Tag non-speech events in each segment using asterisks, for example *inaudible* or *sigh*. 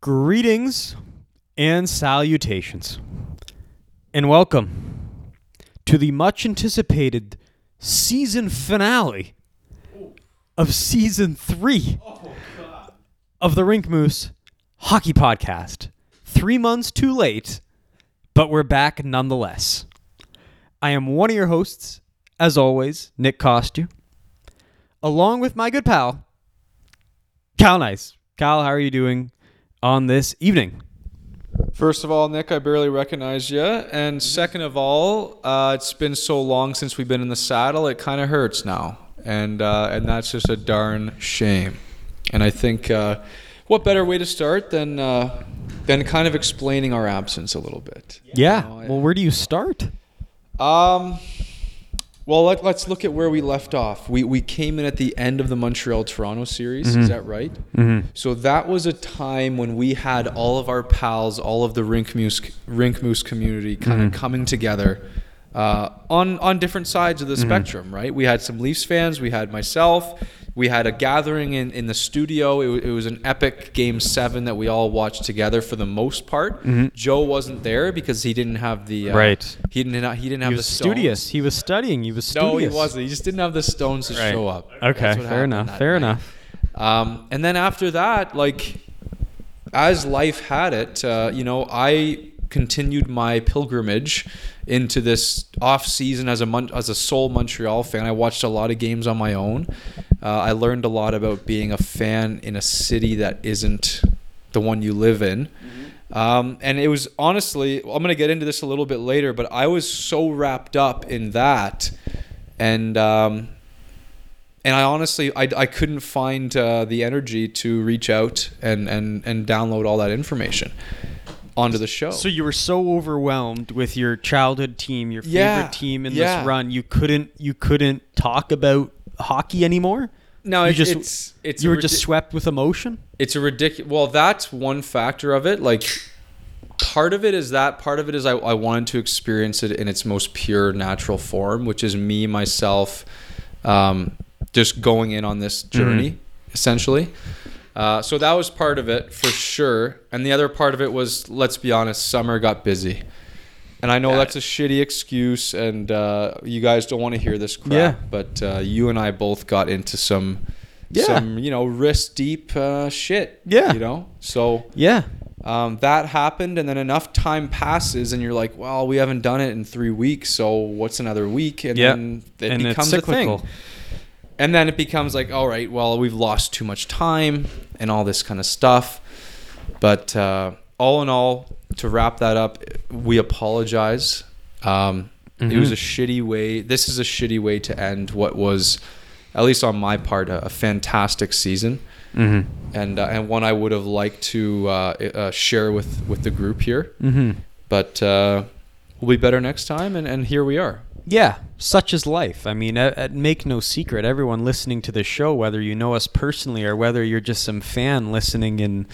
Greetings and salutations, and welcome to the much anticipated season finale of season three of the Rink Moose Hockey Podcast. Three months too late, but we're back nonetheless. I am one of your hosts, as always, Nick Costu, along with my good pal, Cal Nice. Cal, how are you doing on this evening? First of all, Nick, I barely recognize you. And second of all, uh, it's been so long since we've been in the saddle, it kind of hurts now. And, uh, and that's just a darn shame. And I think uh, what better way to start than, uh, than kind of explaining our absence a little bit? Yeah. know, I- well, where do you start? Um, well, let, let's look at where we left off. We, we came in at the end of the Montreal Toronto series. Is that right? Mm-hmm. So that was a time when we had all of our pals, all of the Rink Moose, Rink Moose community kind of coming together uh, on, on different sides of the spectrum, right? We had some Leafs fans, we had myself, we had a gathering in, in the studio. It, it was an epic game seven that we all watched together for the most part. Joe wasn't there because he didn't have the. Uh, Right. He didn't, he didn't have He the was stones. studious. He was studying. He was studious. No, he wasn't. He just didn't have the stones to Right. show up. Okay, fair enough. Fair night. enough. Um, and then after that, like as life had it, uh, you know, I continued my pilgrimage into this off season as a Mon- as a sole Montreal fan. I watched a lot of games on my own. Uh, I learned a lot about being a fan in a city that isn't the one you live in. Um, and it was honestly, I'm going to get into this a little bit later, but I was so wrapped up in that. And, um, and I honestly, I, I couldn't find uh, the energy to reach out and, and, and download all that information onto the show. So you were so overwhelmed with your childhood team, your favorite Yeah, team in yeah. this run, you couldn't you couldn't talk about hockey anymore. no, you it, just it's, it's you were just swept with emotion. it's a ridiculous. Well, that's one factor of it. Like, part of it is that. Part of it is I, I wanted to experience it in its most pure, natural form, which is me myself, um, just going in on this journey, essentially. Uh, so that was part of it for sure. And the other part of it was, let's be honest, summer got busy. And I know Yeah. that's a shitty excuse, and uh, you guys don't want to hear this crap. Yeah. But uh, you and I both got into some, Yeah. some you know, wrist deep uh, shit. Yeah. You know, so Yeah. um, that happened, and then enough time passes, and you're like, well, we haven't done it in three weeks, so what's another week? And Yeah. then it And it's becomes a thing. And then it becomes like, all right, well, we've lost too much time and all this kind of stuff. But uh, all in all, to wrap that up, we apologize. Um, It was a shitty way. This is a shitty way to end what was, at least on my part, a, a fantastic season Mm-hmm. and uh, and one I would have liked to uh, uh, share with with the group here. Mm-hmm. But uh, we'll be better next time, and, and here we are. Yeah, such is life. I mean, make no secret, everyone listening to this show, whether you know us personally or whether you're just some fan listening in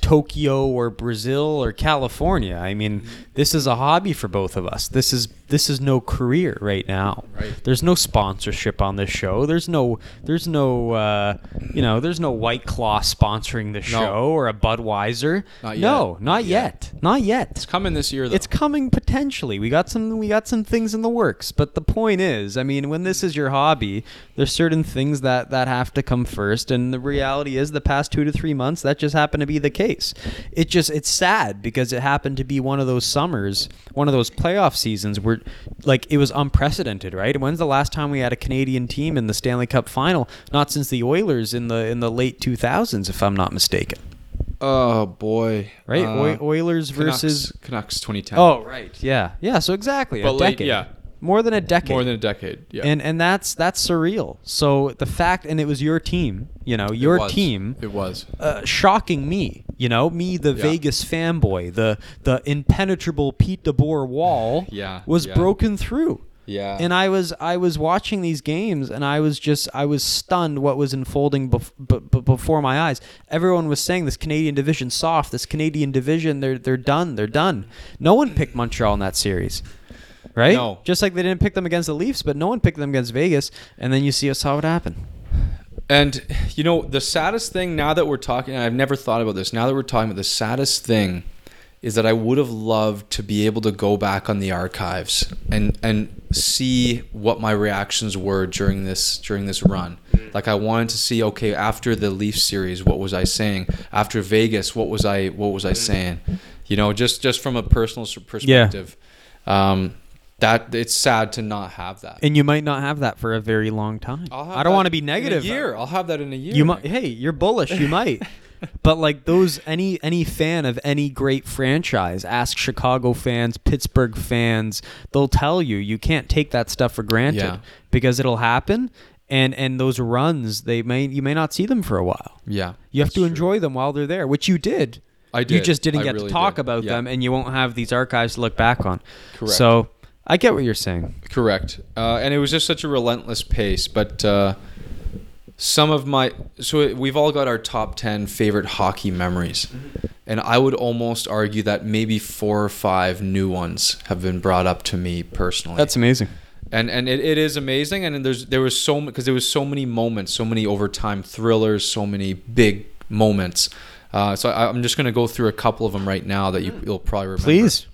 Tokyo or Brazil or California, I mean, this is a hobby for both of us. This is this is no career right now. Right. There's no sponsorship on this show. There's no there's no uh, you know there's no White Claw sponsoring the show or a Budweiser. Not yet. No, not yet. Not yet. It's coming this year, though. It's coming potentially. We got some we got some things in the works, but the point is, I mean, when this is your hobby, there's certain things that that have to come first, and the reality is the past 2 to 3 months that just happened to be the case. It just it's sad because it happened to be one of those summers, one of those playoff seasons where like it was unprecedented, right? When's the last time we had a Canadian team in the Stanley Cup final? Not since the Oilers in the in the late 2000s if I'm not mistaken. oh boy, Right? Uh, Oi- Oilers Canucks- versus Canucks 2010. Oh, right. Yeah. Yeah, so exactly But a late- decade. yeah. More than a decade. more than a decade. Yeah, and and that's that's surreal. So the fact and it was your team, you know, your was. team It was. uh, shocking me, you know, me the Yeah. Vegas fanboy, the the impenetrable Pete DeBoer wall *laughs* Yeah, was yeah. broken through. Yeah. And I was I was watching these games and I was just I was stunned what was unfolding bef- b- b- before my eyes. Everyone was saying this Canadian division soft, this Canadian division they're they're done, they're done. No one picked Montreal in that series. Right? No. Just like they didn't pick them against the Leafs, but no one picked them against Vegas and then you see us how it happened. And you know, the saddest thing now that we're talking, and I've never thought about this. Now that we're talking about the saddest thing is that I would have loved to be able to go back on the archives and and see what my reactions were during this during this run. Like I wanted to see okay, after the Leaf series, what was I saying? After Vegas, what was I what was I saying? You know, just just from a personal perspective. Um that it's sad to not have that. And you might not have that for a very long time. I don't want to be negative. year. I'll have that in a year. You might. Hey, you're bullish. You might. *laughs* But like those, any any fan of any great franchise, ask Chicago fans, Pittsburgh fans. They'll tell you you can't take that stuff for granted Yeah. because it'll happen. And and those runs, they may you may not see them for a while. Yeah. You have to enjoy them while they're there, which you did. I did. You did. just didn't I get really to talk did. about Yeah. them, and you won't have these archives to look back on. Correct. So I get what you're saying. Correct. Uh, and it was just such a relentless pace. But uh, some of my so we've all got our top ten favorite hockey memories, and I would almost argue that maybe four or five new ones have been brought up to me personally. That's amazing. and and it, it is amazing. And there's there was so because there was so many moments, so many overtime thrillers, so many big moments. Uh, so I, I'm just going to go through a couple of them right now that you, you'll probably remember. Please.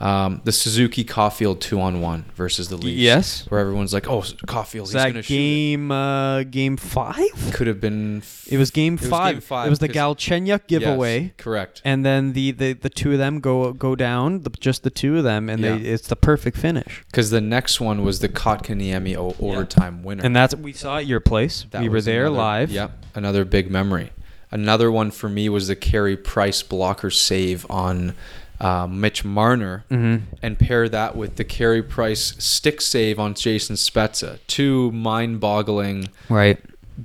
Um, the Suzuki Caufield two on one versus the Leafs. Yes. Where everyone's like, "Oh, Caufield, Is he's that going to shoot." game uh, game five? Could have been. f- It was game It was five. game five, It was the Galchenyuk giveaway. Yes, correct. And then the, the, the two of them go go down, the, just the two of them, and they, it's the perfect finish. Because the next one was the Kotkaniemi o- overtime winner. And that's we saw at your place. That we were there another- live. Yep, another big memory. Another one for me was the Carey Price blocker save on uh, Mitch Marner, hmm and pair that with the Carey Price stick save on Jason Spezza. Two mind-boggling, Right.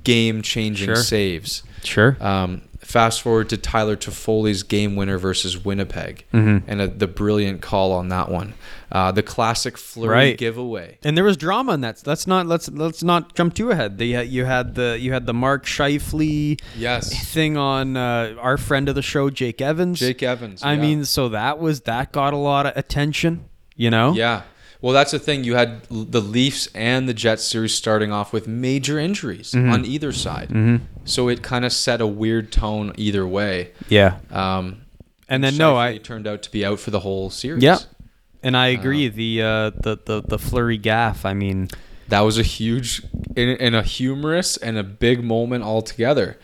game-changing Sure. saves. Sure. Um, fast forward to Tyler Toffoli's game winner versus Winnipeg, Mhm. and a, the brilliant call on that one. Uh, the classic Fleury Right. giveaway. And there was drama in that. Let's not let's let's not jump too ahead. The, you had the you had the Mark Scheifele Yes, thing on uh, our friend of the show, Jake Evans. Jake Evans. I yeah. mean, so that was that got a lot of attention. You know. Yeah. Well, that's the thing. You had the Leafs and the Jets series starting off with major injuries Mhm. on either side. hmm So it kind of set a weird tone either way. Yeah. Um, And then no, I turned out to be out for the whole series. Yeah. And I agree. Um, the uh, the the the Fleury gaff. I mean, That was a huge and, and a humorous and a big moment altogether.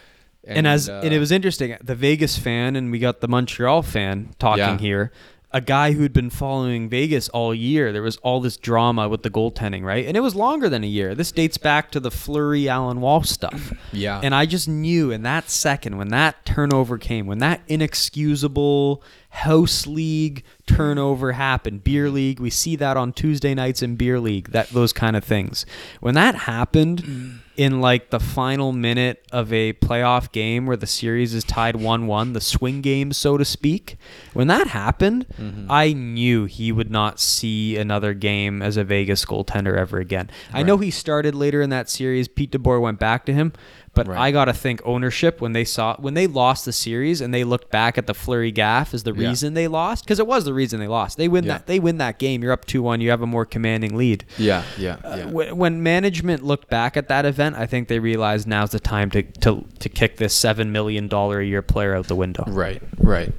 and, as uh, and it was interesting. The Vegas fan and we got the Montreal fan talking Yeah. here. A guy who'd been following Vegas all year. There was all this drama with the goaltending, right? And it was longer than a year. This dates back to the Fleury Allen Wall stuff. *clears throat* yeah. And I just knew in that second when that turnover came, when that inexcusable house league turnover happened, beer league, we see that on Tuesday nights in beer league, that those kind of things. When that happened *clears throat* in like the final minute of a playoff game where the series is tied 1-1, the swing game so to speak, when that happened, Mm-hmm. I knew he would not see another game as a Vegas goaltender ever again. I know he started later in that series. Pete DeBoer went back to him, but Right. I gotta think ownership when they saw when they lost the series and they looked back at the Fleury gaff as the Yeah. reason they lost because it was the reason they lost. They win Yeah. that they win that game. You're up two one. You have a more commanding lead. yeah, yeah, Uh, yeah. wh- when management looked back at that event, I think they realized now's the time to to, to kick this seven million dollar a year player out the window. right, right.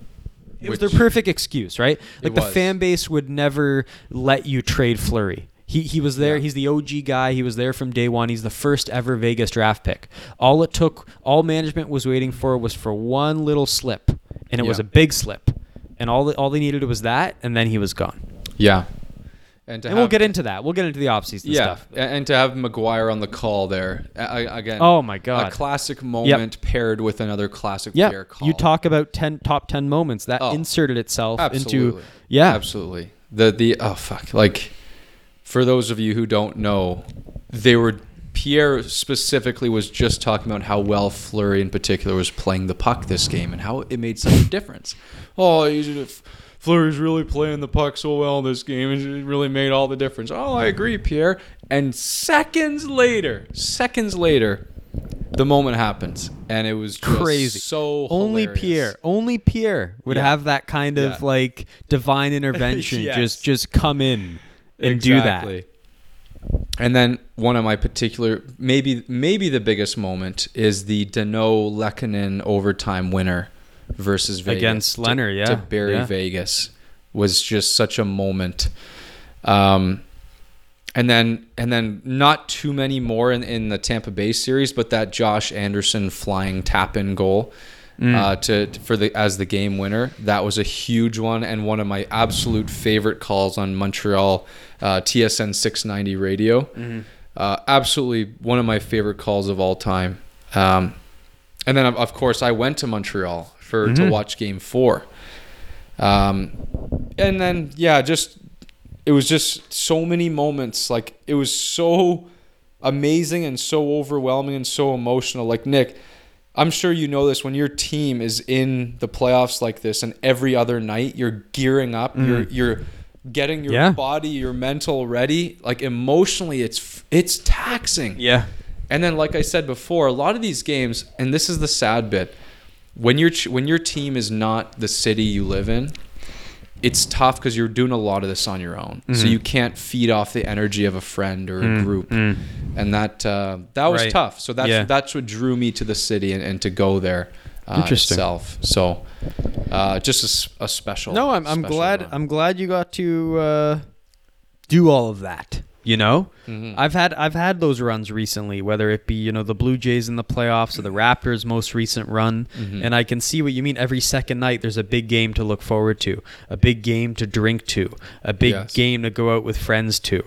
It was Which- their perfect excuse, right? Like the fan base would never let you trade Fleury. He, he was there. Yeah. He's the OG guy. He was there from day one. He's the first ever Vegas draft pick. All it took, all management was waiting for was for one little slip, and it was a big slip. And all all they needed was that, and then he was gone. Yeah. And, to And we'll get into that. We'll get into the offseason yeah, stuff. and to have McGuire on the call there again. Oh my God. A classic moment paired with another classic Yeah, player call. you talk about ten top ten moments that Oh, inserted itself Absolutely. into yeah, Absolutely. The the oh fuck. Like for those of you who don't know, they were Pierre specifically was just talking about how well Fleury in particular was playing the puck this game and how it made such a difference. Oh, he's Fleury's really playing the puck so well this game. It really made all the difference. Oh, I agree, Pierre. And seconds later, seconds later, the moment happens, and it was just Crazy. So only hilarious. Pierre, only Pierre would Yeah. have that kind of Yeah. like divine intervention. *laughs* Yes. Just just come in and do that. And then one of my particular, maybe maybe the biggest moment is the Dano Lehkonen overtime winner versus Vegas Against to- Lehner, yeah, to bury yeah. Vegas was just such a moment. Um, and then and then not too many more in, in the Tampa Bay series, but that Josh Anderson flying tap in goal Mm. uh, to for the as the game winner that was a huge one and one of my absolute favorite calls on Montreal uh, TSN 690 radio. Mm-hmm. Uh, absolutely one of my favorite calls of all time. Um, and then of, of course I went to Montreal for to Mhm. watch Game Four. Um, and then yeah, just it was just so many moments. Like it was so amazing and so overwhelming and so emotional. Like Nick, I'm sure you know this when your team is in the playoffs like this, and every other night you're gearing up, mm-hmm. you're you're getting your Yeah. body, your mental ready. Like emotionally, it's it's taxing. Yeah. And then, like I said before, a lot of these games, and this is the sad bit, when your when your team is not the city you live in, it's tough because you're doing a lot of this on your own. So Mhm. you can't feed off the energy of a friend or a Mm, group, mm. and that uh, that was Right. tough. So that's Yeah. that's what drew me to the city and, and to go there. Uh, Interesting. Itself. So, uh, just a special. No, I'm I'm special glad run. I'm glad you got to uh, do all of that. You know, Mhm. I've had I've had those runs recently, whether it be you know the Blue Jays in the playoffs or the Raptors' most recent run, Mhm. and I can see what you mean. Every second night, there's a big game to look forward to, a big game to drink to, a big Yes. game to go out with friends to,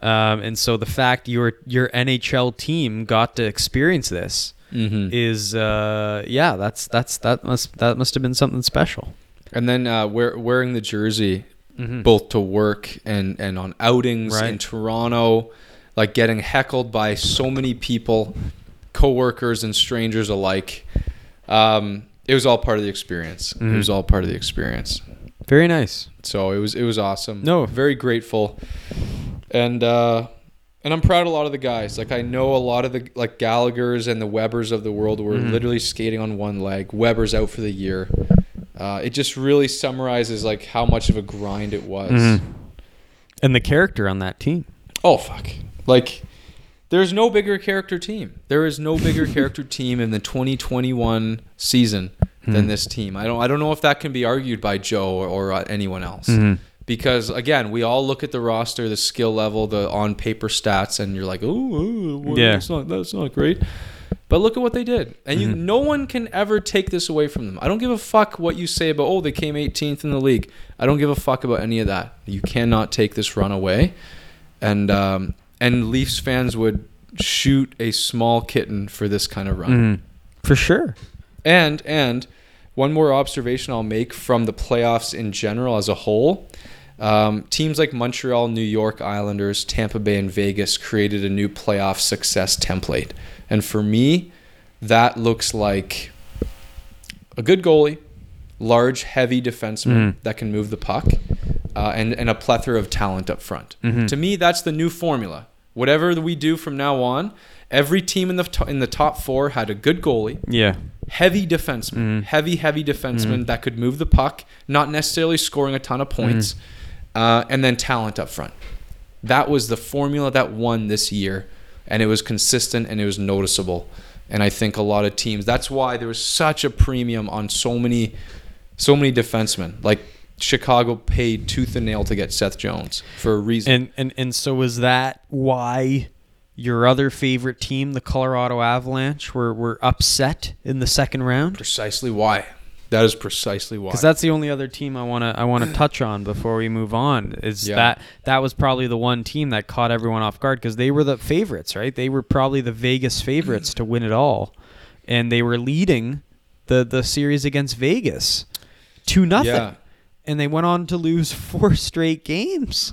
um, and so the fact your your NHL team got to experience this Mhm. is uh, yeah, that's that's that must that must have been something special. And then uh, wear, wearing the jersey Mhm. both to work and and on outings in Toronto, like getting heckled by so many people, coworkers and strangers alike. Um, it was all part of the experience. It Mhm. was all part of the experience. Very nice. So it was it was awesome. No. very grateful, and uh, and I'm proud of a lot of the guys. Like I know a lot of the like Gallagher's and the Webers of the world were Mhm. literally skating on one leg. Weber's out for the year. Uh, it just really summarizes like how much of a grind it was. Mhm. And the character on that team. Oh fuck! Like there's no bigger character team. There is no bigger *laughs* character team in the 2021 season than Mhm. this team. I don't I don't know if that can be argued by Joe or, or uh, anyone else. Mhm. Because again, we all look at the roster, the skill level, the on paper stats, and you're like, oh, well, Yeah. that's not that's not great. But look at what they did, and you, Mhm. no one can ever take this away from them. I don't give a fuck what you say about oh they came 18th in the league. I don't give a fuck about any of that. You cannot take this run away, and um, and Leafs fans would shoot a small kitten for this kind of run. Mhm. For sure. And and one more observation I'll make from the playoffs in general as a whole. Um, teams like Montreal, New York Islanders, Tampa Bay, and Vegas created a new playoff success template. And for me, that looks like a good goalie, large, heavy defenseman Mhm. that can move the puck, uh, and, and a plethora of talent up front. Mhm. To me, that's the new formula. Whatever we do from now on, every team in the, to- in the top four had a good goalie, Yeah. heavy defenseman, Mhm. heavy, heavy defenseman Mhm. that could move the puck, not necessarily scoring a ton of points, uh, and then talent up front. That was the formula that won this year, and it was consistent and it was noticeable. And I think a lot of teams. That's why there was such a premium on so many, so many defensemen. Like Chicago paid tooth and nail to get Seth Jones for a reason. And and and so is that why your other favorite team, the Colorado Avalanche, were were upset in the second round? precisely why. That is precisely why. Because that's the only other team I want to I want to touch on before we move on. Is Yeah. that that was probably the one team that caught everyone off guard because they were the favorites, right? They were probably the Vegas favorites to win it all, and they were leading the the series against Vegas two nothing, Yeah. and they went on to lose four *laughs* straight games.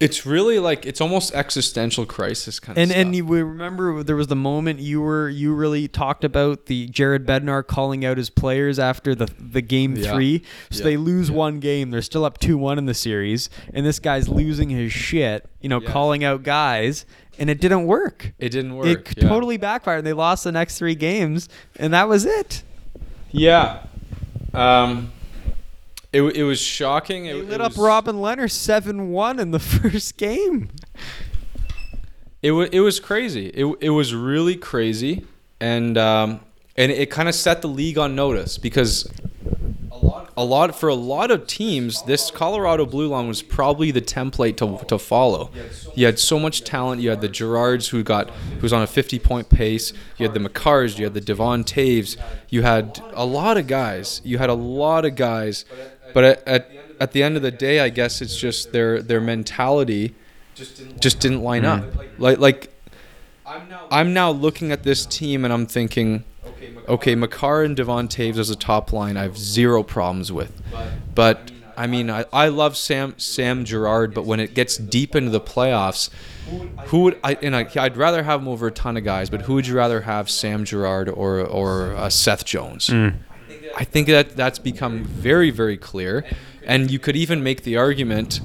It's really like it's almost existential crisis kind of And stuff. and you we remember there was the moment you were you really talked about the Jared Bednar calling out his players after the the game Yeah. three. So Yeah. they lose Yeah. one game. They're still up two one in the series, and this guy's losing his shit. You know, calling out guys, and it didn't work. it didn't work. It totally backfired. They lost the next three games, and that was it. Yeah. Um. It, it was shocking. It, They it lit was, up Robin Lehner seven one in the *laughs* first game. It was it was crazy. It it was really crazy, and um, and it kind of set the league on notice because a lot for a lot of teams, this Colorado blue line was probably the template to, to follow. You had so much talent. You had the Girards who got who was on a 50 point pace. You had the Makars. You had the Devon Toews. You had a lot of guys. You had a lot of guys, but at, at at the end of the day, I guess it's just their their mentality just didn't line up. Like like I'm now looking at this team and I'm thinking, okay, Makar and Devon Toews as a top line, I have zero problems with. But I mean, I, I love Sam Sam Girard, but when it gets deep into the playoffs, who would I and I, I'd rather have him over a ton of guys, but who would you rather have, Sam Girard or or uh, Seth Jones? I think that that's become very very clear, and you could even make the argument,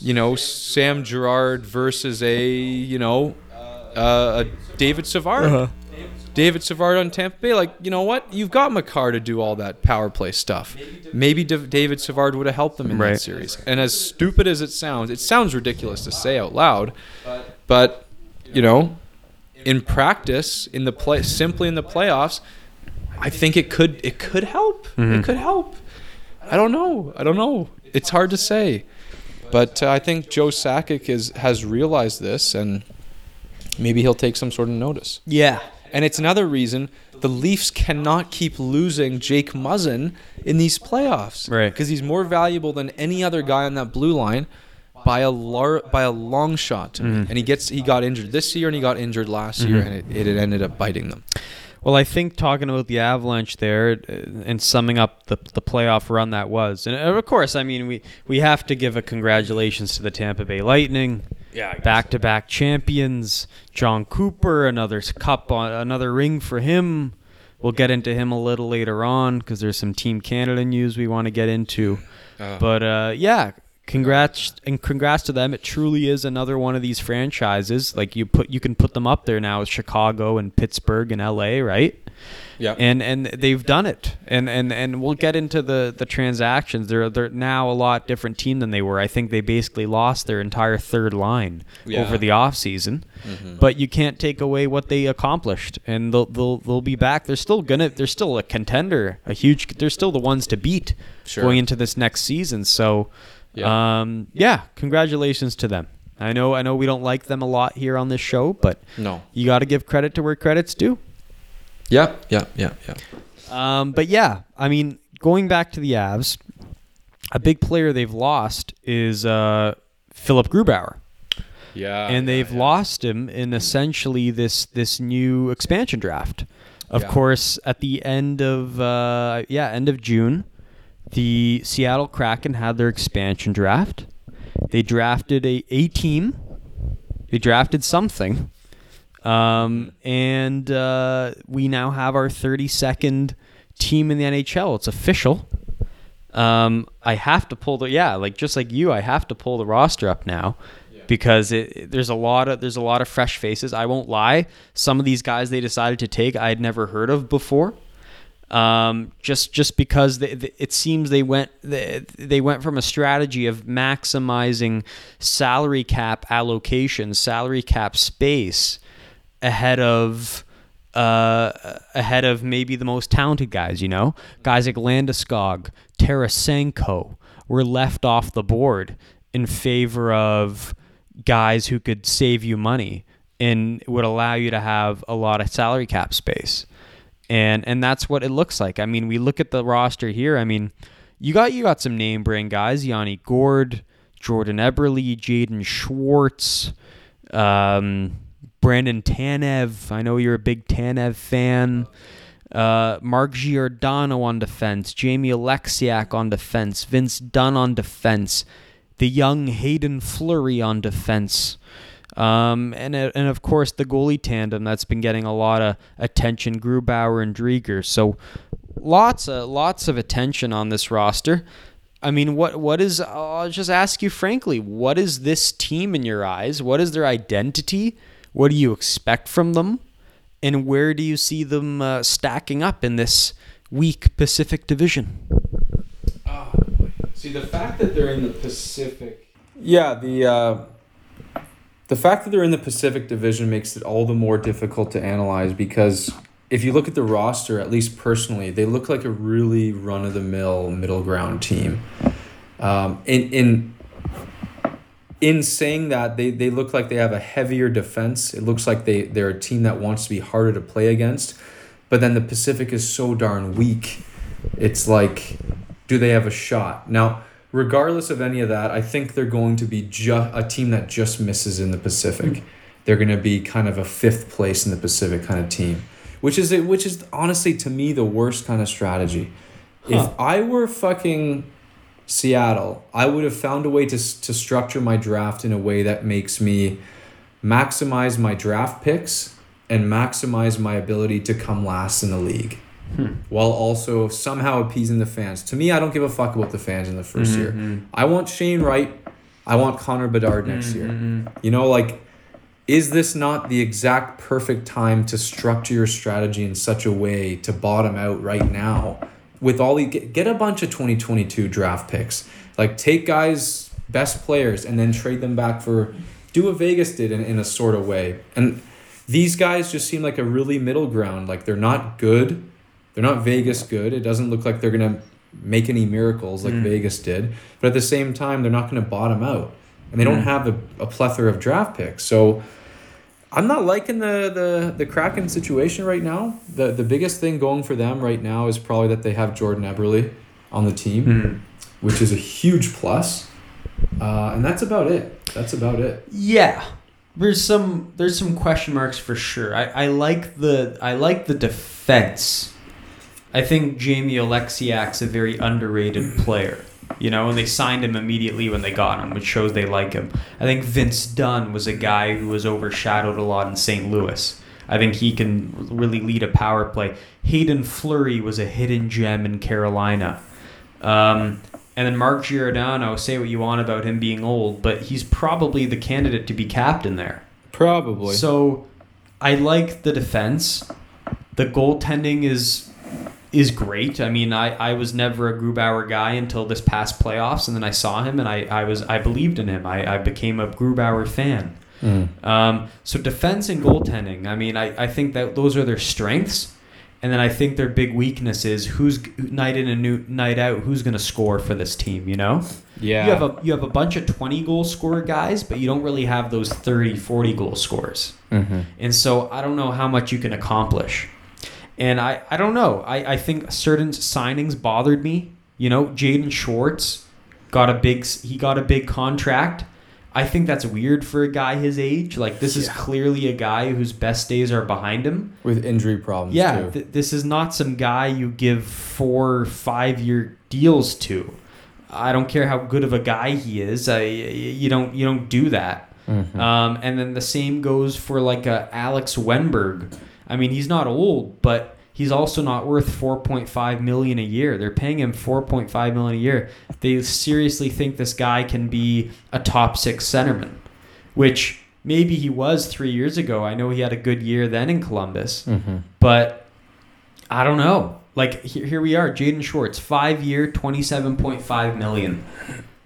you know, Sam Girard versus a you know uh, a David Savard. Uh-huh. David Savard on Tampa Bay, like you know what, you've got Makar to do all that power play stuff. Maybe David Savard would have helped them in Right. that series. And as stupid as it sounds, it sounds ridiculous to say out loud, but you know, in practice, in the play, simply in the playoffs, I think it could it could help. It mm-hmm. could help. I don't know. I don't know. It's hard to say, but uh, I think Joe Sakic is has realized this, and maybe he'll take some sort of notice. Yeah. And it's another reason the Leafs cannot keep losing Jake Muzzin in these playoffs. Right. Because he's more valuable than any other guy on that blue line by a lar- by a long shot to me. Mm-hmm. And he gets he got injured this year and he got injured last mm-hmm. year and it, it ended up biting them. Well, I think talking about the Avalanche there uh, and summing up the the playoff run that was, and uh, of course, I mean we we have to give a congratulations to the Tampa Bay Lightning, Yeah. back to back champions. Jon Cooper, another cup another ring for him. We'll get into him a little later on because there's some Team Canada news we want to get into. Uh, But uh, yeah, congrats and congrats to them. It truly is another one of these franchises. Like you put, you can put them up there now with Chicago and Pittsburgh and L.A. Right? yeah. And and they've done it. And and and we'll get into the the transactions. They're they're now a lot different team than they were. I think they basically lost their entire third line Yeah. over the off season. Mm-hmm. But you can't take away what they accomplished, and they'll they'll they'll be back. They're still gonna. They're still a contender, a huge. They're still the ones to beat Sure. going into this next season. So, Yeah. um, yeah, congratulations to them. I know I know we don't like them a lot here on this show, but no. you got to give credit to where credit's due. Yeah. Yeah. Yeah. Yeah. Um, but yeah, I mean, going back to the Avs, a big player they've lost is uh, Philip Grubauer, Yeah. and they've lost him in essentially this this new expansion draft. Of Yeah. course, at the end of uh, yeah end of June, the Seattle Kraken had their expansion draft. They drafted a a team. They drafted something. Um, and uh, we now have our 32nd team in the NHL. It's official. Um, I have to pull the yeah, like just like you, I have to pull the roster up now because it, it- there's a lot of there's a lot of fresh faces. I won't lie, some of these guys they decided to take I had never heard of before. Um, just just because they, they- it seems they went they, they went from a strategy of maximizing salary cap allocation, salary cap space ahead of uh, ahead of maybe the most talented guys, you know? Guys like Landeskog, Tarasenko were left off the board in favor of guys who could save you money and would allow you to have a lot of salary cap space. And and that's what it looks like. I mean, we look at the roster here. I mean, you got you got some name brand guys, Yanni Gourde, Jordan Eberle, Jaden Schwartz, um, Brandon Tanev. I know you're a big Tanev fan. Uh, Mark Giordano on defense, Jamie Oleksiak on defense, Vince Dunn on defense, the young Haydn Fleury on defense. Um, and uh, and of course the goalie tandem that's been getting a lot of attention, Grubauer and Driedger. So lots of lots of attention on this roster. I mean, what what is? I'll just ask you frankly, what is this team in your eyes? What is their identity? What do you expect from them? And where do you see them uh, stacking up in this weak Pacific Division? See the fact that they're in the Pacific. Yeah, the uh, the fact that they're in the Pacific Division makes it all the more difficult to analyze because if you look at the roster, at least personally, they look like a really run of the mill middle ground team. Um, in in in saying that, they, they look like they have a heavier defense. It looks like they, they're a team that wants to be harder to play against. But then the Pacific is so darn weak. It's like, do they have a shot? Now, regardless of any of that, I think they're going to be ju- a team that just misses in the Pacific. They're going to be kind of a fifth place in the Pacific kind of team, which is which is honestly to me the worst kind of strategy. Huh. If I were fucking Seattle, I would have found a way to to structure my draft in a way that makes me maximize my draft picks and maximize my ability to come last in the league Hmm. while also somehow appeasing the fans. To me, I don't give a fuck about the fans in the 1st year. Mm-hmm. I want Shane Wright. I want Connor Bedard next mm-hmm. year. You know, like, is this not the exact perfect time to structure your strategy in such a way to bottom out right now? With all the get, get a bunch of 2022 draft picks. Like, take guys' best players and then trade them back for, do what Vegas did in, in a sort of way. And these guys just seem like a really middle ground. Like, they're not good. They're not Vegas good. It doesn't look like they're gonna make any miracles like hmm. Vegas did. But at the same time, they're not gonna bottom out, and they don't hmm. have a, a plethora of draft picks. So I'm not liking the the the Kraken situation right now. the The biggest thing going for them right now is probably that they have Jordan Eberle on the team, hmm. which is a huge plus. Uh, and that's about it. That's about it. Yeah. There's some there's some question marks for sure. I, I like the I like the defense. I think Jamie Oleksiak's a very underrated player. You know, and they signed him immediately when they got him, which shows they like him. I think Vince Dunn was a guy who was overshadowed a lot in St. Louis. I think he can really lead a power play. Haydn Fleury was a hidden gem in Carolina. Um, and then Mark Giordano, say what you want about him being old, but he's probably the candidate to be captain there. Probably. So I like the defense. The goaltending is is great. I mean, I, I was never a Grubauer guy until this past playoffs, and then I saw him and I, I was I believed in him. I, I became a Grubauer fan. Um, so defense and goaltending. I mean, I, I think that those are their strengths, and then I think their big weakness is who's night in and new, night out. Who's going to score for this team? You know, yeah. you have a you have a bunch of twenty goal scorer guys, but you don't really have those 30, 40 goal scorers. mm-hmm. And so I don't know how much you can accomplish. And I, I don't know. I, I think certain signings bothered me. You know, Jaden Schwartz got a big he got a big contract. I think that's weird for a guy his age. Like this is clearly a guy whose best days are behind him. With injury problems Yeah, too. th- this is not some guy you give four, five year deals to. I don't care how good of a guy he is. I, you don't you don't do that. Mhm. Um, and then the same goes for like a Alex Wennberg. I mean, he's not old, but he's also not worth 4.5 million a year. They're paying him 4.5 million a year. They seriously think this guy can be a top 6 centerman, which maybe he was 3 years ago. I know he had a good year then in Columbus, Mhm. but I don't know. Like here, here we are, Jaden Schwartz, 5 year, 27.5 million.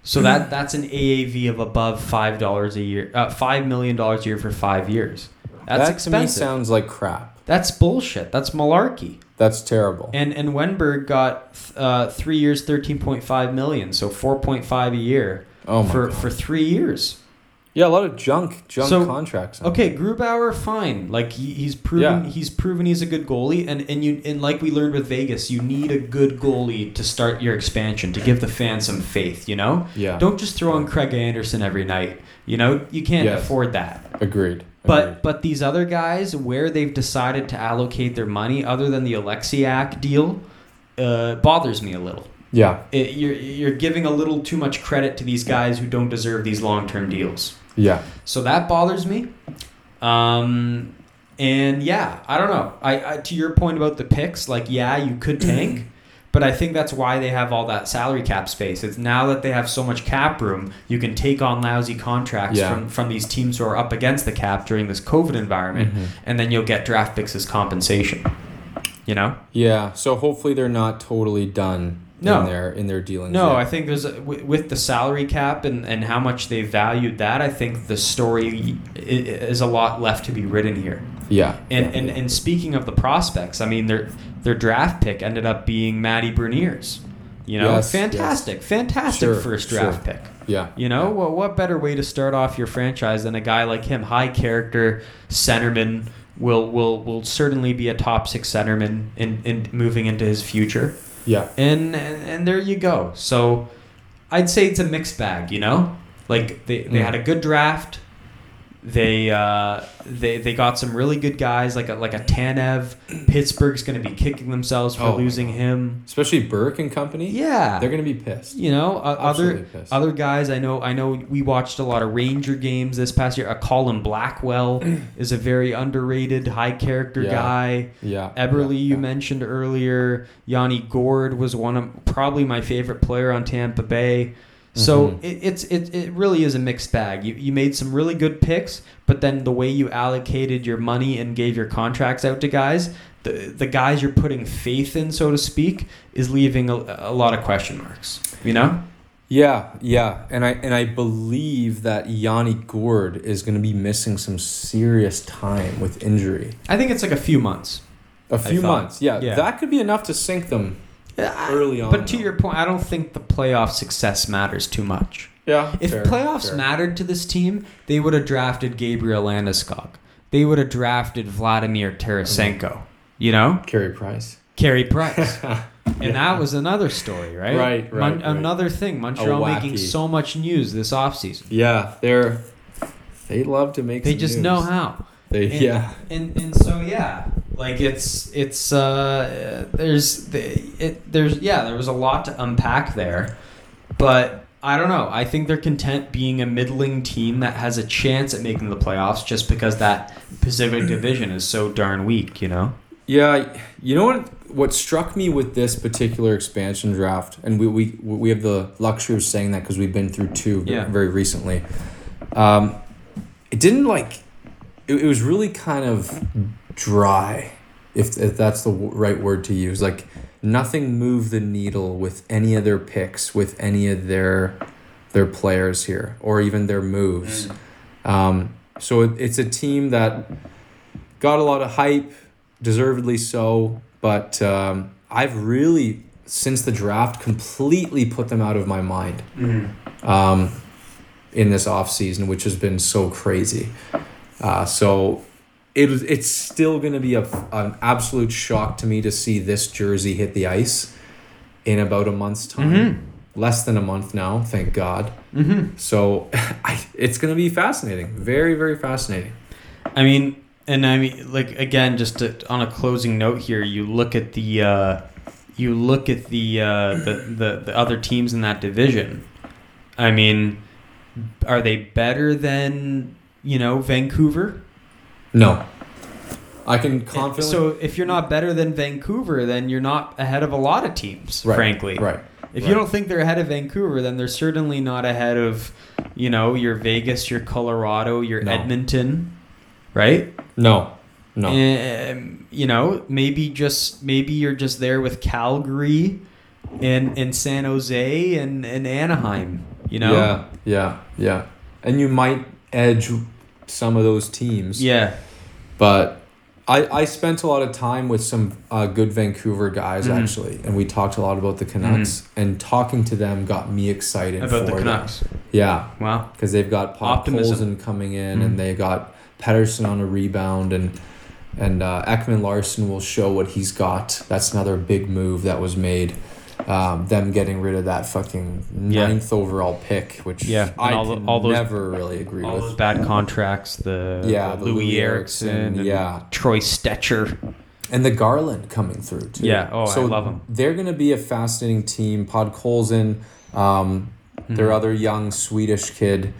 So that *clears throat* that's an AAV of above five dollars a year, uh, five million dollars a year for five years. That's that to me sounds like crap. That's bullshit. That's malarkey. That's terrible. And and Wennberg got uh, three years, thirteen point five million, so four point five a year oh for God. for three years. Yeah, a lot of junk, junk So, contracts. Okay, Grubauer, fine. Like he, he's proven Yeah. he's proven he's a good goalie, and and you and like we learned with Vegas, you need a good goalie to start your expansion to give the fans some faith. You know, Yeah. don't just throw in Craig Anderson every night. You know, you can't Yes. afford that. Agreed. But Agreed. but these other guys, where they've decided to allocate their money, other than the Oleksiak deal, uh, bothers me a little. yeah, It, you're you're giving a little too much credit to these guys who don't deserve these long term deals. yeah, So that bothers me. Um, and yeah, I don't know. I, I to your point about the picks, like yeah, you could tank, but I think that's why they have all that salary cap space. It's now that they have so much cap room, you can take on lousy contracts Yeah. from from these teams who are up against the cap during this COVID environment, Mhm. and then you'll get draft picks as compensation. You know? yeah. So hopefully they're not totally done No. in their in their dealings. No, yet. I think there's a, with, with the salary cap and, and how much they valued that. I think the story is a lot left to be written here. yeah. And yeah, and, and speaking of the prospects, I mean their their draft pick ended up being Matty Beniers. You know, Yes, fantastic, fantastic Sure, first sure. draft pick. yeah, You know, what what better way to start off your franchise than a guy like him, high character centerman, will will will certainly be a top six centerman in, in moving into his future. yeah, And, and and there you go. So I'd say it's a mixed bag, you know? Like they, they Mm. had a good draft. They uh, they they got some really good guys like a, like a Tanev. Pittsburgh's going to be kicking themselves for Oh losing him. especially Burke and company. Yeah. they're gonna be pissed. you know, uh, other pissed. other guys I know I know we watched a lot of Ranger games this past year. A Colin Blackwell *clears throat* is a very underrated high character Yeah. guy. Yeah, Eberle, yeah, you mentioned earlier. Yanni Gourde was one of probably my favorite player on Tampa Bay. So Mhm. it, it's it, it really is a mixed bag. You, you made some really good picks, but then the way you allocated your money and gave your contracts out to guys, the the guys you're putting faith in, so to speak, is leaving a, a lot of question marks. You know? Yeah, yeah, and I and I believe that Yanni Gourde is going to be missing some serious time with injury. I think it's like a few months. A few months, yeah, Yeah. that could be enough to sink them Uh, early on. But to though. your point, I don't think the playoff success matters too much. yeah, If fair, playoffs fair. mattered to this team, they would have drafted Gabriel Landeskog. They would have drafted Vladimir Tarasenko. You know, Carey Price. Carey Price, *laughs* and that was another story, right? Right, right, right. Another thing, Montreal making so much news this offseason. Yeah, they're they love to make. They just news. know how. They And, yeah, and and so yeah, like it's it's uh there's the it there's yeah there was a lot to unpack there, but I don't know. I think they're content being a middling team that has a chance at making the playoffs just because that Pacific Division is so darn weak. You know. yeah. You know what? What struck me with this particular expansion draft, and we we we have the luxury of saying that because we've been through two Yeah. very recently. Um, it didn't like. It, it was really kind of dry, if if that's the w- right word to use. Like nothing moved the needle with any of their picks, with any of their their players here, or even their moves. Um, so it, it's a team that got a lot of hype, deservedly so. But um, I've really, since the draft, completely put them out of my mind um, in this offseason, which has been so crazy. Uh, so it was, it's still going to be a, an absolute shock to me to see this jersey hit the ice in about a month's time. Less than a month now, thank God. Mm-hmm. So *laughs* I, it's going to be fascinating. Very, very fascinating. I mean, and I mean, like again, just to, on a closing note here, you look at the uh, you look at the, uh, the the the other teams in that division. I mean, are they better than you know Vancouver? No. I can confidently. So if you're not better than Vancouver, then you're not ahead of a lot of teams, Right, frankly. Right. If right. you don't think they're ahead of Vancouver, then they're certainly not ahead of, you know, your Vegas, your Colorado, your No. Edmonton, right? No. No. Um, you know, maybe just maybe you're just there with Calgary and and San Jose and, and Anaheim. You know, Yeah. Yeah. Yeah. And you might edge some of those teams. yeah, But I, I spent a lot of time with some uh, good Vancouver guys Mhm. actually, and we talked a lot about the Canucks. And talking to them got me excited about for the them. Canucks. Yeah, Wow. because they've got Podkolzin coming in, Mhm. and they got Pettersson on a rebound, and and uh, Ekman-Larsson will show what he's got. That's another big move that was made. Um, them getting rid of that fucking Yeah. ninth overall pick, which Yeah, I all the- all those- never really agree All with. those bad contracts. The Yeah, the Louis, Loui Eriksson, yeah. Troy Stecher. and the Garland coming through too. Yeah, oh, so I love them. They're going to be a fascinating team. Podkolzin, um, their Mhm. other young Swedish kid.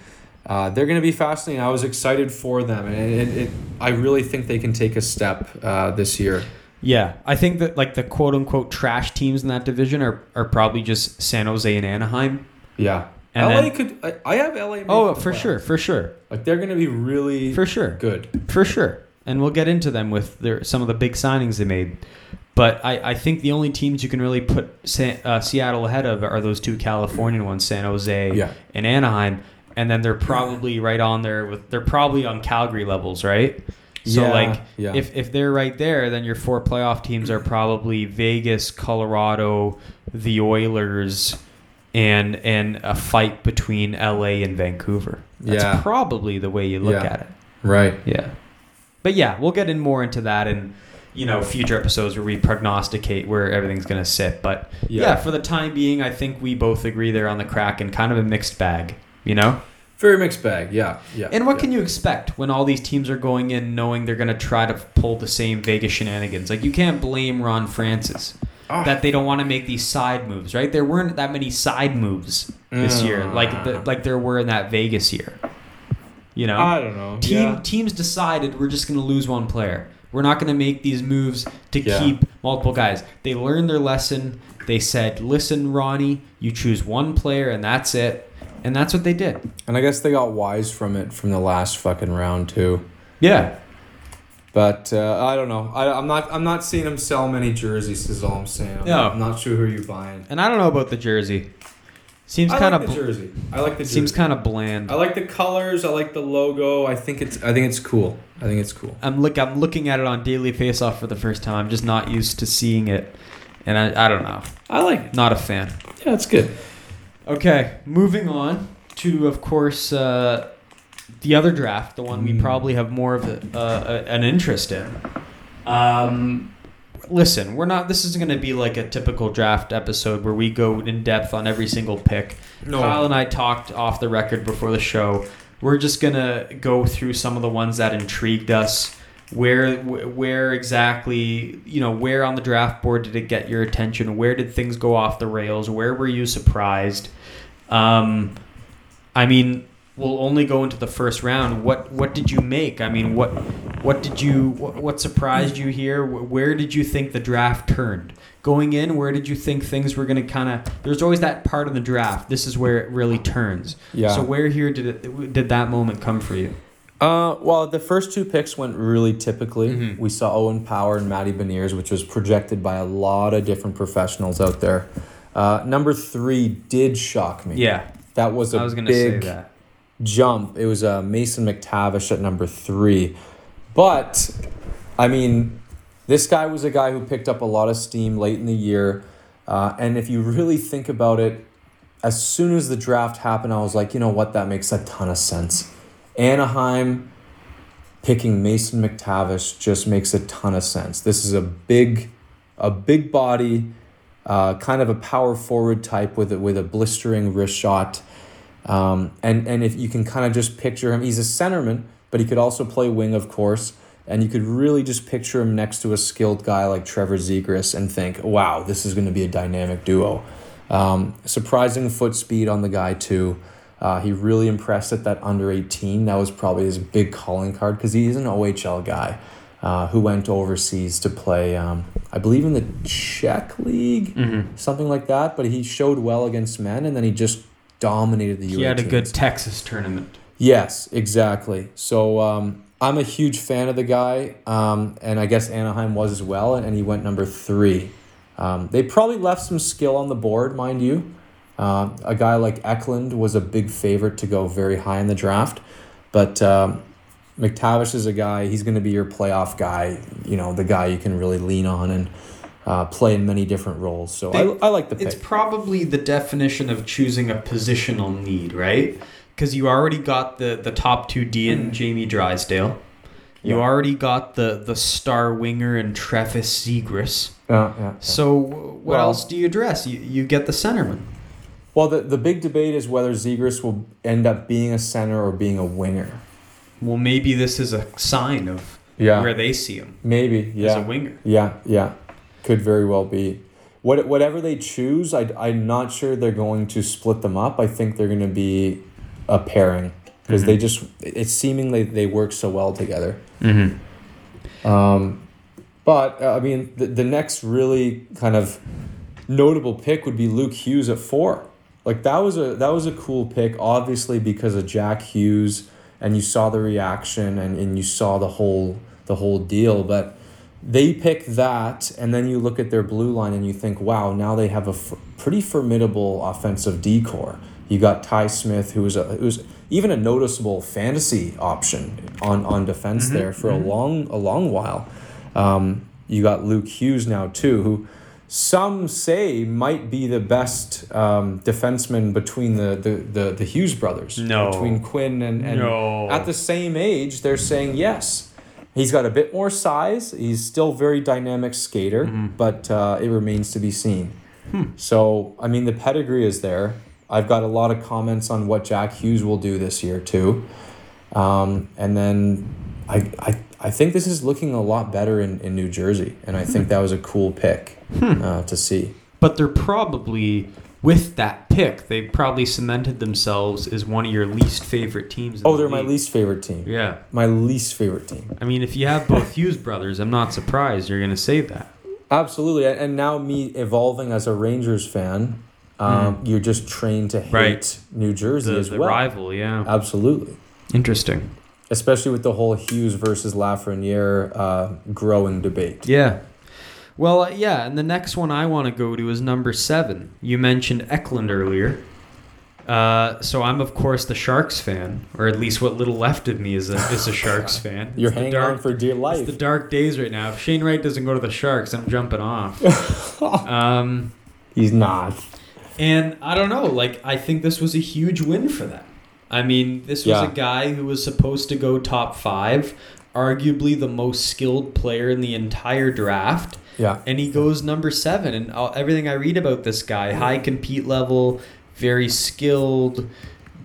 Uh, they're going to be fascinating. I was excited for them, and it, it, I really think they can take a step uh, this year. Yeah, I think that like the quote unquote trash teams in that division are, are probably just San Jose and Anaheim. Yeah, And LA then- could. I, I have LA. Oh, for sure, for sure, Like they're going to be really for sure, good. for sure. and we'll get into them with their some of the big signings they made. But I, I think the only teams you can really put San, uh, Seattle ahead of are those two Californian ones, San Jose Yeah. and Anaheim, and then they're probably right on there with they're probably on Calgary levels, right? So Yeah, like yeah. if if they're right there, then your four playoff teams are probably Vegas, Colorado, the Oilers, and and a fight between LA and Vancouver. That's Yeah. probably the way you look Yeah. at it. Right. Yeah. But yeah, we'll get in more into that in you know future episodes where we prognosticate where everything's gonna sit. But yeah. Yeah. for the time being, I think we both agree they're on the crack and kind of a mixed bag. You know. Very mixed bag. Yeah. Yeah. And what yeah. can you expect when all these teams are going in knowing they're going to try to pull the same Vegas shenanigans? Like you can't blame Ron Francis Ah. that they don't want to make these side moves, right? There weren't that many side moves this year, Mm. like the, like there were in that Vegas year. You know, I don't know. team yeah. teams decided we're just going to lose one player. We're not going to make these moves to Yeah. keep multiple guys. They learned their lesson. They said, "Listen, Ronnie, you choose one player and that's it." And that's what they did. And I guess they got wise from it from the last fucking round too. Yeah. But uh, I don't know. I, I'm not. I'm not seeing them sell many jerseys. Is all I'm saying. I'm, No. not, I'm not sure who you're buying. And I don't know about the jersey. Seems I kind like of the jersey. I like the jersey. seems kind of bland. I like the colors. I like the logo. I think it's. I think it's cool. I think it's cool. I'm look I'm looking at it on Daily Faceoff for the first time. I'm just not used to seeing it, and I, I don't know. I like it. Not a fan. Yeah, it's good. Okay, moving on to of course uh, the other draft, the one we Mm. probably have more of a, uh, a, an interest in. Um, listen, we're not. This is going to be like a typical draft episode where we go in depth on every single pick. No. Kyle and I talked off the record before the show. We're just gonna go through some of the ones that intrigued us. Where where exactly you know where on the draft board did it get your attention? Where did things go off the rails? Where were you surprised? Um, I mean, we'll only go into the first round. What what did you make? I mean, what what did you what, what surprised you here? Where did you think the draft turned? Going in, where did you think things were going to kind of? There's always that part of the draft. This is where it really turns. Yeah. So where here did it did that moment come for you? Uh, well, the first two picks went really typically. Mhm. We saw Owen Power and Matty Beniers, which was projected by a lot of different professionals out there. Uh, number three did shock me. Yeah, That was a I was going to say big that. jump. It was uh, Mason McTavish at number three. But, I mean, this guy was a guy who picked up a lot of steam late in the year. Uh, and if you really think about it, as soon as the draft happened, I was like, you know what? That makes a ton of sense. Anaheim picking Mason McTavish just makes a ton of sense. This is a big, a big body, uh, kind of a power forward type with a, with a blistering wrist shot. Um, and and if you can kind of just picture him, he's a centerman, but he could also play wing, of course. And you could really just picture him next to a skilled guy like Trevor Zegras and think, wow, this is going to be a dynamic duo. Um, surprising foot speed on the guy too. Uh, he really impressed at that under 18. That was probably his big calling card because he is an OHL guy uh, who went overseas to play, um, I believe, in the Czech League, Mm-hmm. something like that. But he showed well against men, and then he just dominated the US. He had a good Texas tournament. Yes, exactly. So um, I'm a huge fan of the guy, um, and I guess Anaheim was as well, and, and he went number three. Um, they probably left some skill on the board, mind you. Uh, a guy like Eklund was a big favorite to go very high in the draft, but um, McTavish is a guy. He's going to be your playoff guy. You know, the guy you can really lean on and uh, play in many different roles. So They- I, I like the pick. It's probably the definition of choosing a positional need, right? Because you already got the the top two D in Jamie Drysdale. You Yeah. already got the the star winger in Travis Zegras. yeah, yeah. So what Well- else do you address? You you get the centerman. Well, the, the big debate is whether Zegras will end up being a center or being a winger. Well, maybe this is a sign of Yeah. where they see him Maybe, as yeah. a winger. Yeah, yeah. Could very well be. What, whatever they choose, I, I'm not sure they're going to split them up. I think they're going to be a pairing because they Mhm. just, it's seemingly they work so well together. Mm-hmm. Um, but, uh, I mean, the, the next really kind of notable pick would be Luke Hughes at four. Like that was a that was a cool pick, obviously because of Jack Hughes, and you saw the reaction and, and you saw the whole the whole deal. But they pick that, and then you look at their blue line and you think, wow, now they have a f- pretty formidable offensive decor. You got Ty Smith, who was a who was even a noticeable fantasy option on on defense there for a long a long while. Um, you got Luke Hughes now too, who some say might be the best um, defenseman between the, the, the, the Hughes brothers. No. Between Quinn and, and No. at the same age, they're saying yes. He's got a bit more size. He's still very dynamic skater, but uh, it remains to be seen. So, I mean, the pedigree is there. I've got a lot of comments on what Jack Hughes will do this year, too. Um, and then I, I, I think this is looking a lot better in, in New Jersey. And I think that was a cool pick uh, to see. But they're probably with that pick, they probably cemented themselves as one of your least favorite teams. Oh, the they're my least favorite team. Yeah, My least favorite team. I mean, if you have both *laughs* Hughes brothers, I'm not surprised you're going to say that. Absolutely. And now, me evolving as a Rangers fan, um, you're just trained to hate Hmm. Right. New Jersey The, as the well. rival, yeah. Absolutely. Interesting. Especially with the whole Hughes versus Lafreniere uh, growing debate. Yeah. Well, uh, yeah, and the next one I want to go to is number seven. You mentioned Eklund earlier. Uh, so I'm of course the Sharks fan, or at least what little left of me is a is a Sharks *laughs* fan. You're It's hanging dark- on for dear life. It's the dark days right now. If Shane Wright doesn't go to the Sharks, I'm jumping off. *laughs* um, He's not. and I don't know. Like I think this was a huge win for them. I mean, this was Yeah. a guy who was supposed to go top five, arguably the most skilled player in the entire draft Yeah. and he goes number seven. And all, everything I read about this guy, high compete level, very skilled,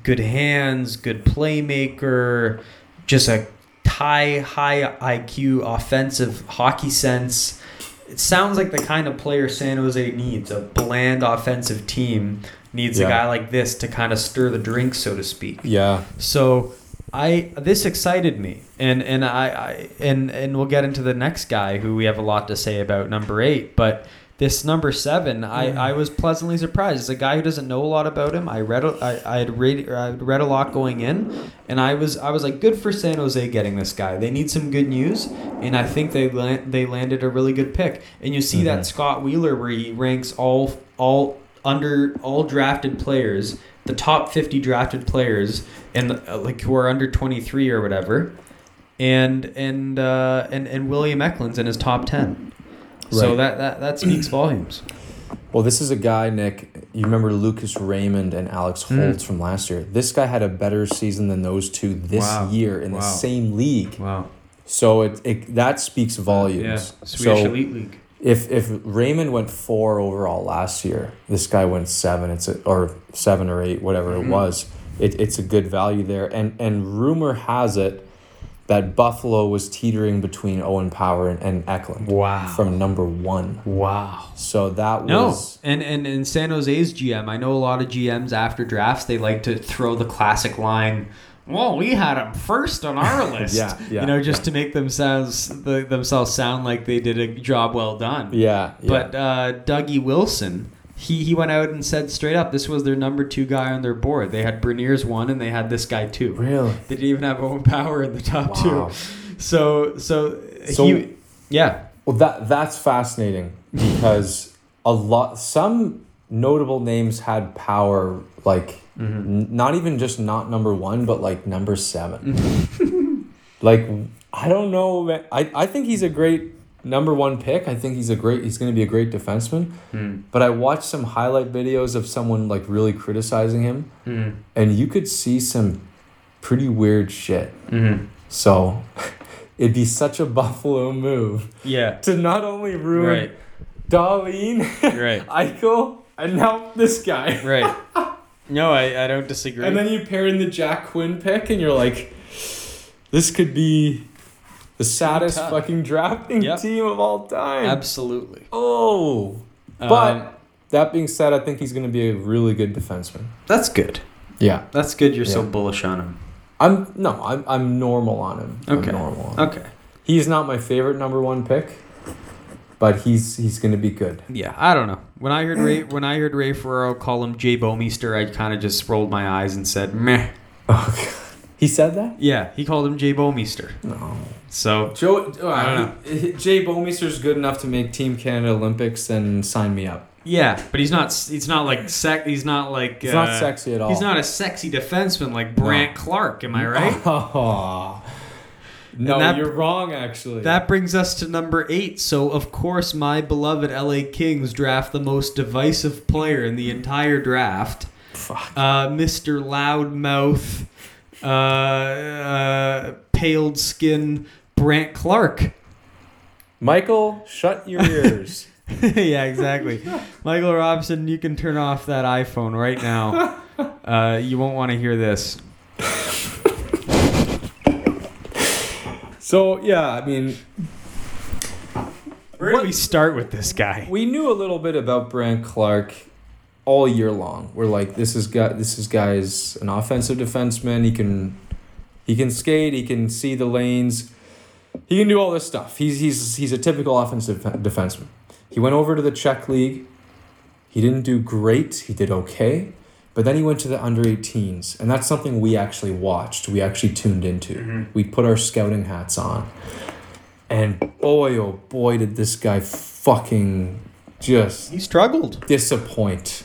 good hands, good playmaker, just a high high IQ, offensive hockey sense. It sounds like the kind of player San Jose needs. A bland offensive team needs Yeah. a guy like this to kind of stir the drink, so to speak. Yeah. So I this excited me, and and I, I and and we'll get into the next guy who we have a lot to say about number eight, but. This number seven, I, I was pleasantly surprised. As a guy who doesn't know a lot about him, I read I, I had read I had read a lot going in, and I was I was like, good for San Jose getting this guy. They need some good news, and I think they land, they landed a really good pick. And you see Mhm. that Scott Wheeler where he ranks all all under all drafted players, the top fifty drafted players, and uh, like who are under twenty three or whatever, and and uh, and and William Eklund's in his top ten. So that, that that speaks *clears throat* volumes. Well, this is a guy, Nick. You remember Lucas Raymond and Alex Hmm. Holtz from last year. This guy had a better season than those two this Wow. year in the same league. Wow. So it, it that speaks volumes. Yeah. Swedish So Elite League. If if Raymond went four overall last year, this guy went seven. It's a, or seven or eight, whatever Mhm. it was. It, it's a good value there. And and rumor has it that Buffalo was teetering between Owen Power and, and Eklund Wow. from number one. wow. So that was No, was and, and and San Jose's GM. I know a lot of GMs after drafts they like to throw the classic line. Well, we had them first on our *laughs* list. Yeah, yeah, You know, just to make themselves the, themselves sound like they did a job well done. yeah, yeah. But uh, Dougie Wilson, he, he went out and said straight up, this was their number two guy on their board. They had Beniers one, and they had this guy two. really They didn't even have Owen Power in the top Wow. two. So so, So- he, yeah, Well, that that's fascinating because a lot some notable names had power like n- not even just not number one, but like number 7 *laughs* like I don't know. man. I I think he's a great number one pick. I think he's a great. He's going to be a great defenseman. Hmm. But I watched some highlight videos of someone like really criticizing him, Mm-hmm. and you could see some pretty weird shit. Mm-hmm. So. *laughs* It'd be such a Buffalo move yeah, to not only ruin right, Dahlin, *laughs* right, Eichel, and now this guy. right. No, I, I don't disagree. And then you pair in the Jack Quinn pick, and you're like, this could be the saddest tough. fucking drafting Yep. team of all time. Absolutely. Oh. Um, But that being said, I think he's going to be a really good defenseman. that's good. Yeah. That's good. You're so bullish on him. I'm no, I'm I'm normal on him. I'm Okay. normal on him. Okay. He's not my favorite number one pick, but he's he's going to be good. Yeah, I don't know. When I heard Ray, when I heard Ray Ferraro call him Jay Bouwmeester, I kind of just rolled my eyes and said, "Meh." Oh, God. He said that? Yeah, he called him Jay Bouwmeester. No. So Joe, I don't uh, Jay Bouwmeester's good enough to make Team Canada Olympics, and sign me up. yeah, but he's not. He's not like sec. He's not like. He's uh, not sexy at all. He's not a sexy defenseman like Brandt Clarke. Am I right? *laughs* Oh. No, that- you're wrong. Actually, That brings us to number eight. So, of course, my beloved LA Kings draft the most divisive player in the entire draft, Fuck. uh, Mr. Loudmouth, uh, uh, paled skin Brandt Clarke. Michael, shut your *laughs* ears. *laughs* yeah, exactly. Michael Robson, you can turn off that iPhone right now. *laughs* Uh, you won't want to hear this. So yeah, I mean, Where do we start with this guy? we knew a little bit about Brandt Clarke all year long. We're like, this is guy. This is guy's an offensive defenseman. He can, he can skate. He can see the lanes. He can do all this stuff. He's he's he's a typical offensive defenseman. He went over to the Czech league. He didn't do great. He did okay. But then he went to the under 18s, and that's something we actually watched. We actually tuned into. Mm-hmm. We put our scouting hats on. And boy, oh boy, did this guy fucking just He struggled. disappoint.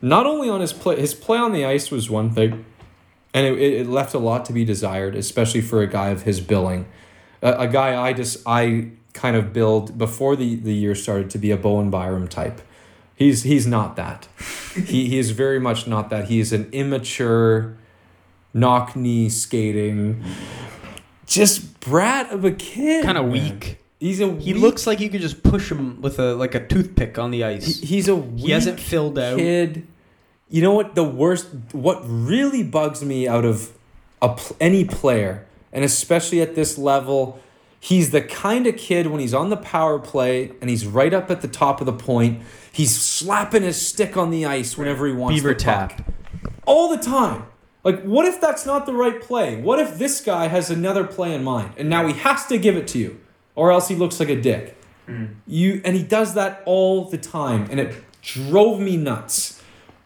Not only on his play, his play on the ice was one thing, and it, it it left a lot to be desired, especially for a guy of his billing. A, a guy I just I kind of build before the, the year started to be a Bowen Byram type. He's he's not that. he he is very much not that. He is an immature, knock knee skating, just brat of a kid. Kind of weak. He's a He weak- looks like you could just push him with a like a toothpick on the he- ice. he's a Weak He hasn't filled out. kid. You know what? The worst. What really bugs me out of a any player, and especially at this level, he's the kind of kid when he's on the power play and he's right up at the top of the point. He's slapping his stick on the ice whenever he wants Beaver the puck. tap. all the time. Like, what if that's not the right play? What if this guy has another play in mind and now he has to give it to you, or else he looks like a dick? Mm. You and he does that all the time, and it drove me nuts.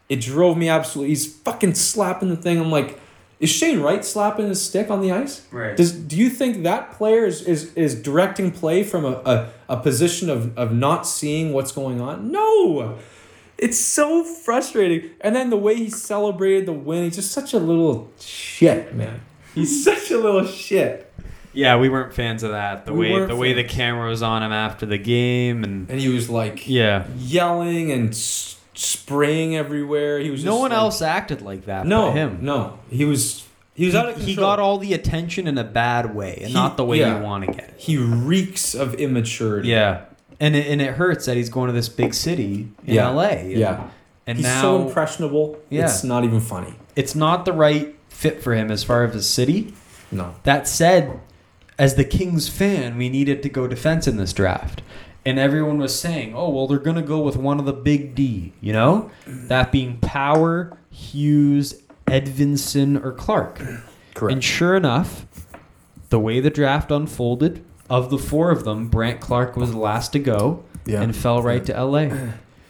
It drove me absolutely. He's fucking slapping the thing. I'm like, is Shane Wright slapping his stick on the ice? Right. Does do you think that player is is, is directing play from a, a, a position of, of not seeing what's going on? No. It's so frustrating. And then the way he celebrated the win, he's just such a little shit, man. He's *laughs* such a little shit. Yeah, we weren't fans of that. The We way the way the camera was on him after the game, and And he was like yeah, yelling and s- spraying everywhere. He was no one like- else acted like that. No, him. no. He was he was out of He, control. he got all the attention in a bad way, and He- not the way yeah. you want to get it. He reeks of immaturity. Yeah, and it, and it hurts that he's going to this big city in Yeah. L.A. Yeah. and He's now so impressionable. Yeah. It's not even funny. it's not the right fit for him as far as the city. No. That said, as the Kings fan, we needed to go defense in this draft. And everyone was saying, oh, well, they're going to go with one of the big D, you know? That being Power, Hughes, Edvinsson, or Clarke. Correct. And sure enough, the way the draft unfolded, of the four of them, Brandt Clarke was the last to go Yeah. and fell right to LA. *clears throat*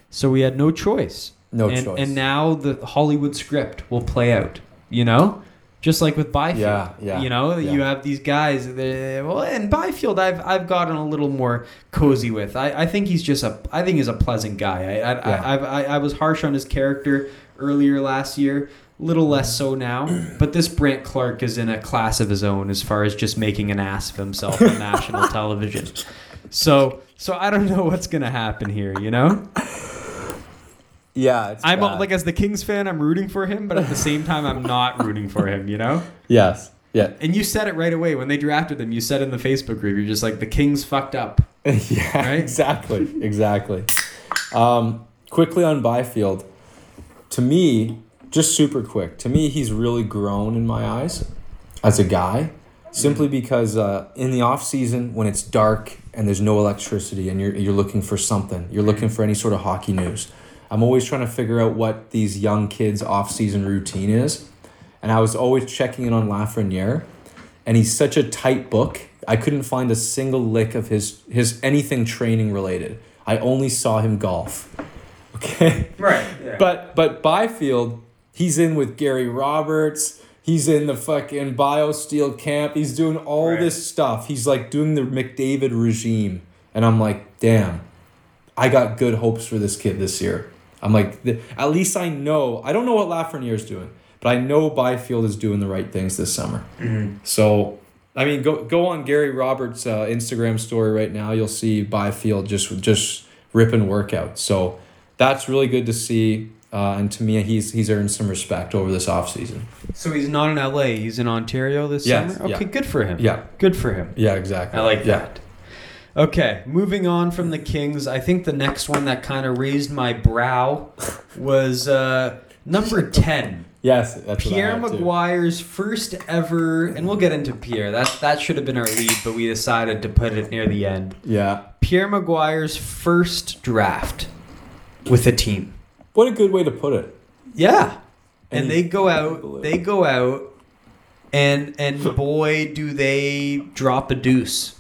So we had no choice. no and, choice. And now the Hollywood script will play out, you know? Just like with Byfield. Yeah, yeah, You know, yeah. you have these guys. Well, and Byfield, I've I've gotten a little more cozy with. I, I think he's just a I think he's a pleasant guy. I I, Yeah. I, I, I was harsh on his character earlier last year. A little less so now, *clears throat* but this Brandt Clarke is in a class of his own as far as just making an ass of himself on national *laughs* television. So, so I don't know what's gonna happen here. You know, yeah, it's I'm bad. like as the Kings fan, I'm rooting for him, but at the same time, I'm not *laughs* rooting for him. You know. yes, yeah, And you said it right away when they drafted him. You said in the Facebook group, you're just like the Kings fucked up. *laughs* yeah, Right? exactly, exactly. Um, quickly on Byfield, to me, just super quick. To me, he's really grown in my eyes as a guy, simply because uh, in the off season when it's dark and there's no electricity and you're you're looking for something, you're looking for any sort of hockey news. I'm always trying to figure out what these young kids' off season routine is, and I was always checking in on Lafreniere, and he's such a tight book. I couldn't find a single lick of his his anything training related. I only saw him golf. *laughs* Okay. Right. Yeah. But but Byfield, he's in with Gary Roberts. He's in the fucking biosteel camp. He's doing all Right. this stuff. He's like doing the McDavid regime. And I'm like, damn, I got good hopes for this kid this year. I'm like, at least I know. I don't know what Lafreniere's doing, but I know Byfield is doing the right things this summer. So, I mean, go go on Gary Roberts' uh, Instagram story right now. You'll see Byfield just just ripping workouts. So that's really good to see. Uh, and to me, he's he's earned some respect over this offseason. So he's not in LA. He's in Ontario this Yes, summer. yeah. Okay, good for him. Yeah. good for him. Yeah, exactly. I like yeah. that. Okay, moving on from the Kings, I think the next one that kind of raised my brow was uh, number 10. Yes, that's Pierre. McGuire's first ever, and we'll get into Pierre. That that should have been our lead, but we decided to put it near the end. Yeah. Pierre McGuire's first draft with a team. What a good way to put it. Yeah. And And they go out, they go out, and and boy do they drop a deuce.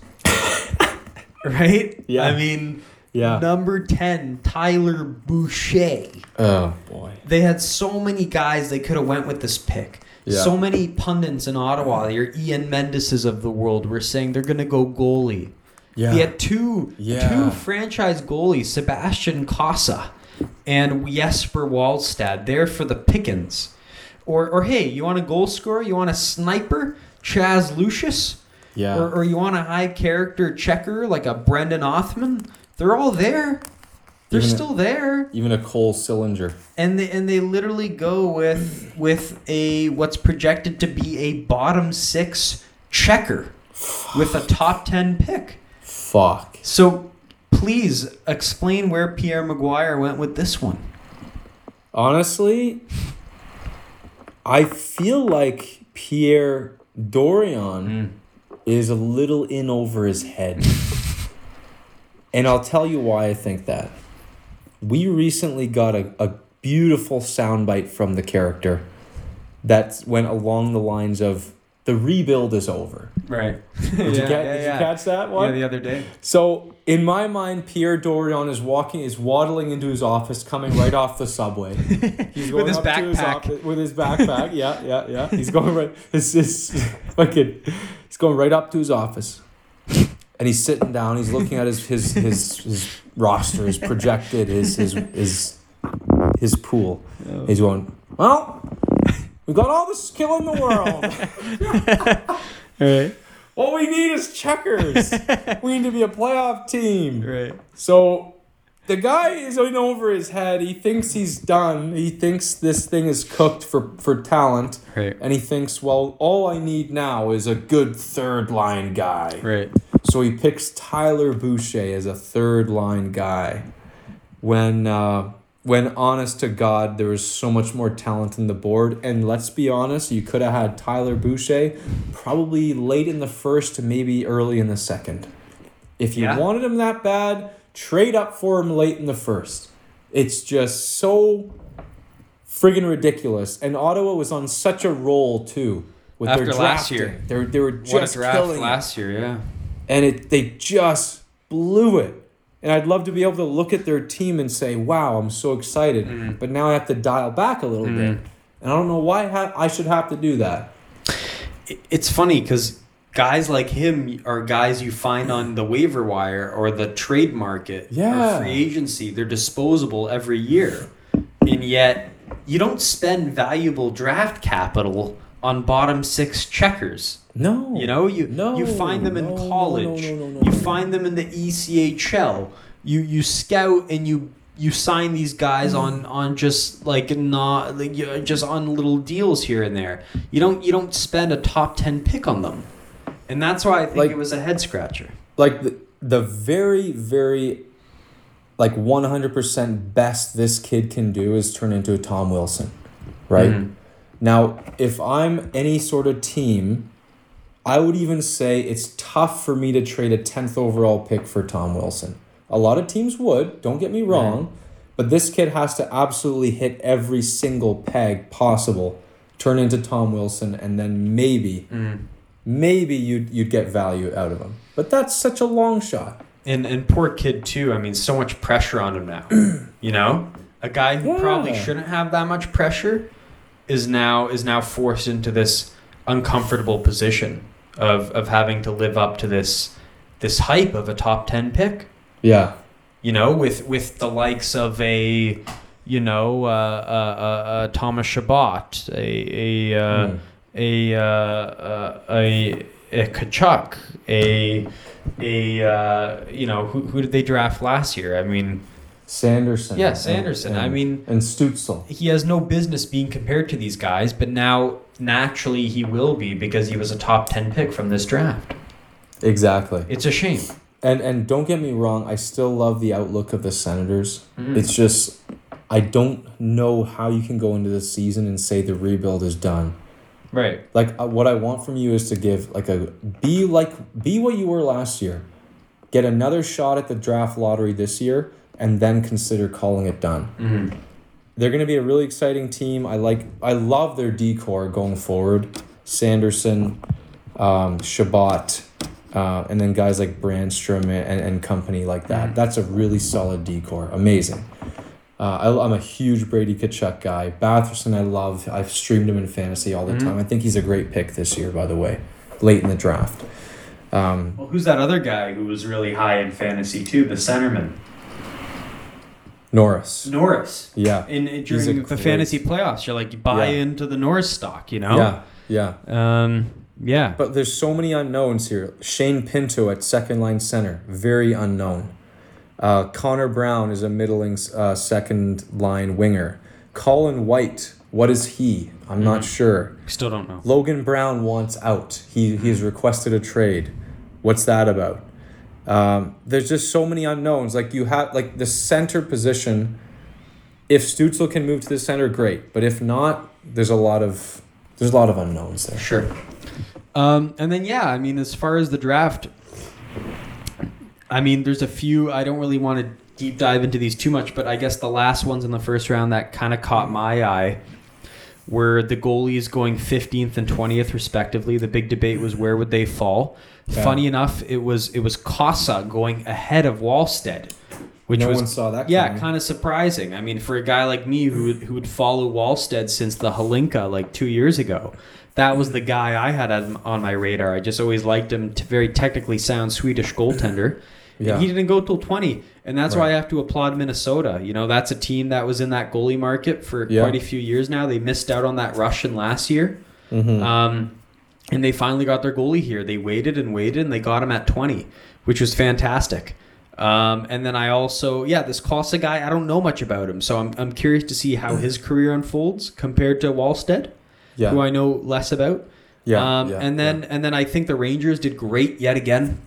*laughs* right? Yeah. I mean, Yeah. number 10, Tyler Boucher. Oh boy. They had so many guys they could have went with this pick. Yeah. So many pundits in Ottawa, your Ian Mendeses of the world, were saying they're going to go goalie. Yeah. He had two Yeah. two franchise goalies, Sebastian Cossa and Jesper Wallstedt, there for the pickings. Or or hey, you want a goal scorer? You want a sniper? Chaz Lucius? Yeah. Or, or you want a high character checker like a Brendan Othmann? They're all there. They're Even a- still there. Even a Cole Sillinger. And they and they literally go with with a what's projected to be a bottom six checker with a top ten pick. Fuck. So please explain where Pierre McGuire went with this one. Honestly, I feel like Pierre Dorion hmm. Is a little in over his head. *laughs* and I'll tell you why I think that. We recently got a, a beautiful soundbite from the character that went along the lines of the rebuild is over. Right. Did, you, *laughs* ca- did you catch that one? Yeah, the other day. So in my mind, Pierre Dorion is walking, is waddling into his office, coming right off the subway. *laughs* He's With his up to backpack. office- with his backpack. Yeah, yeah, yeah. He's going right. His, his fucking. He's going right up to his office, and he's sitting down. He's looking at his his his, his roster, his projected, his his his his pool. Oh. He's going. Well, we got all the skill in the world. *laughs* *laughs* Right. What we need is checkers. *laughs* we need to be a playoff team. Right. So the guy is in over his head. He thinks he's done. He thinks this thing is cooked for, for talent. Right. And he thinks, well, all I need now is a good third line guy. Right. So he picks Tyler Boucher as a third line guy. When uh, when honest to God, there was so much more talent in the board. And let's be honest, you could have had Tyler Boucher probably late in the first to maybe early in the second. If you Yeah. wanted him that bad, trade up for him late in the first. It's just so friggin' ridiculous. And Ottawa was on such a roll too with After their last year. They were, they were What a just draft killing last year, yeah. and it they just blew it. And I'd love to be able to look at their team and say, "Wow, I'm so excited." Mm-hmm. But now I have to dial back a little bit, and I don't know why ha- I should have to do that. It's funny because guys like him are guys you find on the waiver wire or the trade market Yeah. or free agency. They're disposable every year. And yet, you don't spend valuable draft capital on bottom six checkers. No, You know, you No, you find them in no, college. no, you find them in the ECHL. You you scout and you you sign these guys Mm. on on just like not like just on little deals here and there. You don't you don't spend a top 10 pick on them. And that's why I think Like- it was a head scratcher. like the the very very like 100% best this kid can do is turn into a Tom Wilson, right? Mhm. Now, if I'm any sort of team, I would even say it's tough for me to trade a 10th overall pick for Tom Wilson. A lot of teams would, don't get me wrong, but this kid has to absolutely hit every single peg possible, turn into Tom Wilson, and then maybe, mm. maybe you'd, you'd get value out of him. But that's such a long shot. And and poor kid too. I mean, so much pressure on him now. *clears throat* you know, a guy who probably shouldn't have that much pressure. Is now is now forced into this uncomfortable position of of having to live up to this this hype of a top 10 pick Yeah. you know with with the likes of a you know uh, uh, uh, uh, Thomas Chabot a a uh, Mm. a, uh, uh, a a Tkachuk a a uh, you know who, who did they draft last year I mean Sanderson. Yeah, and- Sanderson. I mean- and Stützle. he has no business being compared to these guys, but now naturally he will be because he was a top 10 pick from this draft. Exactly. It's a shame. And and don't get me wrong, I still love the outlook of the Senators. Mhm. It's just I don't know how you can go into the season and say the rebuild is done. Right. Like uh, what I want from you is to give like a be like be what you were last year. Get another shot at the draft lottery this year and then consider calling it done. Mm-hmm. They're going to be a really exciting team. I like I love their decor going forward. Sanderson, um, Chabot, uh, and then guys like Brännström and, and company like that. Mhm. That's a really solid decor. Amazing. Uh, I, I'm a huge Brady Tkachuk guy. Batherson, I love. I've streamed him in fantasy all the Mhm. time. I think he's a great pick this year, by the way, late in the draft. Um, Well, who's that other guy who was really high in fantasy too? The centerman. Norris. Norris. Yeah. In, in during the great- fantasy playoffs, you're like you buy Yeah. into the Norris stock, you know? Yeah. Yeah. Um yeah. But there's so many unknowns here. Shane Pinto at second line center, very unknown. Uh, Connor Brown is a middling uh, second line winger. Colin White, what is he? I'm not sure. Still don't know. Logan Brown wants out. He he has requested a trade. What's that about? Um, there's just so many unknowns. Like you have like the center position. If Stützle can move to the center, great. But if not, there's a lot of there's a lot of unknowns there. Sure. Um, and then yeah, I mean, as far as the draft, I mean, there's a few. I don't really want to deep dive into these too much, but I guess the last ones in the first round that kind of caught my eye were the goalies going 15th and 20th respectively. The big debate was where would they fall. Yeah. Funny enough, it was it was Cossa going ahead of Wallstedt, which no was one saw that. yeah, kind of surprising. I mean, for a guy like me who would, who would follow Wallstedt since the Hlinka like two years ago, that was the guy I had on, on my radar. I just always liked him. To very technically sound Swedish goaltender. *laughs* Yeah. And he didn't go till twenty, and that's why I have to applaud Minnesota. You know, that's a team that was in that goalie market for Yeah. quite a few years now. They missed out on that Russian last year. Mhm. Um, and they finally got their goalie here. They waited and waited, and they got him at 20, which was fantastic. Um, and then I also, yeah, this Cossa guy, I don't know much about him, so I'm, I'm curious to see how his career unfolds compared to Wallstedt, yeah. who I know less about. yeah. um, yeah, and then and then I think the Rangers did great yet again.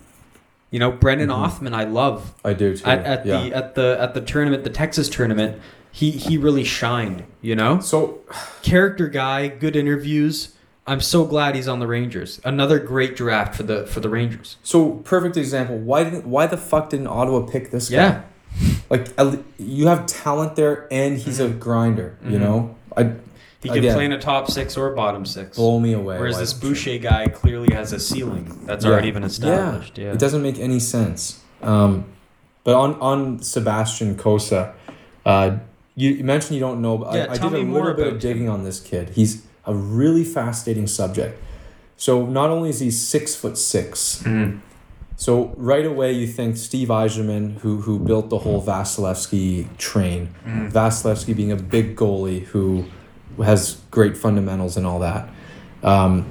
You know, Brendan Mhm. Othmann, I love. I do too. at, at yeah. the at the at the tournament, the Texas tournament. He he really shined. You know, so *sighs* character guy, good interviews. I'm so glad he's on the Rangers. Another great draft for the for the Rangers. so perfect example. Why didn't why the fuck didn't Ottawa pick this guy? Yeah. Like you have talent there, and he's a grinder. You Mhm. know, I He can Again. play in a top six or bottom six. blow me away. Whereas this? Boucher guy clearly has a ceiling that's Yeah. already been established. Yeah. It doesn't make any sense. Um, but on on Sebastian Cossa, uh, you, you mentioned you don't know. But Yeah, I, I did a little bit of digging on this kid. He's a really fascinating subject. So not only is he six foot six, Mhm. so right away you think Steve Yzerman, who who built the whole Vasilevskiy train, Mhm. Vasilevskiy being a big goalie who has great fundamentals and all that. Um,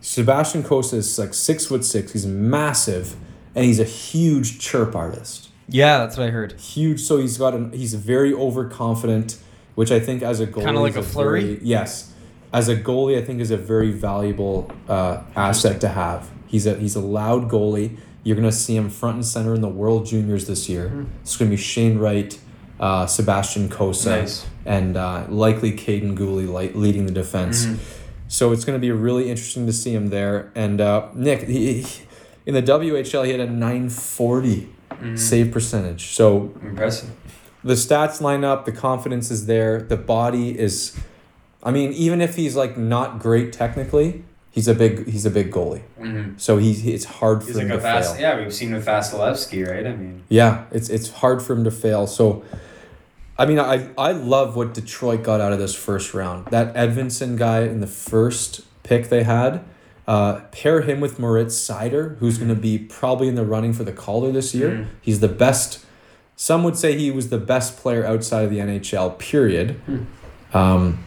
Sebastian Cossa is like six foot six. He's massive, and he's a huge chirp artist. Yeah, that's what I heard. Huge. So he's got an. He's very overconfident, which I think as a goalie, Kinda like a Fleury. very- yes, as a goalie, I think is a very valuable uh, asset to have. He's a he's a loud goalie. You're gonna see him front and center in the World Juniors this year. Mhm. It's gonna be Shane Wright, uh, Sebastian Cossa, Nice. and uh, likely Kaiden Guhle li- leading the defense. Mhm. So it's going to be really interesting to see him there. And uh, Nick, he, he- in the WHL, he had a 940 Mhm. save percentage. So Impressive. the stats line up, the confidence is there, the body is. I mean, even if he's like not great technically, he's a big he's a big goalie. Mm-hmm. So he's it's hard for He's him like to fast. fail. Yeah, we've seen with Vasilevskiy, right? I mean, Yeah, it's it's hard for him to fail. So, I mean, I I love what Detroit got out of this first round. That Edvinsson guy in the first pick they had, uh, pair him with Moritz Seider, who's going to be probably in the running for the Calder this year. Mm. He's the best. Some would say he was the best player outside of the NHL. Period. Um,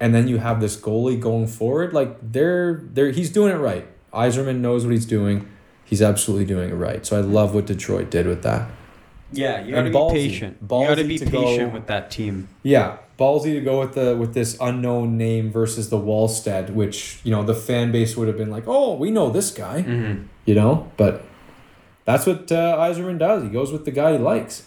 and then you have this goalie going forward. Like they're they're he's doing it right. Yzerman knows what he's doing. He's absolutely doing it right. So I love what Detroit did with that. Yeah, you gotta be ballsy. patient. you gotta be to patient go- with that team. Yeah, ballsy to go with the with this unknown name versus the Wallstedt, which you know the fan base would have been like, oh, we know this guy, Mm-hmm. you know. But that's what uh, Yzerman does. He goes with the guy he likes.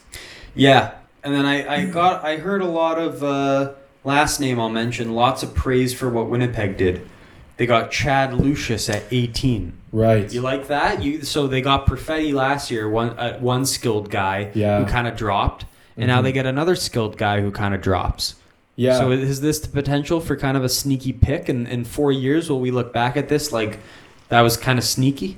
Yeah, and then I, I got I heard a lot of uh, last name I'll mention. Lots of praise for what Winnipeg did. They got Chaz Lucius at eighteen. Right. You like that? You so they got Perfetti last year, one uh, one skilled guy Yeah. who kind of dropped, and now they get another skilled guy who kind of drops. yeah. So is this the potential for kind of a sneaky pick? And in four years, will we look back at this like that was kind of sneaky?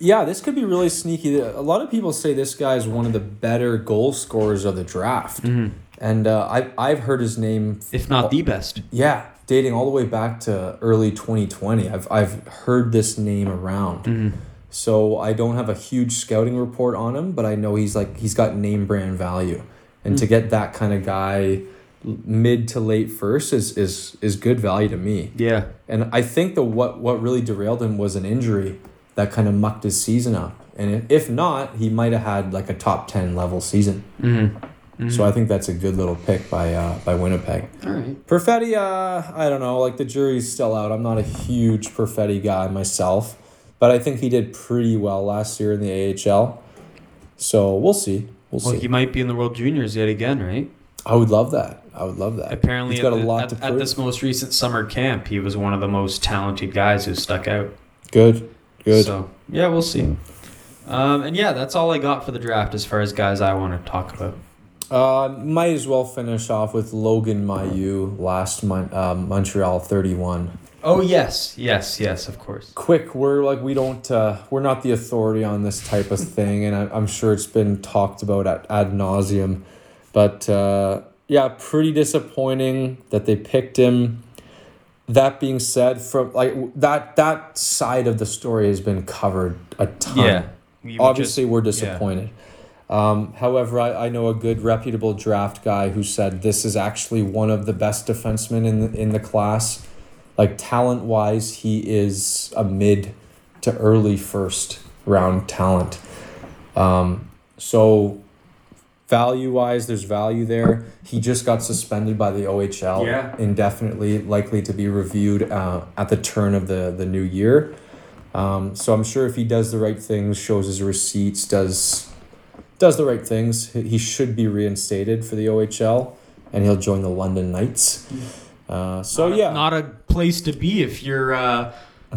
Yeah, this could be really sneaky. A lot of people say this guy is one of the better goal scorers of the draft, and uh, I I've heard his name. If not the best. Yeah, dating all the way back to early 2020. I've I've heard this name around. So I don't have a huge scouting report on him, but I know he's like he's got name brand value, and to get that kind of guy mid to late first is is is good value to me. Yeah. And I think the what what really derailed him was an injury that kind of mucked his season up. And if not, he might have had like a top ten level season. Mm-hmm. So I think that's a good little pick by uh, by Winnipeg. All right. Perfetti, uh, I don't know. Like the jury's still out. I'm not a huge Perfetti guy myself, but I think he did pretty well last year in the AHL. So we'll see. We'll Well, see. he might be in the World Juniors yet again, right? I would love that. I would love that. Apparently, he's got at, a the- lot at, to at prove. this most recent summer camp, he was one of the most talented guys who stuck out. Good, good. So yeah, we'll see. Um, and yeah, that's all I got for the draft as far as guys I want to talk about. Uh, might as well finish off with Logan Mailloux last month, uh, Montreal 31. Oh yes, yes, yes, of course. Quick, we're like we don't uh, we're not the authority on this type of thing, and I, I'm sure it's been talked about at ad nauseum, but uh, yeah, pretty disappointing that they picked him. That being said, from like that that side of the story has been covered a ton. Yeah, we obviously just- we're yeah. Um, however, I, I know a good reputable draft guy who said this is actually one of the best defensemen in the, in the class. Like talent wise, he is a mid to early first round talent. Um, so value wise, there's value there. He just got suspended by the OHL Yeah. indefinitely, likely to be reviewed uh, at the turn of the, the new year. Um, so I'm sure if he does the right things, shows his receipts, does does the right things, he should be reinstated for the OHL, and he'll join the London Knights. Uh, so Not a- yeah, not a place to be if you're uh,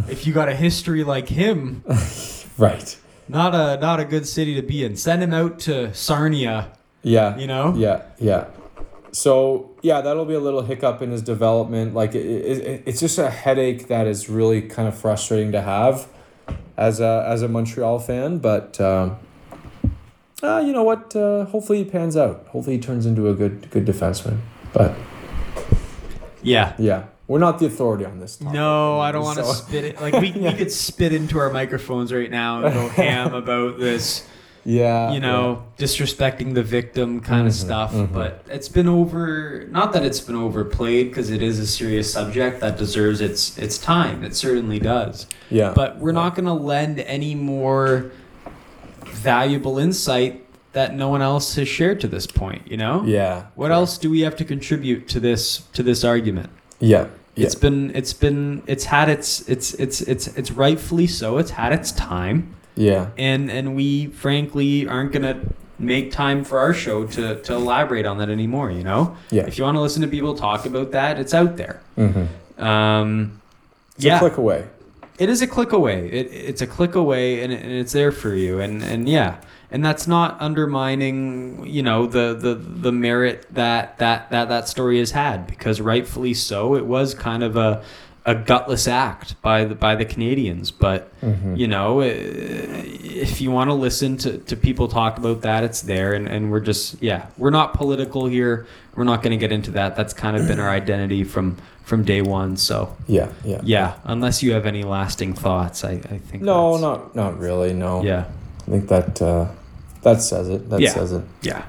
if you got a history like him. *laughs* right. Not a not a good city to be in. Send him out to Sarnia. Yeah, You know. yeah, yeah. So yeah, that'll be a little hiccup in his development. Like it, it, it's just a headache that is really kind of frustrating to have as a as a Montreal fan. But um, uh, you know what? Uh, hopefully he pans out. Hopefully he turns into a good good defenseman. But Yeah. yeah, we're not the authority on this. Topic. No, I don't want to *laughs* spit it. Like we, we could spit into our microphones right now and go *laughs* ham about this, Yeah, you know, disrespecting the victim kind of Mhm, stuff. mhm. But it's been over. Not that it's been overplayed because it is a serious subject that deserves its its time. It certainly does. yeah, But we're not going to lend any more valuable insight that no one else has shared to this point. You know. yeah. What else do we have to contribute to this to this argument? Yeah, yeah, It's been it's been it's had its it's it's it's it's rightfully so. It's had its time, yeah, and and we frankly aren't gonna make time for our show to to elaborate on that anymore. You know, yeah. if you want to listen to people talk about that, it's out there. Mm-hmm. Um, It's yeah, click away. It is a click away. It, it's a click away, and, it, and it's there for you. And and yeah, and that's not undermining, you know, the the the merit that that that that story has had because rightfully so, it was kind of a a gutless act by the by the Canadiens. But Mm-hmm. you know, uh, if you want to listen to, to people talk about that, it's there, and, and we're just yeah, we're not political here. We're not going to get into that. That's kind of been our *clears throat* identity from from day one. So Yeah, yeah. yeah, unless you have any lasting thoughts, I, I think No, not not really. No. yeah. I think that uh, that says it. That Yeah. says it. Yeah.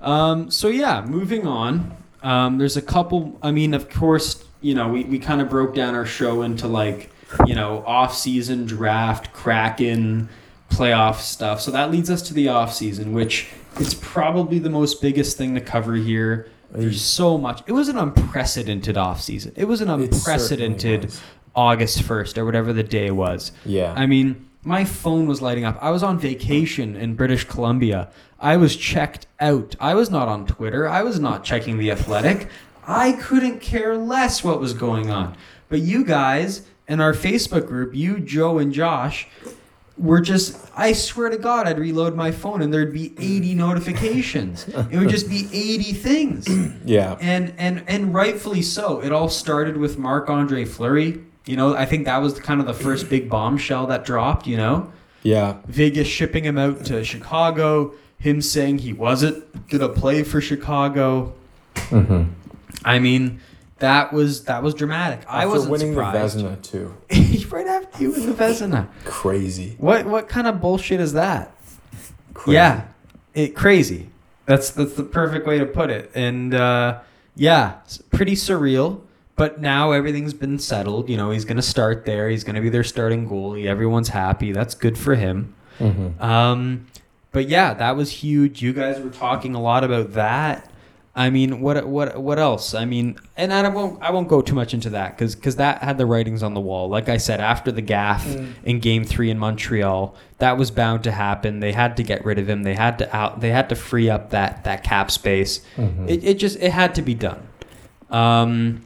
Um, so yeah, moving on. Um, there's a couple. I mean, of course, you know, we, we kind of broke down our show into like, you know, off season draft, Kraken, playoff stuff. So that leads us to the off season, which it's probably the most biggest thing to cover here. There's so much. It was an unprecedented off season. It was an unprecedented was. August first or whatever the day was. Yeah. I mean, my phone was lighting up. I was on vacation in British Columbia. I was checked out. I was not on Twitter. I was not checking The Athletic. I couldn't care less what was going on. But you guys in our Facebook group, you, Joe, and Josh, were just, I swear to God, I'd reload my phone and there'd be 80 notifications. it would just be 80 things *clears throat* yeah. and and and rightfully so. It all started with Marc Andre Fleury. You know, I think that was kind of the first big bombshell that dropped. You know, Yeah. Vegas shipping him out to Chicago, him saying he wasn't gonna play for Chicago. Mm-hmm. I mean, that was that was dramatic. I After wasn't winning surprised. the Vezina too. *laughs* right after you win the Vezina. Crazy. What what kind of bullshit is that? Crazy. Yeah, it crazy. That's that's the perfect way to put it. And uh, yeah, it's pretty surreal. But now everything's been settled. You know, he's gonna start there. He's gonna be their starting goalie. Everyone's happy. That's good for him. Mm-hmm. Um, but yeah, that was huge. You guys were talking a lot about that. I mean, what what what else? I mean, and I won't I won't go too much into that because because that had the writings on the wall. Like I said, after the gaff in Game Three in Montreal, that was bound to happen. They had to get rid of him. They had to out. They had to free up that that cap space. Mm-hmm. It, it just it had to be done. Um,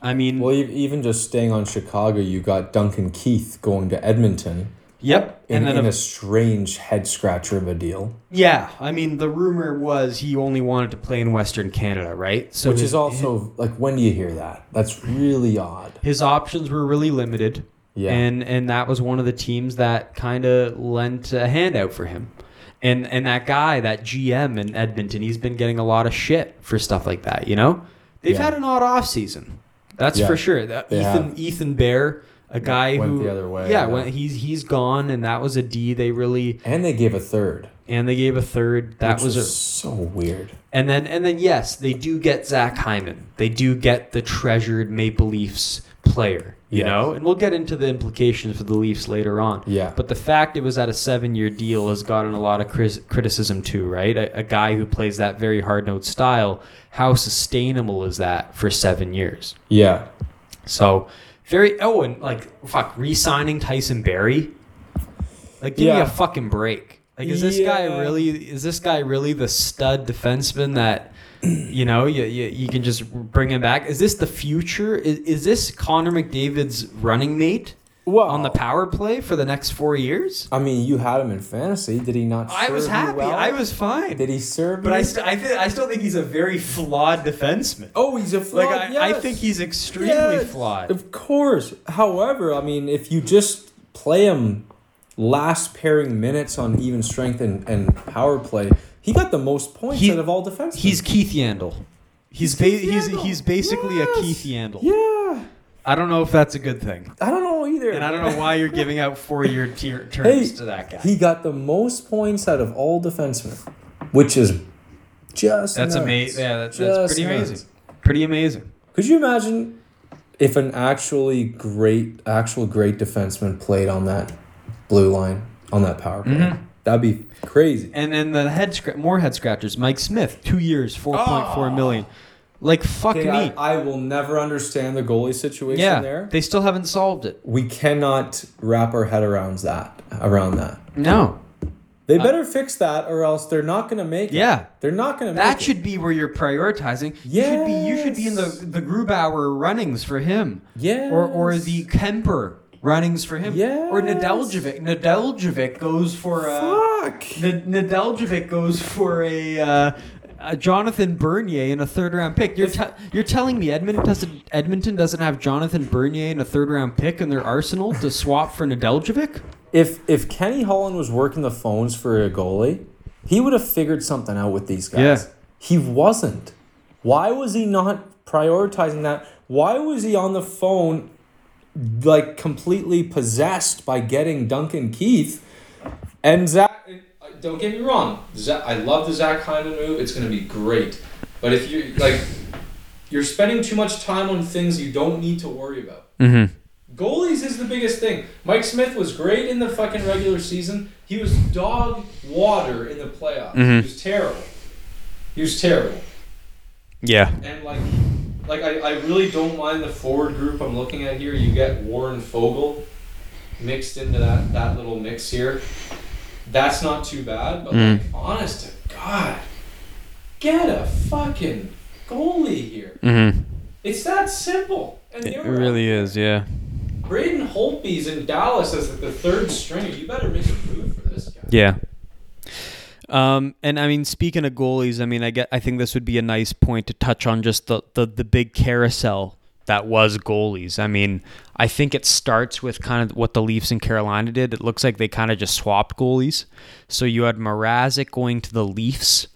I mean, Well, even just staying on Chicago, you got Duncan Keith going to Edmonton yep. in, and then in a- a strange head scratcher of a deal, yeah, I mean, the rumor was he only wanted to play in Western Canada, right? So which his- is also like when do you hear that? That's really odd. his options were really limited. Yeah. And and that was one of the teams that kind of lent a handout for him. And and that guy, that GM in Edmonton, he's been getting a lot of shit for stuff like that, you know? They've Yeah. had an odd off season. That's Yeah, for sure. That Ethan have. Ethan Bear, a guy went who the other way, Yeah. When he's he's gone and that was a D they really And they gave a third. and they gave a third. That which was a so weird. and then and then yes, they do get Zach Hyman. They do get the treasured Maple Leafs player. You Yes. know, and we'll get into the implications for the Leafs later on. Yeah. But the fact it was at a seven-year deal has gotten a lot of criticism too, right? A, a guy who plays that very hard-nosed style, how sustainable is that for seven years? Yeah. So very. Oh, and like fuck, re-signing Tyson Barrie. Like, give me Yeah. a fucking break. Like, is this guy Yeah. really? Is this guy really the stud defenseman that? You know, you, you, you can just bring him back. Is this the future? Is, is this Connor McDavid's running mate Well, on the power play for the next four years? I mean, you had him in fantasy. Did he not? I was serve you happy. well? I was fine. Did he serve? but you? I, st- I, th- I still think he's a very flawed defenseman. Oh, he's a flawed. like I, I think he's extremely Yes, flawed. Of course. However, I mean, if you just play him last pairing minutes on even strength and, and power play, he got the most points He- out of all defensemen. He's Keith Yandle. He's ba- Keith he's he's basically Yes. a Keith Yandle. yeah. I don't know if that's a good thing, I don't know either. and I don't know why you're giving out four year tier *laughs* terms Hey, to that guy. He got the most points out of all defensemen, which is just that's amazing. Yeah, that's, that's pretty nuts. amazing. Pretty amazing. Could you imagine if an actually great, actual great defenseman played on that blue line on that power play? Mhm. That'd be crazy. And then the head scra- more head scratchers. Mike Smith, two years, four point four Oh. million. Like fuck me. I, I will never understand the goalie situation yeah, there. they still haven't solved it. We cannot wrap our head around that. Around that, No. they better fix that, or else they're not going to make it. Yeah. they're not going to make That it. should be where you're prioritizing. You should be you should be in the the Grubauer runnings for him. Yeah. Or or the Kuemper runnings for him. Yeah. Or. Nedeljkovic. Nedeljkovic goes for a. Fuck. N- Nedeljkovic goes for a uh, uh, Jonathan Bernier in a third round pick. You're you're telling me Edmonton doesn't Edmonton doesn't have Jonathan Bernier in a third round pick in their arsenal to swap for Nedeljkovic? If if Kenny Holland was working the phones for a goalie, he would have figured something out with these guys. Yeah. He wasn't. Why was he not prioritizing that? Why was he on the phone like completely possessed by getting Duncan Keith and Zach don't get me wrong. Zach, I love the Zach Hyman move. It's going to be great. But if you like you're spending too much time on things you don't need to worry about. Mm-hmm. Goalies is the biggest thing. Mike Smith was great in the fucking regular season. He was dog water in the playoffs. Mm-hmm. He was terrible. He was terrible. Yeah. And like, like I, I really don't mind the forward group I'm looking at here. You get Warren Foegele mixed into that that little mix here. That's not too bad. But Mm. like, honest to God, get a fucking goalie here. Mm-hmm. It's that simple. And It really is. Yeah. Braden Holtby's in Dallas as the third stringer. You better make a move for this guy. Yeah. Um, and I mean, speaking of goalies, I mean, I get, I think this would be a nice point to touch on just the, the, the big carousel that was goalies. I mean, I think it starts with kind of what the Leafs and Carolina did. It looks like they kind of just swapped goalies. So you had Mrazek going to the Leafs.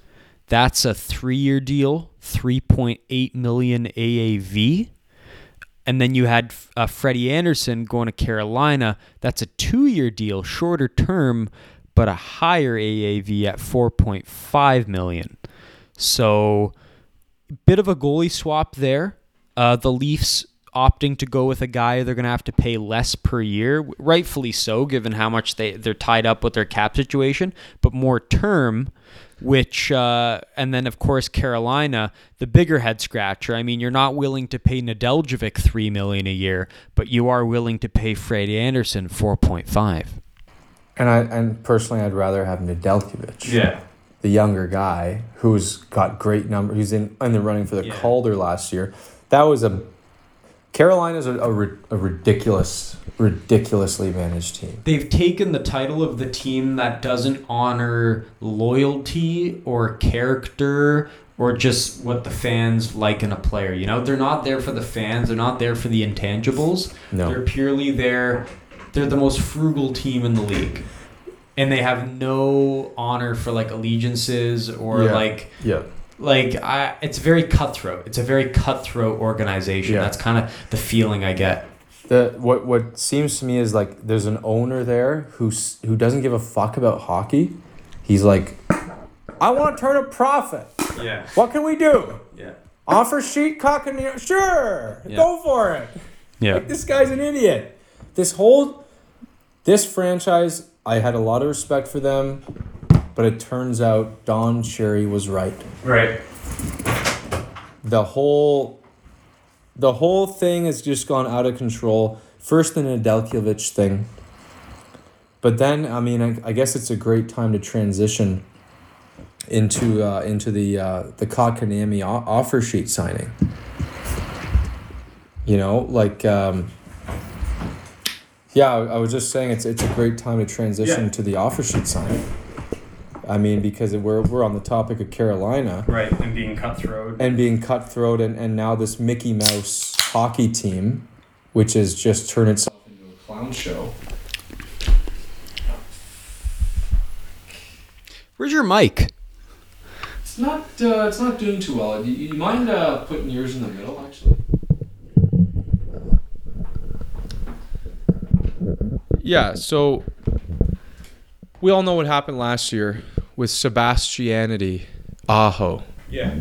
That's a three-year deal, 3.8 million AAV. And then you had uh, Freddie Andersen going to Carolina. That's a two-year deal, shorter term, but a higher AAV at 4.5 million. So, bit of a goalie swap there. Uh, the Leafs opting to go with a guy they're going to have to pay less per year, rightfully so, given how much they they're tied up with their cap situation, but more term. Which uh, and then of course Carolina, the bigger head scratcher. I mean, you're not willing to pay Nedeljkovic three million a year, but you are willing to pay Freddie Andersen four point five. And I and personally, I'd rather have Nedeljkovic, Yeah. the younger guy who's got great number. Who's in in the running for the Yeah. Calder last year. That was a Carolina's a, a, a ridiculous, ridiculously managed team. They've taken the title of the team that doesn't honor loyalty or character or just what the fans like in a player. You know, they're not there for the fans, they're not there for the intangibles. No. They're purely there. They're the most frugal team in the league. And they have no honor for like allegiances or Yeah. like Yeah. Like I it's very cutthroat. It's a very cutthroat organization. Yeah. That's kind of the feeling I get. The what what seems to me is like there's an owner there who's who doesn't give a fuck about hockey. He's like, I want to turn a profit. Yeah. What can we do? Yeah. Offer sheet cock and sure, Yeah. go for it. Yeah. Like, this guy's an idiot. This whole this franchise, I had a lot of respect for them, but it turns out Don Cherry was right. Right. The whole the whole thing has just gone out of control. First the Nedeljkovic thing. But then, I mean, I, I guess it's a great time to transition into uh, into the uh, the Kotkaniemi offer sheet signing. You know, like um, yeah, I, I was just saying it's it's a great time to transition Yeah. to the offer sheet signing. I mean, because we're we're on the topic of Carolina Right. And being cutthroat. and being cutthroat and, and now this Mickey Mouse hockey team, which has just turned itself into a clown show. Where's your mic? It's not uh, it's not doing too well. You, you mind uh, putting yours in the middle actually? Yeah, so we all know what happened last year with Sebastianity Aho. Yeah.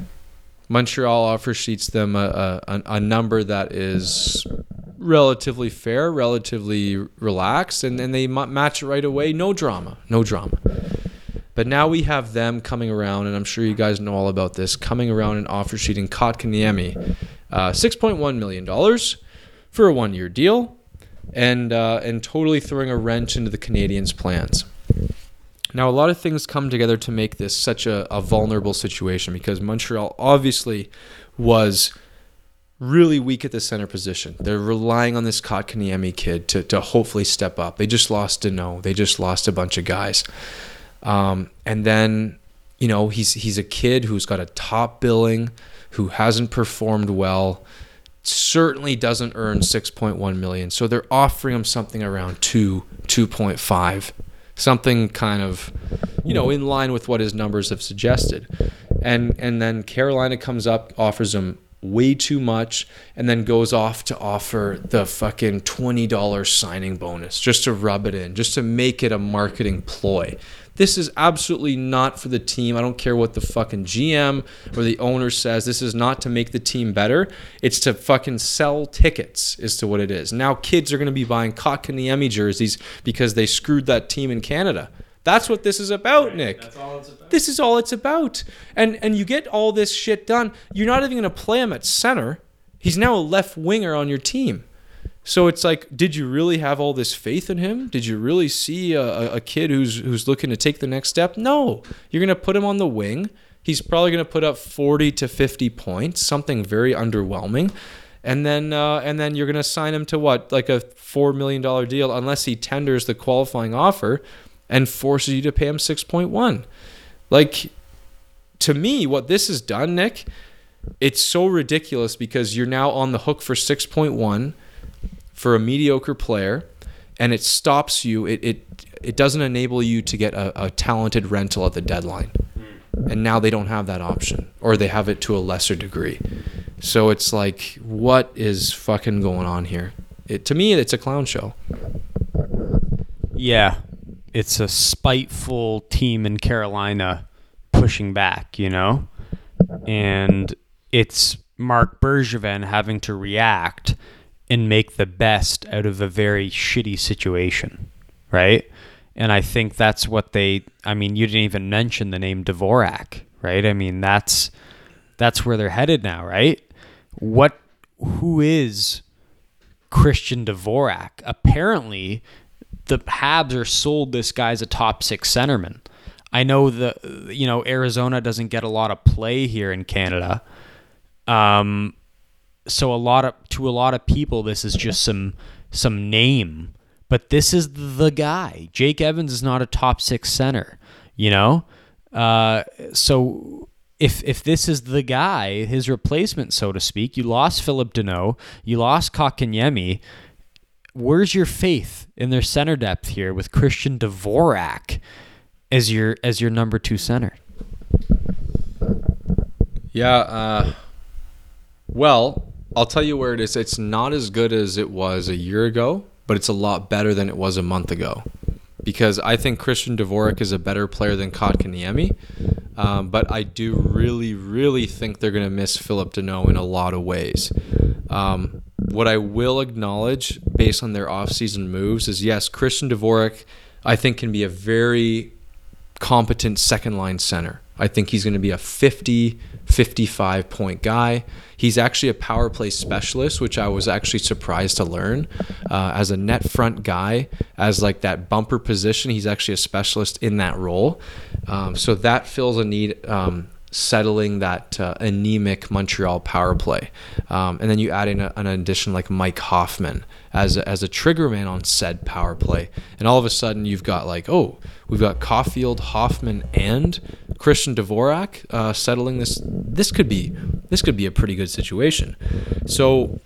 Montreal offer sheets them a, a, a number that is relatively fair, relatively relaxed, and, and they match it right away. No drama, no drama. But now we have them coming around, and I'm sure you guys know all about this, coming around and offer sheeting Kotkaniemi uh, $6.1 million for a one year deal and, uh, and totally throwing a wrench into the Canadiens' plans. Now, a lot of things come together to make this such a, a vulnerable situation because Montreal obviously was really weak at the center position. They're relying on this Kotkaniemi kid to, to hopefully step up. They just lost Danault. They just lost a bunch of guys. Um, and then you know, he's he's a kid who's got a top billing, who hasn't performed well, certainly doesn't earn 6.1 million. So they're offering him something around 2, 2.5, something kind of, you know, in line with what his numbers have suggested. And and then Carolina comes up, offers him way too much and then goes off to offer the fucking $20 signing bonus just to rub it in, just to make it a marketing ploy. This is absolutely not for the team. I don't care what the fucking GM or the owner says. This is not to make the team better. It's to fucking sell tickets, is to what it is. Now kids are going to be buying Kotkaniemi jerseys because they screwed that team in Canada. That's what this is about, Nick. about. This is all it's about. And and you get all this shit done. You're not even going to play him at center. He's now a left winger on your team. So it's like, did you really have all this faith in him? Did you really see a, a kid who's who's looking to take the next step? No. You're going to put him on the wing. He's probably going to put up 40 to 50 points, something very underwhelming. And then uh, and then you're going to sign him to what? Like a 4 million dollar deal unless he tenders the qualifying offer and forces you to pay him 6.1. Like to me what this has done, Nick, it's so ridiculous because you're now on the hook for 6.1 for a mediocre player and it stops you it it, it doesn't enable you to get a, a talented rental at the deadline. Hmm. And now they don't have that option or they have it to a lesser degree. So it's like what is fucking going on here? It, to me it's a clown show. Yeah, it's a spiteful team in Carolina pushing back, you know? And it's Marc Bergevin having to react and make the best out of a very shitty situation, right? And I think that's what they I mean, you didn't even mention the name Dvorak, right? I mean, that's that's where they're headed now, right? What who is Christian Dvorak? Apparently, the Habs are sold this guy as a top six centerman. I know the you know Arizona doesn't get a lot of play here in Canada. Um, so a lot of to a lot of people this is just some some name, but this is the guy. Jake Evans is not a top six center, you know. Uh, so if if this is the guy, his replacement, so to speak, you lost Philip Danault, you lost Kotkaniemi. Where's your faith in their center depth here with Christian Dvorak as your as your number two center? Yeah. Uh, well, I'll tell you where it is. It's not as good as it was a year ago, but it's a lot better than it was a month ago. Because I think Christian Dvorak is a better player than Kotkaniemi. Um, but I do really, really think they're going to miss Philip Danault in a lot of ways. Um, what I will acknowledge based on their offseason moves is yes, Christian Dvorak, I think, can be a very competent second line center. I think he's going to be a 50, 55 point guy. He's actually a power play specialist, which I was actually surprised to learn. Uh, as a net front guy, as like that bumper position, he's actually a specialist in that role. Um, so that fills a need. Um, settling that uh, anemic Montreal power play. Um, and then you add in a, an addition like Mike Hoffman as a, as a trigger man on said power play. And all of a sudden you've got like, oh, we've got Caufield, Hoffman, and Christian Dvorak uh, settling this. This could be this could be a pretty good situation. So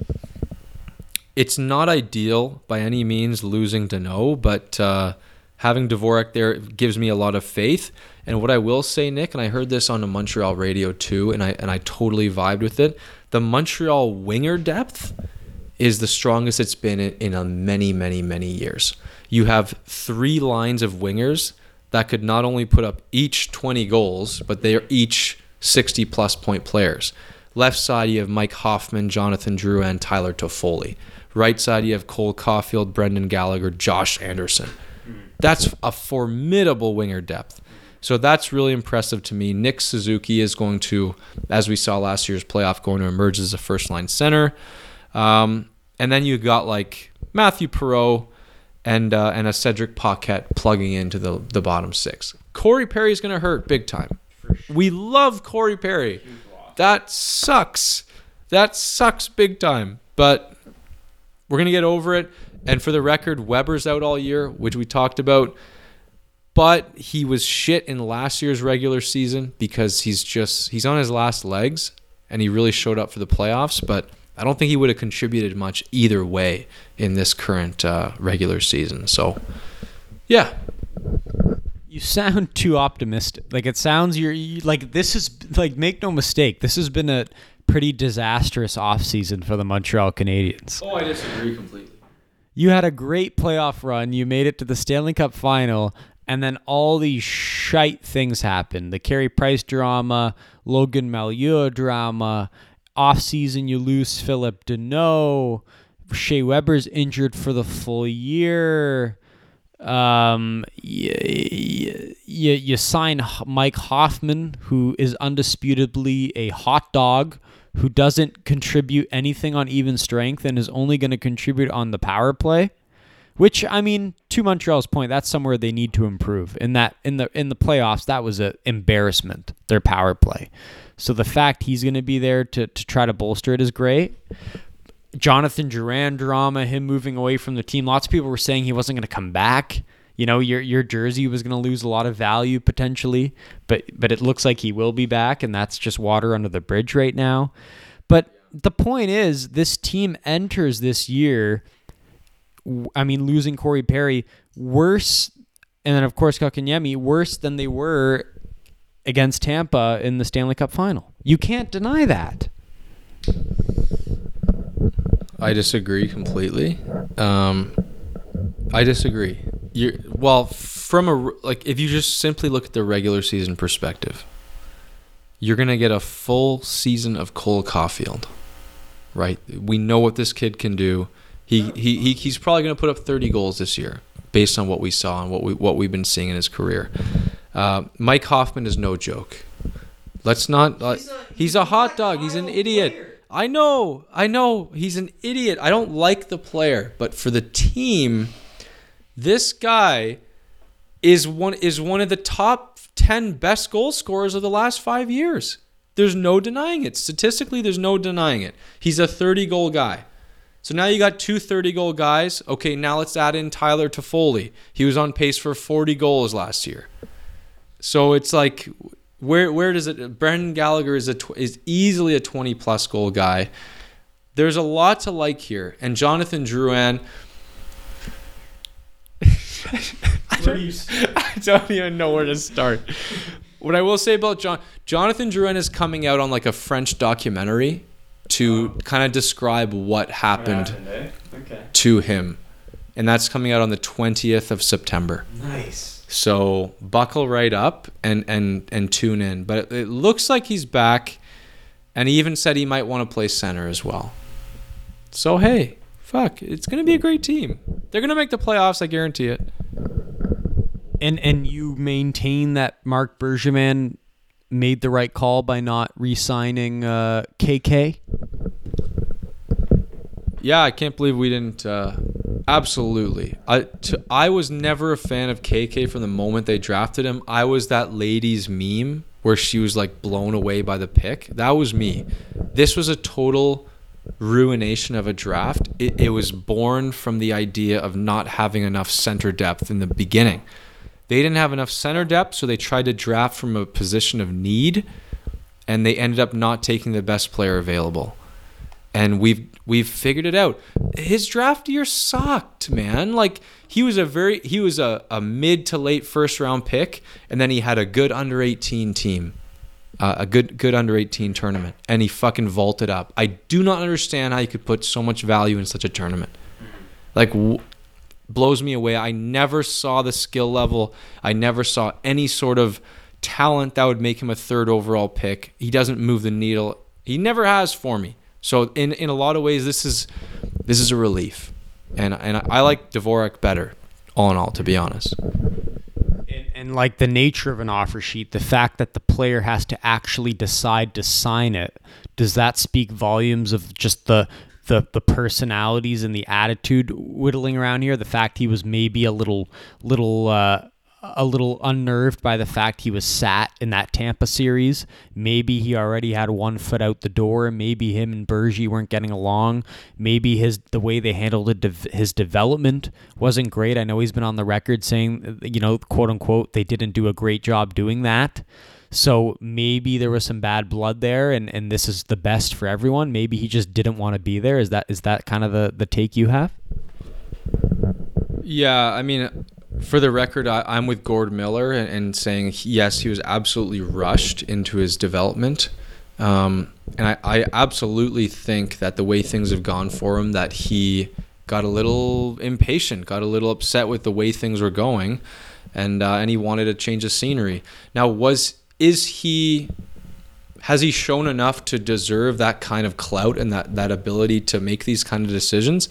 it's not ideal by any means losing Danault, but uh, having Dvorak there gives me a lot of faith. And what I will say, Nick, and I heard this on a Montreal radio too, and I and I totally vibed with it. The Montreal winger depth is the strongest it's been in, in many, many, many years. You have three lines of wingers that could not only put up each 20 goals, but they are each 60 plus point players. Left side, you have Mike Hoffman, Jonathan Drouin, and Tyler Toffoli. Right side, you have Cole Caufield, Brendan Gallagher, Josh Anderson. That's a formidable winger depth. So that's really impressive to me. Nick Suzuki is going to, as we saw last year's playoff, going to emerge as a first line center. Um, and then you got like Matthew Perreault and uh, and a Cedric Paquette plugging into the the bottom six. Corey Perry is going to hurt big time. We love Corey Perry. That sucks. That sucks big time. But we're going to get over it. And for the record, Weber's out all year, which we talked about. but he was shit in last year's regular season because he's just he's on his last legs and he really showed up for the playoffs. But I don't think he would have contributed much either way in this current uh, regular season. So, yeah, You sound *laughs* too optimistic. Like it sounds you're you, like this is like make no mistake. This has been a pretty disastrous offseason for the Montreal Canadiens. Oh, I disagree completely. You had a great playoff run. You made it to the Stanley Cup final, and then all these shite things happened. The Carey Price drama, Logan Mailloux drama. Offseason, you lose Philip Danault. Shea Weber's injured for the full year. Um, you, you, you sign Mike Hoffman, who is undisputably a hot dog, who doesn't contribute anything on even strength and is only going to contribute on the power play. Which I mean, to Montreal's point, that's somewhere they need to improve. In that in the in the playoffs, that was an embarrassment. Their power play. So the fact he's going to be there to to try to bolster it is great. Jonathan Drouin drama, him moving away from the team. Lots of people were saying he wasn't going to come back. You know, your your jersey was going to lose a lot of value potentially, but but it looks like he will be back, and that's just water under the bridge right now. But the point is, this team enters this year. I mean, losing Corey Perry worse, and then of course Kotkaniemi worse than they were against Tampa in the Stanley Cup final. You can't deny that. I disagree completely. Um, I disagree. You're, well, from a like, if you just simply look at the regular season perspective, you're gonna get a full season of Cole Caufield, right? We know what this kid can do. He he, he he's probably gonna put up 30 goals this year, based on what we saw and what we what we've been seeing in his career. Uh, Mike Hoffman is no joke. Let's not. Uh, he's a hot dog. He's an idiot. I know. I know. He's an idiot. I don't like the player, but for the team, this guy is one is one of the top 10 best goal scorers of the last 5 years. There's no denying it. Statistically, there's no denying it. He's a 30 goal guy. So now you got two 30 goal guys. Okay, now let's add in Tyler Toffoli. He was on pace for 40 goals last year. So it's like where where does it Brendan Gallagher is a tw- is easily a 20 plus goal guy. There's a lot to like here. And Jonathan Drouin *laughs* I don't, I don't even know where to start. What I will say about John Jonathan Drouin is coming out on like a French documentary to kind of describe what happened eh? Okay. to him. And that's coming out on the 20th of September. Nice. So buckle right up and and and tune in. But it, it looks like he's back, and he even said he might want to play center as well. So hey, fuck, it's gonna be a great team. They're gonna make the playoffs. I guarantee it. And and you maintain that Marc Bergevin made the right call by not re-signing uh, KK. Yeah, I can't believe we didn't. Uh, absolutely. I to, I was never a fan of KK from the moment they drafted him. I was that lady's meme where she was like blown away by the pick. That was me. This was a total ruination of a draft. It, it was born from the idea of not having enough center depth in the beginning. They didn't have enough center depth, so they tried to draft from a position of need, and they ended up not taking the best player available and we've we've figured it out. His draft year sucked, man. Like he was a very he was a, a mid to late first round pick, and then he had a good under eighteen team, uh, a good good under eighteen tournament, and he fucking vaulted up. I do not understand how you could put so much value in such a tournament. Like blows me away. I never saw the skill level. I never saw any sort of talent that would make him a third overall pick. He doesn't move the needle. He never has for me. So in in a lot of ways, this is this is a relief, and and I like Dvorak better, all in all, to be honest. And, and like the nature of an offer sheet, the fact that the player has to actually decide to sign it, does that speak volumes of just the the the personalities and the attitude whittling around here? The fact he was maybe a little little uh, a little unnerved by the fact he was sat in that Tampa series. Maybe he already had one foot out the door. Maybe him and Bergie weren't getting along. Maybe his the way they handled it, his development wasn't great. I know he's been on the record saying, you know, quote unquote, they didn't do a great job doing that. So maybe there was some bad blood there, and, and this is the best for everyone. Maybe he just didn't want to be there. Is that is that kind of the, the take you have? Yeah, I mean, for the record, I, am with Gord Miller and, and, saying yes, he was absolutely rushed into his development. Um, and I, I absolutely think that the way things have gone for him, that he got a little impatient, got a little upset with the way things were going, and uh, and he wanted a change of scenery. Now, was is he has he shown enough to deserve that kind of clout and that that ability to make these kind of decisions?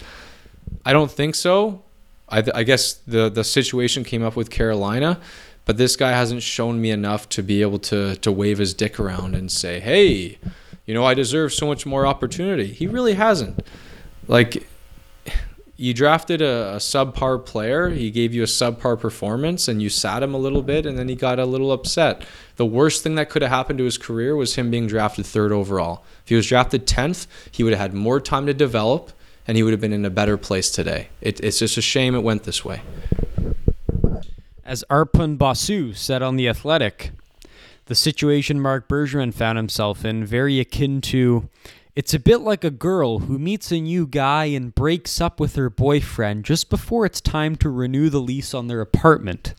I don't think so. I, I guess the the situation came up with Carolina, but this guy hasn't shown me enough to be able to to wave his dick around and say, "Hey, you know, I deserve so much more opportunity." He really hasn't. Like you drafted a, a, subpar player, he gave you a subpar performance, and you sat him a little bit, and then he got a little upset. The worst thing that could have happened to his career was him being drafted third overall. If he was drafted 10th, he would have had more time to develop and he would have been in a better place today. It, it's just a shame it went this way. As Arpon Basu said on The Athletic, the situation Mark Bergeron found himself in very akin to it's a bit like a girl who meets a new guy and breaks up with her boyfriend just before it's time to renew the lease on their apartment.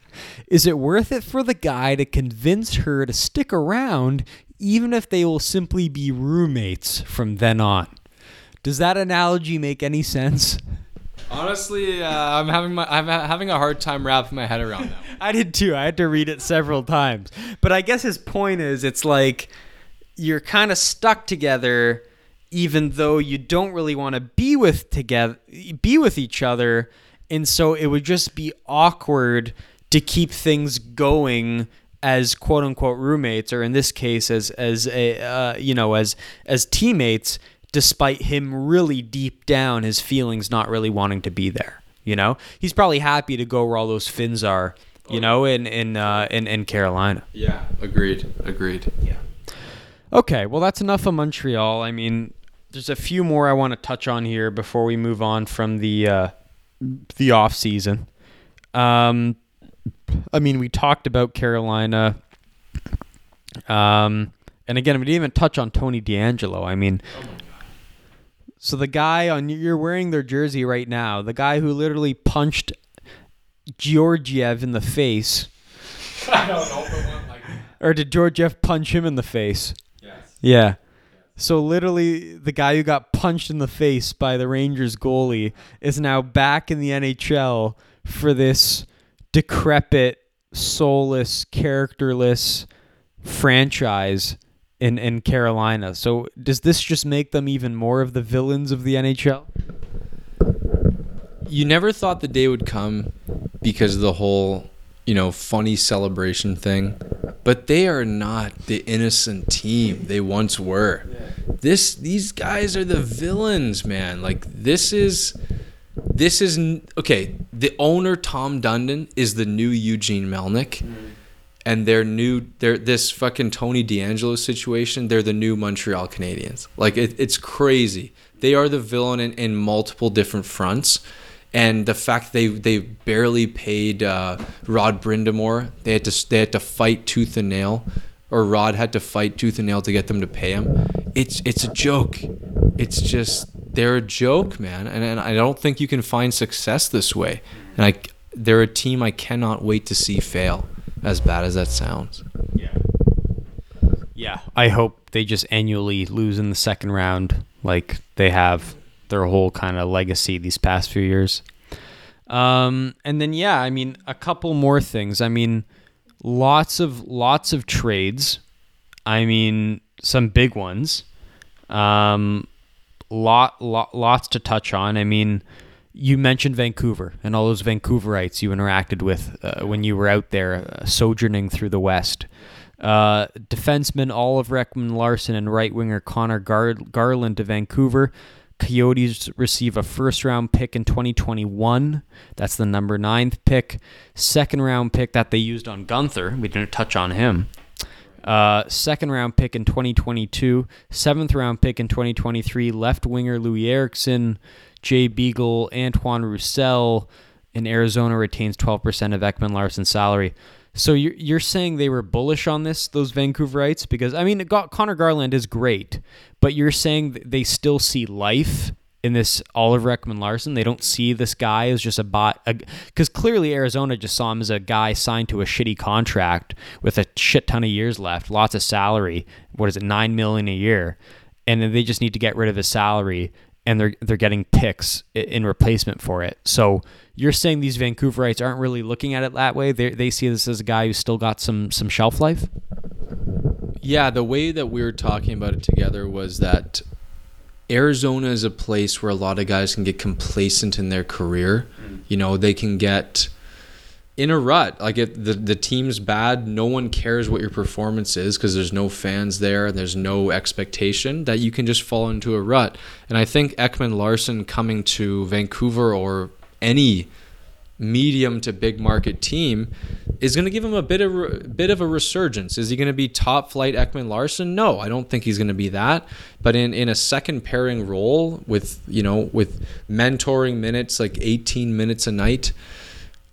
Is it worth it for the guy to convince her to stick around even if they will simply be roommates from then on? Does that analogy make any sense? Honestly, uh, I'm having my I'm having a hard time wrapping my head around that. *laughs* I did too. I had to read it several times. But I guess his point is it's like you're kind of stuck together even though you don't really want to be with together be with each other and so it would just be awkward to keep things going as quote unquote roommates or in this case as as a uh, you know as as teammates despite him really deep down his feelings not really wanting to be there. You know, he's probably happy to go where all those Finns are. You know, in in uh, in in Carolina. Yeah, agreed. Agreed. Yeah. Okay, well that's enough of Montreal. I mean, there's a few more I want to touch on here before we move on from the uh, the off season. Um, I mean, we talked about Carolina. Um, and again, we didn't even touch on Tony DeAngelo. I mean, oh so the guy on you're wearing their jersey right now, the guy who literally punched Georgiev in the face. *laughs* I don't know like Or did Georgiev punch him in the face? Yes. Yeah. So literally the guy who got punched in the face by the Rangers goalie is now back in the NHL for this decrepit, soulless, characterless franchise in in Carolina. So does this just make them even more of the villains of the NHL? You never thought the day would come because of the whole, you know, funny celebration thing, but they are not the innocent team they once were. This these guys are the villains, man. Like this is this is okay, the owner Tom Dundon is the new Eugene Melnyk. Mm and their new their this fucking Tony DeAngelo situation, they're the new Montreal Canadiens. Like it, it's crazy. They are the villain in, in multiple different fronts. And the fact they they barely paid uh, Rod Brind'Amour, they had to they had to fight tooth and nail, or Rod had to fight tooth and nail to get them to pay him. It's it's a joke. It's just they're a joke, man. And, and I don't think you can find success this way. And I they're a team I cannot wait to see fail as bad as that sounds. Yeah. Yeah. I hope they just annually lose in the second round like they have their whole kind of legacy these past few years. Um, and then yeah, I mean a couple more things. I mean lots of lots of trades. I mean some big ones. Um, lot, lot lots to touch on. I mean you mentioned Vancouver and all those Vancouverites you interacted with uh, when you were out there uh, sojourning through the West. Uh, defenseman Oliver Ekman Larsson and right winger Conor Gar- Garland to Vancouver. Coyotes receive a first round pick in 2021. That's the number ninth pick. Second round pick that they used on Guenther. We didn't touch on him. Uh, second round pick in 2022. Seventh round pick in 2023. Left winger Loui Eriksson, Jay Beagle. Antoine Roussel. And Arizona retains 12% of Ekman Larsson's salary. So you're you're saying they were bullish on this those Vancouverites because I mean Conor Garland is great, but you're saying they still see life in this Oliver Ekman Larsson. They don't see this guy as just a bot because clearly Arizona just saw him as a guy signed to a shitty contract with a shit ton of years left, lots of salary. What is it, nine million a year, and then they just need to get rid of his salary and they're they're getting picks in replacement for it. So you're saying these Vancouverites aren't really looking at it that way. They they see this as a guy who's still got some some shelf life. Yeah, the way that we were talking about it together was that Arizona is a place where a lot of guys can get complacent in their career. Mm. You know, they can get in a rut. Like if the the team's bad, no one cares what your performance is because there's no fans there and there's no expectation that you can just fall into a rut. And I think Ekman Larsson coming to Vancouver or any medium to big market team is going to give him a bit of a bit of a resurgence. Is he going to be top flight Ekman Larsson? No, I don't think he's going to be that. But in in a second pairing role with you know with mentoring minutes like 18 minutes a night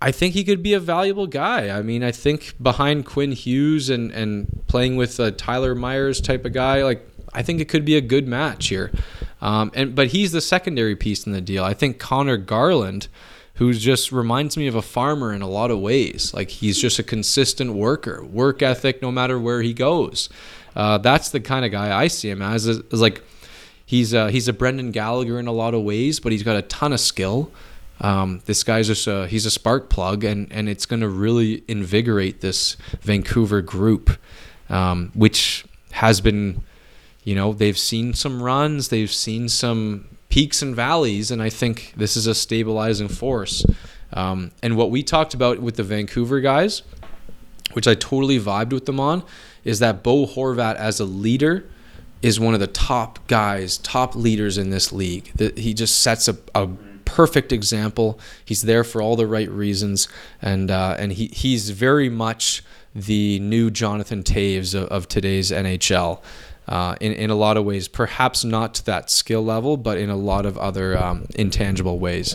I think he could be a valuable guy. I mean, I think behind Quinn Hughes and and playing with a Tyler Myers type of guy, like I think it could be a good match here. Um, and but he's the secondary piece in the deal. I think Conor Garland, who just reminds me of a farmer in a lot of ways. Like he's just a consistent worker, work ethic no matter where he goes. Uh, that's the kind of guy I see him as. Is, like he's a, he's a Brendan Gallagher in a lot of ways, but he's got a ton of skill. Um, this guy's just a, he's a spark plug, and, and it's going to really invigorate this Vancouver group, um, which has been, you know, they've seen some runs, they've seen some peaks and valleys, and I think this is a stabilizing force. Um, and what we talked about with the Vancouver guys, which I totally vibed with them on, is that Bo Horvat as a leader is one of the top guys, top leaders in this league. That he just sets a, a perfect example. He's there for all the right reasons, and uh, and he he's very much the new Jonathan Toews of, of today's NHL. Uh, in, in a lot of ways, perhaps not to that skill level, but in a lot of other um, intangible ways.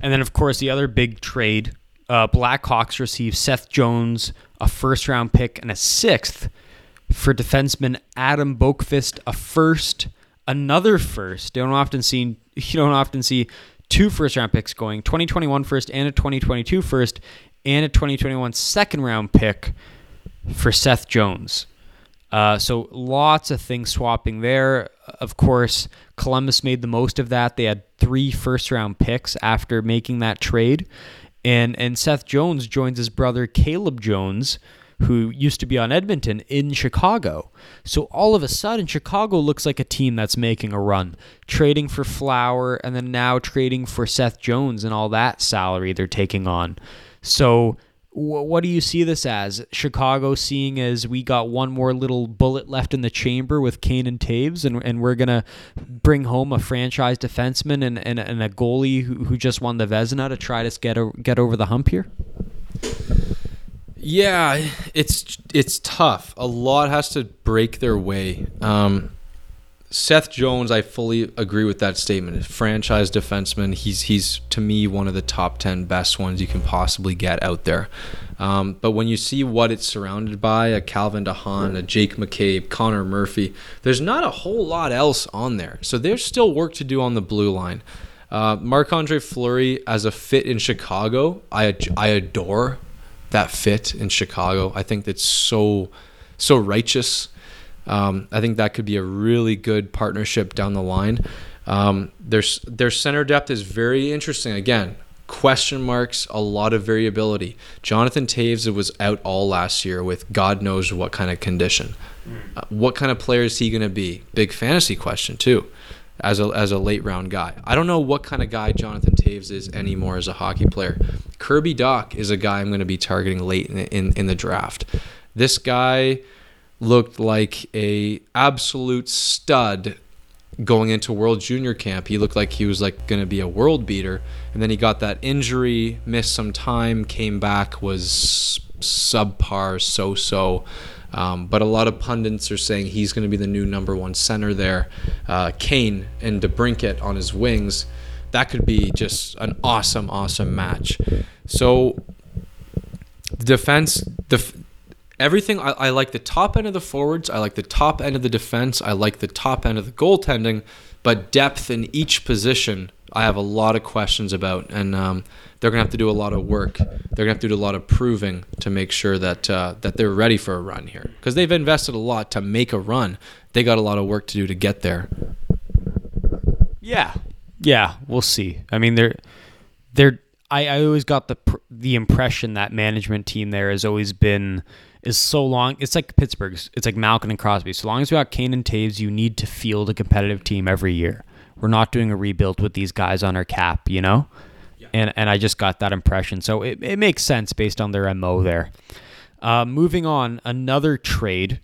And then, of course, the other big trade uh, Blackhawks receive Seth Jones, a first round pick, and a sixth for defenseman Adam Boqvist, a first, another first. Don't often see *laughs* you don't often see two first round picks going 2021 first and a 2022 first and a 2021 second round pick for Seth Jones. Uh, so lots of things swapping there. Of course, Columbus made the most of that. They had three first round picks after making that trade. And and Seth Jones joins his brother Caleb Jones, who used to be on Edmonton in Chicago. So all of a sudden, Chicago looks like a team that's making a run, trading for Flower and then now trading for Seth Jones and all that salary they're taking on. So what do you see this as? Chicago seeing as we got one more little bullet left in the chamber with Kane and Toews, and, and we're going to bring home a franchise defenseman and, and, and a goalie who, who just won the Vezina to try to get, a, get over the hump here? Yeah, it's it's tough. A lot has to break their way. Um, Seth Jones, I fully agree with that statement. Franchise defenseman, he's he's to me one of the top ten best ones you can possibly get out there. Um, but when you see what it's surrounded by, a Calvin DeHaan, a Jake McCabe, Connor Murphy, there's not a whole lot else on there. So there's still work to do on the blue line. Uh, Marc Andre Fleury as a fit in Chicago, I I adore that fit in Chicago. I think that's so so righteous. Um, I think that could be a really good partnership down the line. Um, their their center depth is very interesting. Again, question marks, a lot of variability. Jonathan Toews was out all last year with God knows what kind of condition. Uh, what kind of player is he going to be? Big fantasy question too as a as a late round guy. I don't know what kind of guy Jonathan Toews is anymore as a hockey player. Kirby Dach is a guy I'm going to be targeting late in, in, in the draft. This guy looked like a absolute stud going into World Junior Camp, he looked like he was like going to be a world beater, and then he got that injury, missed some time, came back, was subpar, so-so. Um, but a lot of pundits are saying he's going to be the new number one center there. Uh, Kane and DeBrincat on his wings. That could be just an awesome, awesome match. So defense, the everything. I, I like the top end of the forwards. I like the top end of the defense. I like the top end of the goaltending. But depth in each position, I have a lot of questions about, and um, they're gonna have to do a lot of work. They're gonna have to do a lot of proving to make sure that uh, that they're ready for a run here, because they've invested a lot to make a run. They got a lot of work to do to get there. Yeah, yeah, we'll see. I mean, they're they're. I, I always got the pr- the impression that management team there has always been is so long. It's like Pittsburgh's. It's like Malkin and Crosby. So long as we got Kane and Toews, you need to field a competitive team every year. We're not doing a rebuild with these guys on our cap, you know. And and I just got that impression. So it, it makes sense based on their mo there. Uh, moving on, another trade.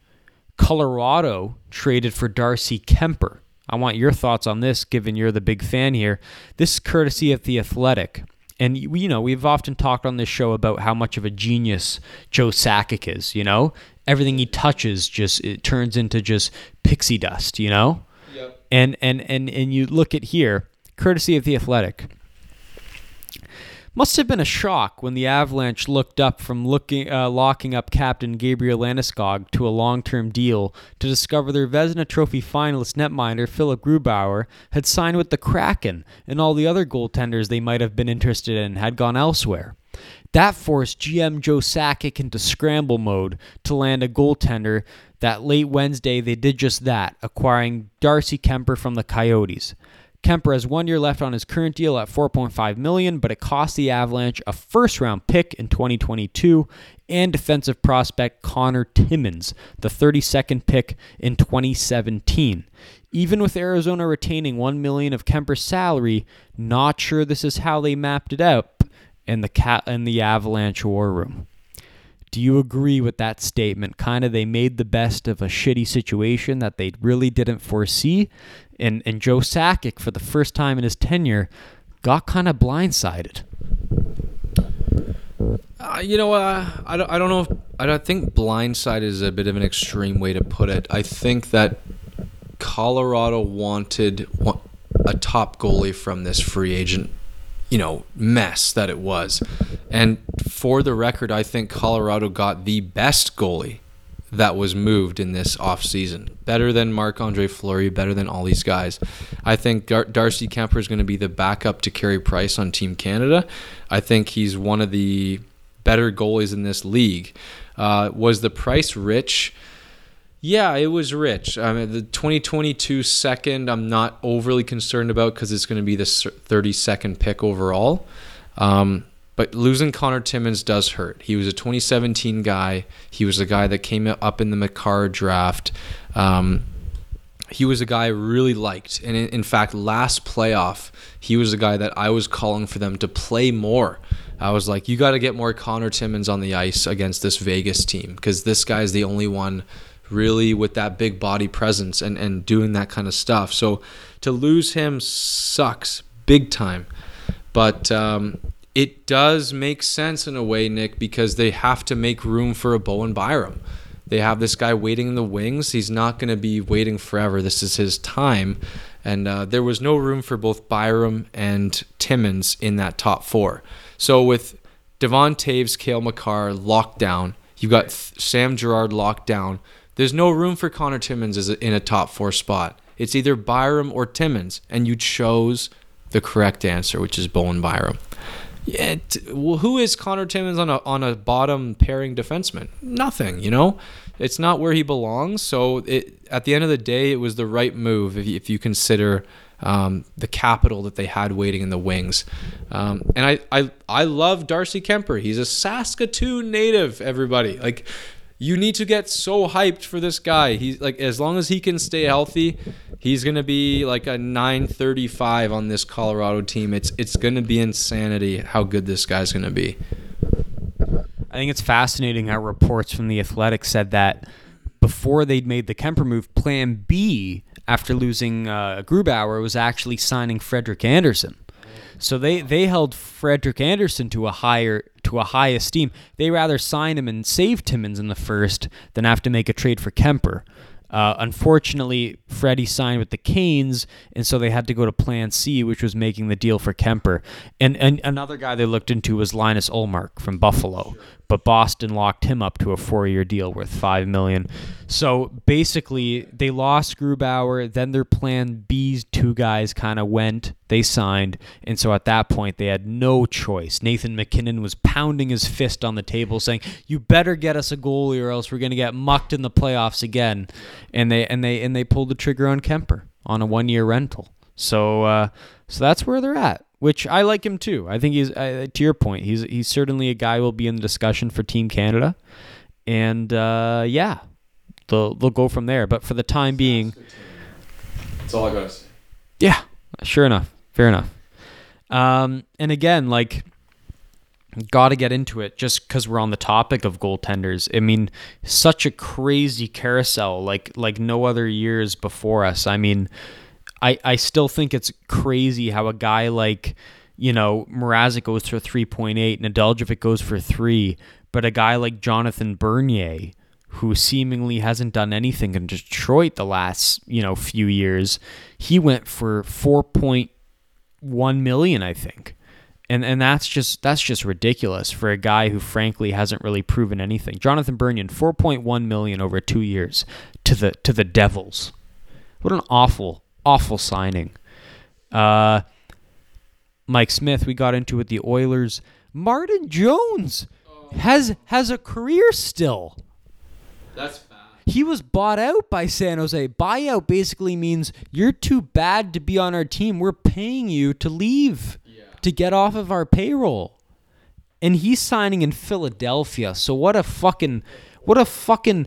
Colorado traded for Darcy Kuemper. I want your thoughts on this, given you're the big fan here. This is courtesy of The Athletic. And, you know, we've often talked on this show about how much of a genius Joe Sakic is, you know? Everything he touches just, it turns into just pixie dust, you know? And, and, and, and you look at here, courtesy of The Athletic. Must have been a shock when the Avalanche looked up from looking, uh, locking up Captain Gabriel Landeskog to a long-term deal to discover their Vezina Trophy finalist netminder Philip Grubauer had signed with the Kraken, and all the other goaltenders they might have been interested in had gone elsewhere. That forced GM Joe Sakic into scramble mode to land a goaltender. That late Wednesday, they did just that, acquiring Darcy Kuemper from the Coyotes. Kuemper has one year left on his current deal at 4.5 million, but it cost the Avalanche a first-round pick in 2022 and defensive prospect Connor Timmins, the 32nd pick in 2017. Even with Arizona retaining 1 million of Kuemper's salary, not sure this is how they mapped it out in the cat in the Avalanche war room. Do you agree with that statement? Kind of they made the best of a shitty situation that they really didn't foresee. And and Joe Sakic for the first time in his tenure got kind of blindsided. Uh, you know, uh, I don't. I don't know. If, I don't think blindside is a bit of an extreme way to put it. I think that Colorado wanted a top goalie from this free agent, you know, mess that it was. And for the record, I think Colorado got the best goalie that was moved in this offseason. Better than Marc Andre Fleury, better than all these guys. I think Dar- Darcy Kuemper is going to be the backup to Carey Price on Team Canada. I think he's one of the better goalies in this league. Uh, was the price rich? Yeah, it was rich. I mean, the 2022 second, I'm not overly concerned about because it's going to be the 32nd pick overall. Um, but losing Connor Timmins does hurt. He was a 2017 guy. He was a guy that came up in the Makar draft. Um, he was a guy I really liked. And in, in, fact, last playoff, he was a guy that I was calling for them to play more. I was like, you got to get more Connor Timmins on the ice against this Vegas team because this guy is the only one really with that big body presence and, and doing that kind of stuff. So to lose him sucks big time. But um, it does make sense in a way, Nick, because they have to make room for a Bowen Byram. They have this guy waiting in the wings. He's not going to be waiting forever. This is his time. And uh, there was no room for both Byram and Timmins in that top four. So with Devon Toews, Cale Makar locked down, you've got Sam Girard locked down. There's no room for Connor Timmins in a top four spot. It's either Byram or Timmins, and you chose the correct answer, which is Bowen Byram. Yeah, t- well, who is Connor Timmins on a on a bottom pairing defenseman? Nothing, you know. It's not where he belongs. So it at the end of the day, it was the right move if you, if you consider um, the capital that they had waiting in the wings. Um, and I, I I love Darcy Kuemper. He's a Saskatoon native. Everybody like. You need to get so hyped for this guy. He's like, as long as he can stay healthy, he's gonna be like a 935 on this Colorado team. It's it's gonna be insanity how good this guy's gonna be. I think it's fascinating how reports from the Athletic said that before they'd made the Kuemper move, Plan B after losing uh, Grubauer was actually signing Frederik Andersen. So they, they held Frederik Andersen to a higher to a high esteem. They rather sign him and save Timmins in the first than have to make a trade for Kuemper. Uh, unfortunately, Freddie signed with the Canes, and so they had to go to Plan C, which was making the deal for Kuemper. And, and another guy they looked into was Linus Ullmark from Buffalo, but Boston locked him up to a four-year deal worth five million. So basically, they lost Grubauer. Then their Plan B's two guys kind of went. They signed, and so at that point, they had no choice. Nathan MacKinnon was pounding his fist on the table, saying, "You better get us a goalie, or else we're going to get mucked in the playoffs again." And they and they and they pulled the trigger on Kuemper on a one-year rental. So uh, so that's where they're at. Which I like him too. I think he's uh, to your point. He's he's certainly a guy who will be in the discussion for Team Canada, and uh, yeah, they'll they'll go from there. But for the time being, That's all I gotta say. yeah, sure enough, fair enough. Um, and again, like, got to get into it just because we're on the topic of goaltenders. I mean, such a crazy carousel, like like no other years before us. I mean, I I still think it's crazy how a guy like you know Mrazek goes for three point eight, Nedeljkovic goes for three, but a guy like Jonathan Bernier who seemingly hasn't done anything in Detroit the last, you know, few years, he went for 4.1 million, I think. And and that's just that's just ridiculous for a guy who frankly hasn't really proven anything. Jonathan Bernier, 4.1 million over 2 years to the to the Devils. What an awful awful signing. Uh Mike Smith, we got into with the Oilers. Martin Jones has has a career still. That's bad. He was bought out by San Jose. Buyout basically means you're too bad to be on our team. We're paying you to leave, to get off of our payroll. And he's signing in Philadelphia. So what a fucking, what a fucking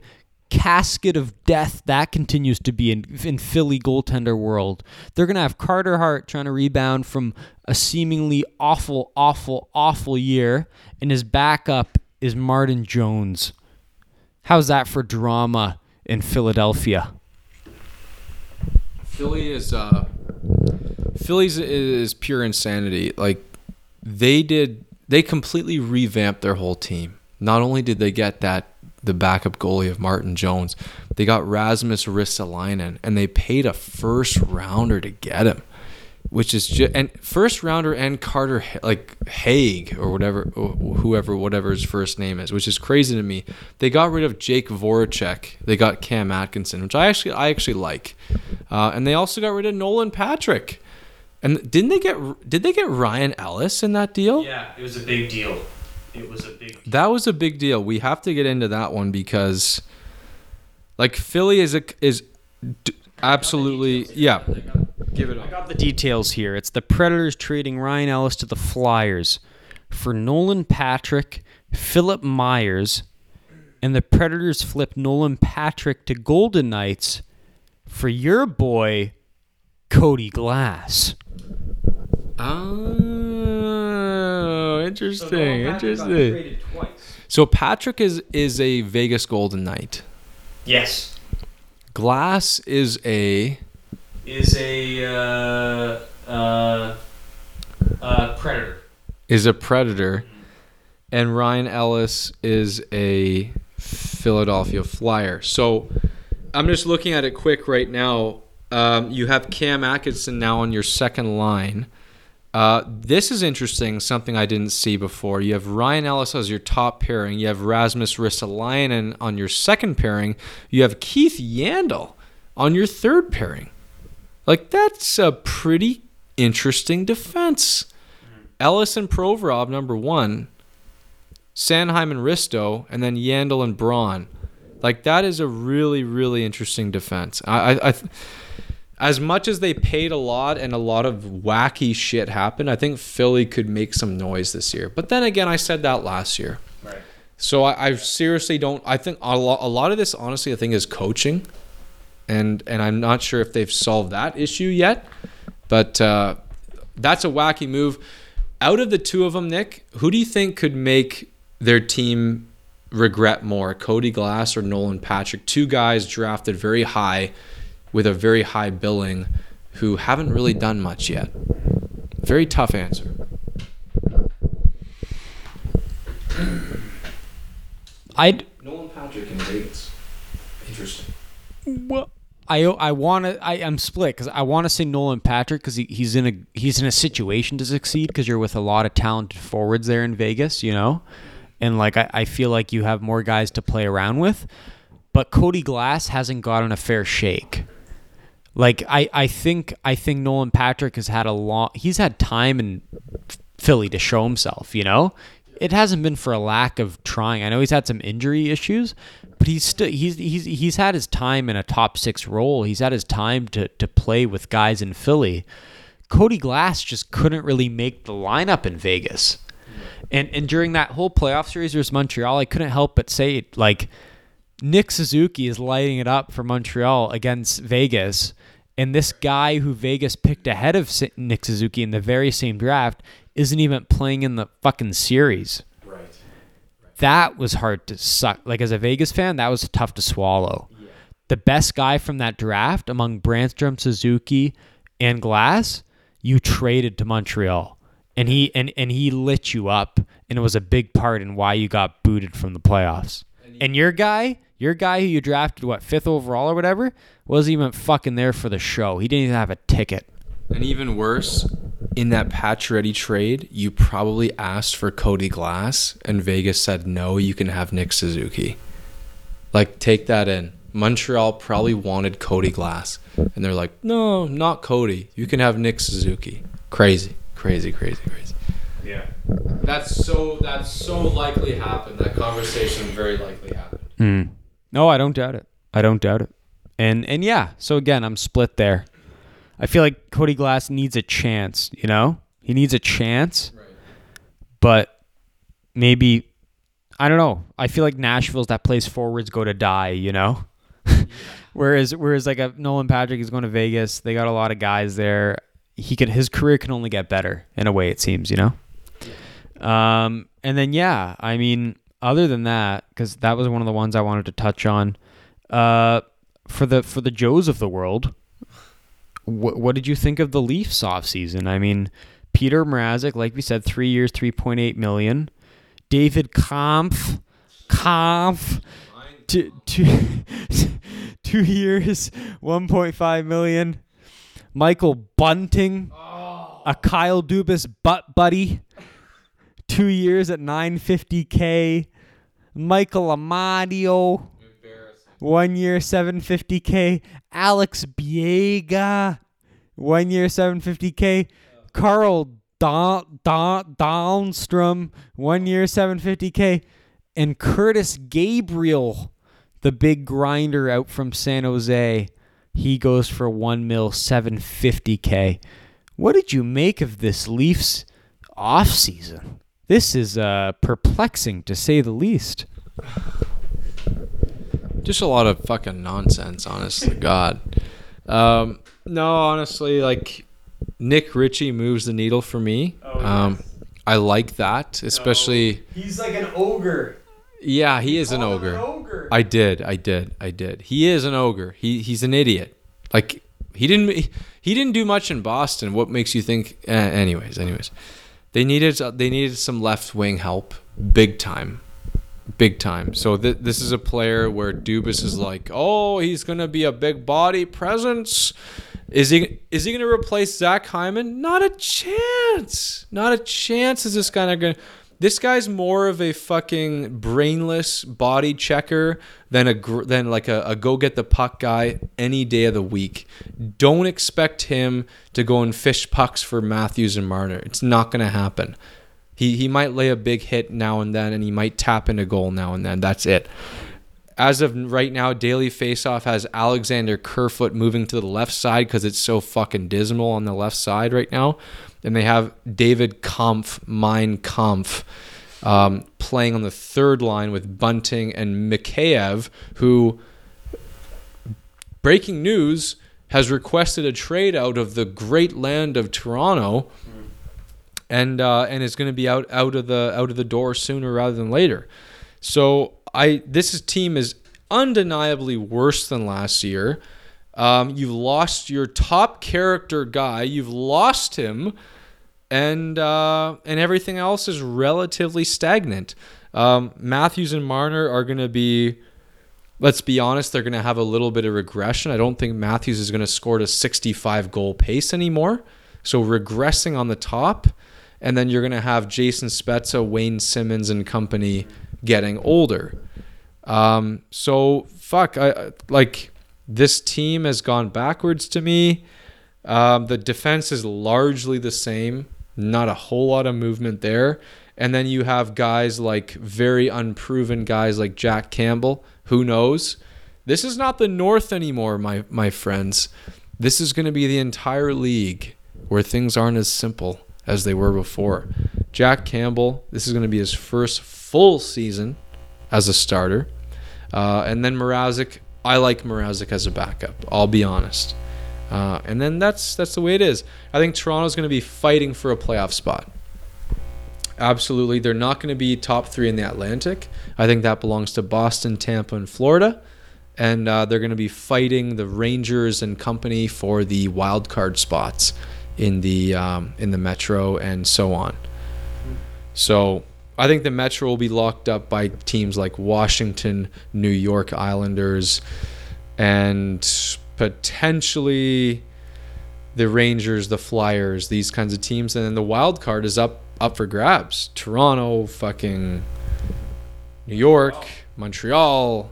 casket of death that continues to be in, in Philly goaltender world. They're gonna have Carter Hart trying to rebound from a seemingly awful, awful, awful year, and his backup is Martin Jones. How's that for drama in Philadelphia? Philly is uh Philly's is pure insanity. Like they did they completely revamped their whole team. Not only did they get that the backup goalie of Martin Jones, they got Rasmus Ristolainen and they paid a first rounder to get him. Which is just and first rounder and Carter like Haig or whatever whoever whatever his first name is, which is crazy to me. They got rid of Jake Voracek. They got Cam Atkinson, which I actually I actually like, uh, and they also got rid of Nolan Patrick. And didn't they get did they get Ryan Ellis in that deal? Yeah, it was a big deal. It was a big. That was a big deal. We have to get into that one because, like, Philly is a is d- absolutely yeah. Give it I got the details here. It's the Predators trading Ryan Ellis to the Flyers for Nolan Patrick, Philippe Myers, and the Predators flip Nolan Patrick to Golden Knights for your boy Cody Glass. Oh, interesting, interesting. So Patrick is is a Vegas Golden Knight. Yes. Glass is a Is a uh, uh, uh, Predator. is a Predator, and Ryan Ellis is a Philadelphia Flyer. So I'm just looking at it quick right now. Um, you have Cam Atkinson now on your second line. Uh, this is interesting, something I didn't see before. You have Ryan Ellis as your top pairing. You have Rasmus Ristolainen on your second pairing. You have Keith Yandle on your third pairing. Like that's a pretty interesting defense. Ellis and Provorov number one, Sanheim and Risto, and then Yandle and Braun. Like that is a really really interesting defense. I, I, I as much as they paid a lot and a lot of wacky shit happened, I think Philly could make some noise this year. But then again, I said that last year. Right. So I, I seriously don't. I think a lot, a lot of this, honestly, I think is coaching, and and I'm not sure if they've solved that issue yet. But uh, that's a wacky move. Out of the two of them, Nick, who do you think could make their team regret more, Cody Glass or Nolan Patrick? Two guys drafted very high, with a very high billing who haven't really done much yet? Very tough answer. *clears throat* I'd Nolan Patrick in Vegas. Interesting. well, I I want to I I'm split because I want to say Nolan Patrick because he, he's in a he's in a situation to succeed because you're with a lot of talented forwards there in Vegas, you know, and like I, I feel like you have more guys to play around with, but Cody Glass hasn't gotten a fair shake. Like I, I think I think Nolan Patrick has had a long he's had time in Philly to show himself, you know? It hasn't been for a lack of trying. I know he's had some injury issues, but he's still he's he's he's had his time in a top 6 role. He's had his time to to play with guys in Philly. Cody Glass just couldn't really make the lineup in Vegas. And and during that whole playoff series versus Montreal, I couldn't help but say like Nick Suzuki is lighting it up for Montreal against Vegas. And this guy who Vegas picked ahead of Nick Suzuki in the very same draft isn't even playing in the fucking series. Right. That was hard to suck. Like as a Vegas fan, that was tough to swallow. Yeah. The best guy from that draft among Brännström, Suzuki, and Glass, you traded to Montreal. And he and, and he lit you up and it was a big part in why you got booted from the playoffs. And your guy, your guy who you drafted what, fifth overall or whatever, wasn't even fucking there for the show. He didn't even have a ticket. And even worse, in that Pacioretty trade, you probably asked for Cody Glass, and Vegas said no. You can have Nick Suzuki. Like, take that in. Montreal probably wanted Cody Glass, and they're like, no, not Cody. You can have Nick Suzuki. Crazy, crazy, crazy, crazy. Yeah. That's so. That's so likely happened. That conversation very likely happened. Mm. No, I don't doubt it. I don't doubt it. And and yeah, so again, I'm split there. I feel like Cody Glass needs a chance, you know? He needs a chance, Right. but maybe I don't know. I feel like Nashville's that place forwards go to die, you know? *laughs* whereas whereas like a Nolan Patrick is going to Vegas, they got a lot of guys there. He could his career can only get better in a way it seems, you know? Um, and then yeah, I mean, other than that, because that was one of the ones I wanted to touch on. Uh, for the for the Joes of the world, what what did you think of the Leafs off season? I mean, Peter Mrazek, like we said, three years, three point eight million. David Kampf, Kampf, two two *laughs* two years, one point five million. Michael Bunting, a Kyle Dubas butt buddy two years at 950k. Michael Amadio, one year 750k. Alex Biega, one year 750k. Carl da- da- Dahlstrom, one year 750k. And Curtis Gabriel, the big grinder out from San Jose, he goes for one mil 750k. What did you make of this Leafs off season? This is uh, perplexing to say the least. Just a lot of fucking nonsense, honestly. God. Um, no, honestly, like Nick Ritchie moves the needle for me. um, I like that, especially. He's like an ogre. Yeah, he is an ogre. ogre. I did, I did, I did. He is an ogre. He he's an idiot. Like he didn't he didn't do much in Boston. What makes you think? Eh, anyways, anyways, they needed they needed some left wing help, big time, big time. So th- this is a player where Dubas is like, oh, he's gonna be a big body presence. Is he is he gonna replace Zach Hyman? Not a chance. Not a chance. Is this guy gonna? This guy's more of a fucking brainless body checker than a gr- than like a, a go get the puck guy any day of the week. Don't expect him to go and fish pucks for Matthews and Marner. It's not gonna happen. He he might lay a big hit now and then, and he might tap in a goal now and then. That's it. As of right now, Daily Faceoff has Alexander Kerfoot moving to the left side because it's so fucking dismal on the left side right now. And they have David Kampf, Mein Kampf, um, playing on the third line with Bunting and Mikheyev, who, breaking news, has requested a trade out of the great land of Toronto and uh, and is going to be out out of the out of the door sooner rather than later. So I this is, team is undeniably worse than last year. Um, you've lost your top character guy. You've lost him, and uh, and everything else is relatively stagnant. Um, Matthews and Marner are going to be. Let's be honest, they're going to have a little bit of regression. I don't think Matthews is going to score to 65 goal pace anymore. So regressing on the top, and then you're going to have Jason Spezza, Wayne Simmonds, and company getting older. Um, so fuck, I I- like this team has gone backwards to me. Um, the defense is largely the same, not a whole lot of movement there. And then you have guys like very unproven guys like Jack Campbell. Who knows? This is not the North anymore, my my friends. This is going to be the entire league where things aren't as simple as they were before. Jack Campbell, this is going to be his first full season as a starter. Uh, and then Mrazek, I like Mrazek as a backup. I'll be honest. Uh, and then that's that's the way it is. I think Toronto's going to be fighting for a playoff spot. Absolutely, they're not going to be top three in the Atlantic. I think that belongs to Boston, Tampa, and Florida, and uh, they're going to be fighting the Rangers and company for the wild card spots in the um, in the Metro and so on. So I think the Metro will be locked up by teams like Washington, New York Islanders, and potentially the Rangers, the Flyers, these kinds of teams. And then the wild card is up up for grabs. Toronto, fucking New York, Montreal.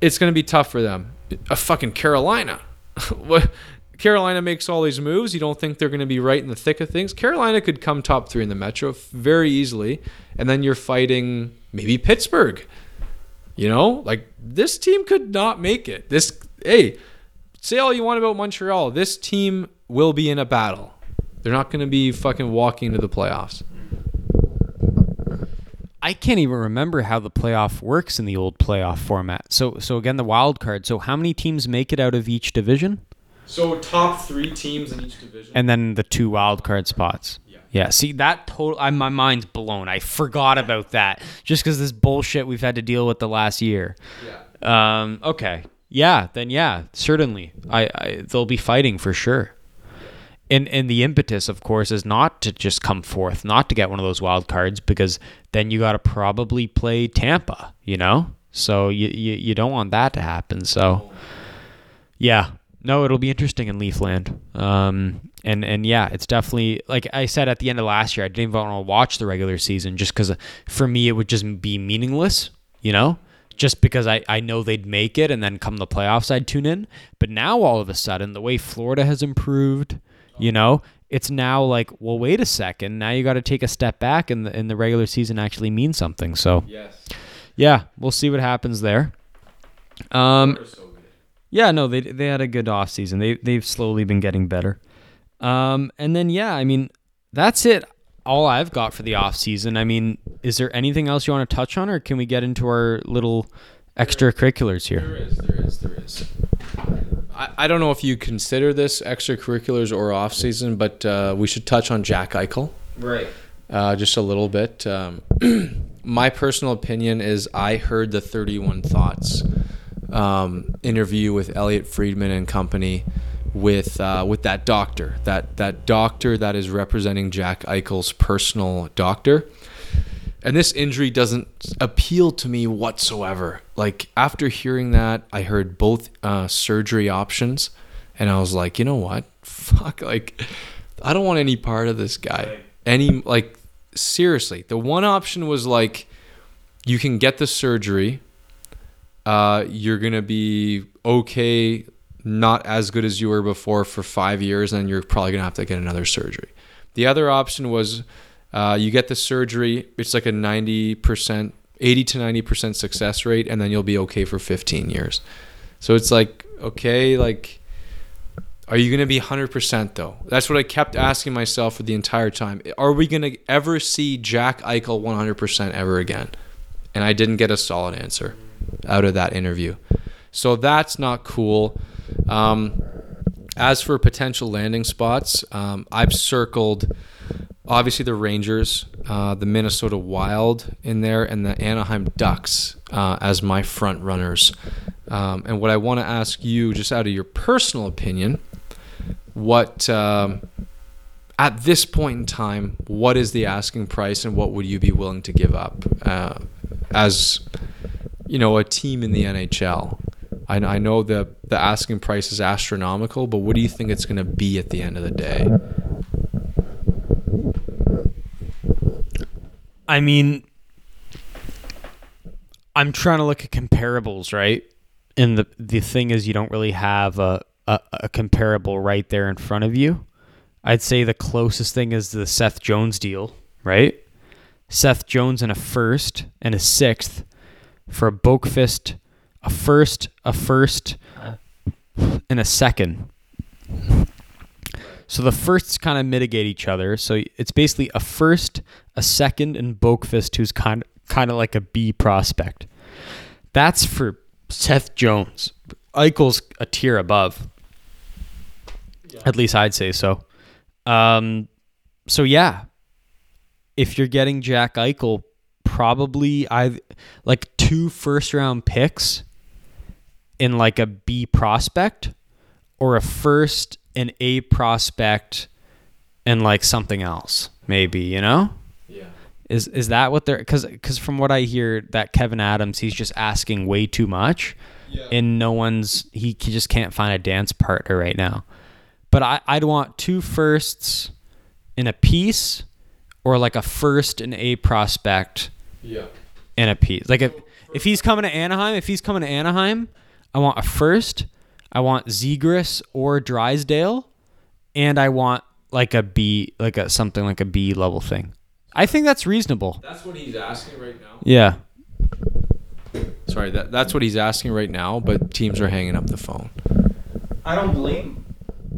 It's gonna be tough for them. A fucking Carolina. *laughs* what Carolina makes all these moves. You don't think they're going to be right in the thick of things. Carolina could come top three in the Metro very easily, and then you're fighting maybe Pittsburgh. You know, like this team could not make it. This, hey, say all you want about Montreal. This team will be in a battle. They're not going to be fucking walking to the playoffs. I can't even remember how the playoff works in the old playoff format. So so again the wild card. So how many teams make it out of each division? So top three teams in each division. And then the two wild card spots. Yeah. Yeah, see that total I, my mind's blown. I forgot about that just cuz this bullshit we've had to deal with the last year. yeah. Um okay. Yeah, then yeah, certainly. I, I they'll be fighting for sure. And and the impetus of course is not to just come forth, not to get one of those wild cards because then you got to probably play Tampa, you know? So you, you you don't want that to happen. So yeah. No, it'll be interesting in Leafland. Um, and and yeah, it's definitely like I said at the end of last year, I didn't even want to watch the regular season just because for me it would just be meaningless, you know, just because I I know they'd make it, and then come the playoffs, I'd tune in. But now all of a sudden, the way Florida has improved, you know, it's now like, well, wait a second, now you got to take a step back, and the and the regular season actually means something. So Yes. yeah, we'll see what happens there. Um. Yeah, no, they they had a good off season. They they've slowly been getting better. Um, and then yeah, I mean, that's it. All I've got for the off season. I mean, is there anything else you want to touch on, or can we get into our little extracurriculars here? There is, there is, there is. I, I don't know if you consider this extracurriculars or off season, but uh, we should touch on Jack Eichel. Right. uh, just a little bit. Um, *clears throat* my personal opinion is I heard the 31 Thoughts um, interview with Elliot Friedman and company with uh, with that doctor, that that doctor that is representing Jack Eichel's personal doctor. And this injury doesn't appeal to me whatsoever. Like after hearing that, I heard both uh, surgery options, and I was like, you know what? Fuck, like I don't want any part of this guy. Any like seriously, the one option was like you can get the surgery. Uh, you're gonna be okay, not as good as you were before for five years, and you're probably gonna have to get another surgery. The other option was uh, you get the surgery. It's like a ninety percent, eighty to ninety percent success rate, and then you'll be okay for fifteen years. So it's like okay, like are you going to be 100% though? That's what I kept asking myself for the entire time. Are we going to ever see Jack Eichel 100% ever again? And I didn't get a solid answer out of that interview. So that's not cool. Um, as for potential landing spots, um, I've circled obviously the Rangers, uh, the Minnesota Wild in there, and the Anaheim Ducks uh, as my front runners Um, and what I want to ask you, just out of your personal opinion, what um, at this point in time, what is the asking price, and what would you be willing to give up uh, as you know a team in the NHL? I, I know the the asking price is astronomical, but what do you think it's going to be at the end of the day? I mean, I'm trying to look at comparables, right? And the the thing is, you don't really have a, a, a comparable right there in front of you. I'd say the closest thing is the Seth Jones deal, right? Seth Jones in a first and a sixth for a Boqvist, a first, a first, and a second. So the firsts kind of mitigate each other. So it's basically a first, a second, and Boqvist, who's kind kind of like a B prospect. That's for Seth Jones. Eichel's a tier above. At least I'd say so. Um, so yeah, if you're getting Jack Eichel, probably I like two first round picks in like a B prospect or a first and A prospect and like something else, maybe, you know? Yeah. Is is that what they're cuz cuz from what I hear that Kevin Adams he's just asking way too much Yeah. and no one's he, he just can't find a dance partner right now. But I I'd want two firsts in a piece or like a first and A prospect Yeah. in a piece. Like if if he's coming to Anaheim, if he's coming to Anaheim, I want a first, I want Zegras or Drysdale, and I want like a B, like a something like a B level thing. I think that's reasonable. That's what he's asking right now. Yeah. Sorry, that that's what he's asking right now, but teams are hanging up the phone. I don't blame.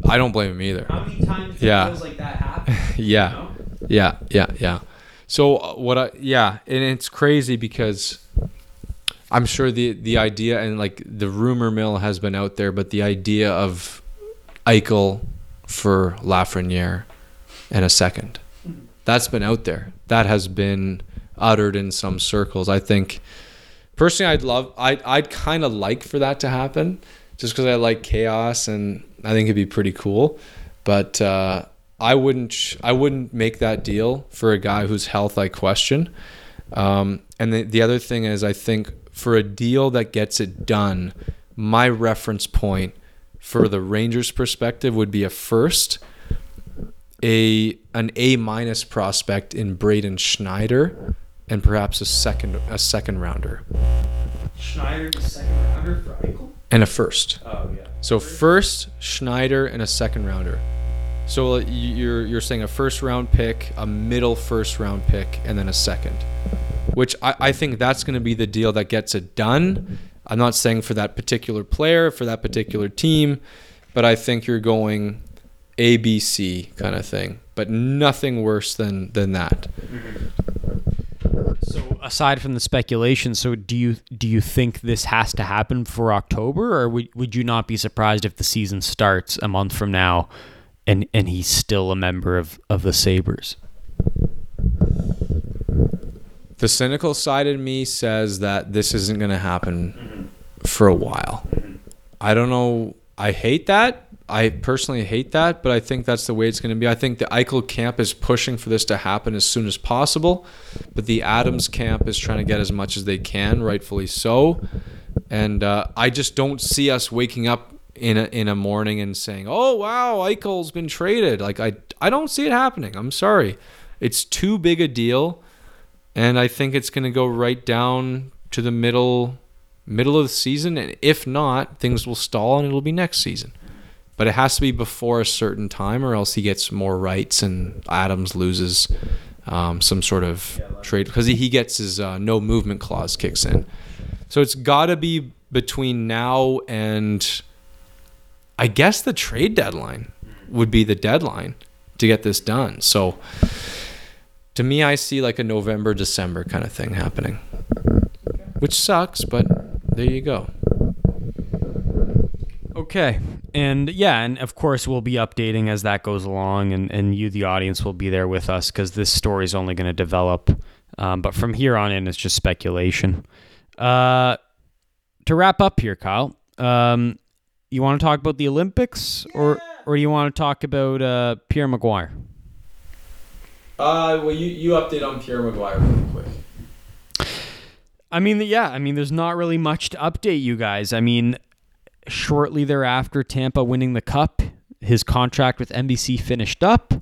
I don't blame him either. How many times Yeah. feels like that happen? *laughs* yeah. Yeah, yeah, yeah. So uh, what I yeah, and it's crazy because I'm sure the the idea and like the rumor mill has been out there, but the idea of Eichel for Lafreniere and a second, that's been out there. That has been uttered in some circles. I think personally, I'd love, I'd I'd kind of like for that to happen, just because I like chaos and I think it'd be pretty cool. But uh, I wouldn't I wouldn't make that deal for a guy whose health I question. Um, and the, the other thing is, I think for a deal that gets it done, my reference point for the Rangers' perspective would be a first, a an A minus prospect in Braden Schneider, and perhaps a second a second rounder Schneider, the second rounder for Eichel. and a first. Oh yeah. So first Schneider and a second rounder. So you're you're saying a first round pick, a middle first round pick, and then a second, which I, I think that's going to be the deal that gets it done. I'm not saying for that particular player, for that particular team, but I think you're going A B C kind of thing, but nothing worse than than that. So aside from the speculation, so do you do you think this has to happen for October, or would would you not be surprised if the season starts a month from now, and and he's still a member of of the Sabres? The cynical side of me says that this isn't going to happen for a while. I don't know. I hate that. I personally hate that, but I think that's the way it's going to be. I think the Eichel camp is pushing for this to happen as soon as possible, but the Adams camp is trying to get as much as they can, rightfully so. And uh, I just don't see us waking up in a, in a morning and saying, "Oh wow, Eichel's been traded." Like I I don't see it happening. I'm sorry. It's too big a deal and I think it's going to go right down to the middle middle of the season. And if not things will stall and it'll be next season. But it has to be before a certain time or else he gets more rights and Adams loses um, some sort of trade because he, gets his uh, no movement clause kicks in. So it's got to be between now and I guess the trade deadline would be the deadline to get this done. So to me, I see like a November, December kind of thing happening, which sucks, but there you go. Okay. And yeah, and of course we'll be updating as that goes along, and, and you, the audience, will be there with us because this story is only going to develop. Um, but from here on in, it's just speculation. Uh, to wrap up here, Kyle, um, you want to talk about the Olympics or or do you want to talk about uh, Pierre McGuire? Uh, well, you you update on Pierre McGuire really quick. I mean, yeah, I mean, there's not really much to update you guys. I mean, shortly thereafter, Tampa winning the cup, his contract with NBC finished up.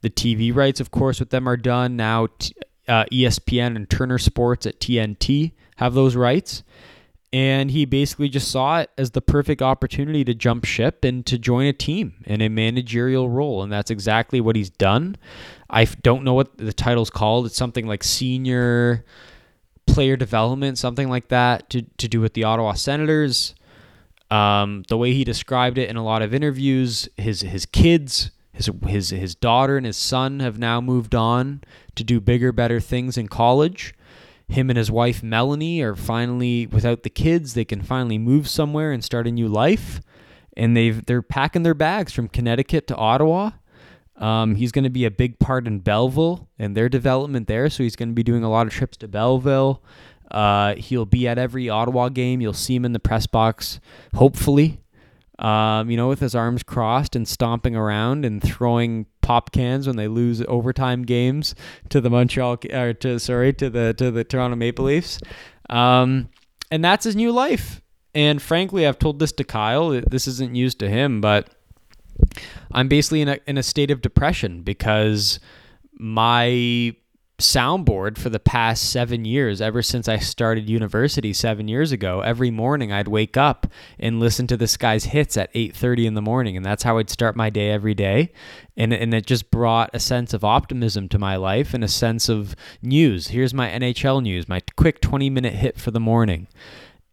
The TV rights, of course, with them are done now. Uh, ESPN and Turner Sports at TNT have those rights. And he basically just saw it as the perfect opportunity to jump ship and to join a team in a managerial role. And that's exactly what he's done. I don't know what the title's called. It's something like senior player development, something like that, to, to do with the Ottawa Senators. Um, the way he described it in a lot of interviews, his his kids, his his his daughter and his son have now moved on to do bigger, better things in college. Him and his wife Melanie are finally without the kids. They can finally move somewhere and start a new life. And they've they're packing their bags from Connecticut to Ottawa. Um, he's going to be a big part in Belleville and their development there. So he's going to be doing a lot of trips to Belleville. Uh, he'll be at every Ottawa game. You'll see him in the press box, hopefully. Um, you know, with his arms crossed and stomping around and throwing pop cans when they lose overtime games to the Montreal or to sorry to the to the Toronto Maple Leafs. Um, and that's his new life. And frankly, I've told this to Kyle. This isn't news to him, but I'm basically in a in a state of depression because my soundboard for the past seven years, ever since I started university seven years ago, every morning I'd wake up and listen to this guy's hits at 8:30 in the morning, and that's how I'd start my day every day. And and it just brought a sense of optimism to my life and a sense of news. Here's my NHL news, my quick 20 minute hit for the morning.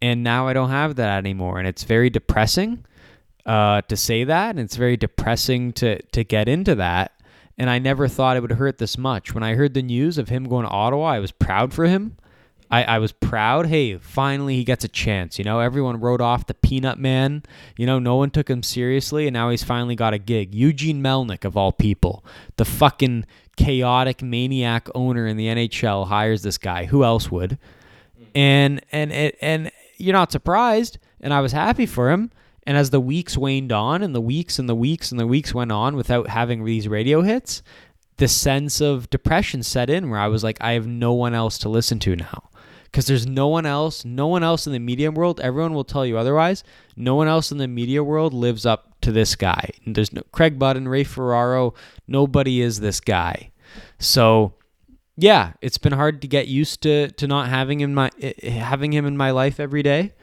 And now I don't have that anymore, and it's very depressing uh, to say that, and it's very depressing to to get into that and I never thought it would hurt this much. When I heard the news of him going to Ottawa, I was proud for him. I, I was proud. Hey, finally he gets a chance. You know, everyone wrote off the Peanut Man. You know, no one took him seriously, and now he's finally got a gig. Eugene Melnyk, of all people, the fucking chaotic maniac owner in the NHL, hires this guy. Who else would? And and and, and you're not surprised. And I was happy for him. And as the weeks waned on and the weeks and the weeks and the weeks went on without having these radio hits, the sense of depression set in where I was like, I have no one else to listen to now. Because there's no one else, no one else in the media world, everyone will tell you otherwise. No one else in the media world lives up to this guy. There's no Craig Button, Ray Ferraro, nobody is this guy. So yeah, it's been hard to get used to to not having him my eh, eh, having him in my life every day.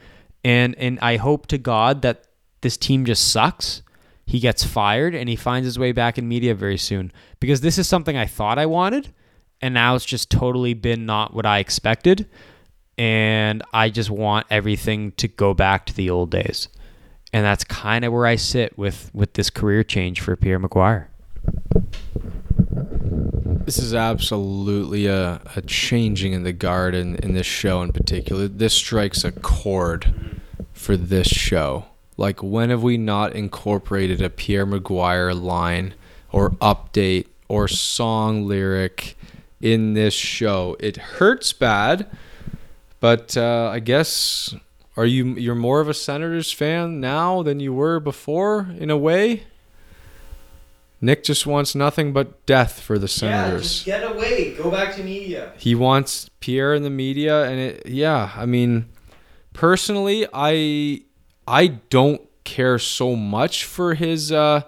And and I hope to God that this team just sucks. He gets fired and he finds his way back in media very soon because this is something I thought I wanted and now it's just totally been not what I expected and I just want everything to go back to the old days. And that's kind of where I sit with with this career change for Pierre McGuire. This is absolutely a, a changing in the guard in, in this show in particular. This strikes a chord for this show. Like, when have we not incorporated a Pierre McGuire line or update or song lyric in this show? It hurts bad, but uh, I guess are you you're more of a Senators fan now than you were before in a way? Nick just wants nothing but death for the Senators. Yeah, just get away. Go back to media. He wants Pierre in the media, and it. Yeah, I mean, personally, I I don't care so much for his uh,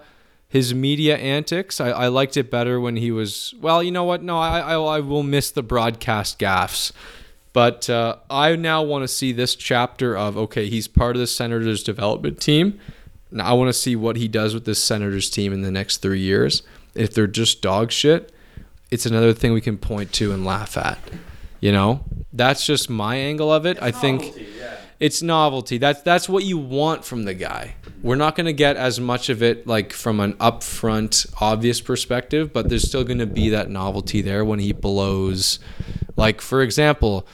his media antics. I, I liked it better when he was. Well, you know what? No, I I, I will miss the broadcast gaffes. But uh, I now want to see this chapter of okay, he's part of the Senators development team. Now I want to see what he does with this Senators team in the next three years. If they're just dog shit, it's another thing we can point to and laugh at. You know, that's just my angle of it. I think it's novelty. That's that's what you want from the guy. We're not going to get as much of it like from an upfront obvious perspective, but there's still going to be that novelty there when he blows. Like for example,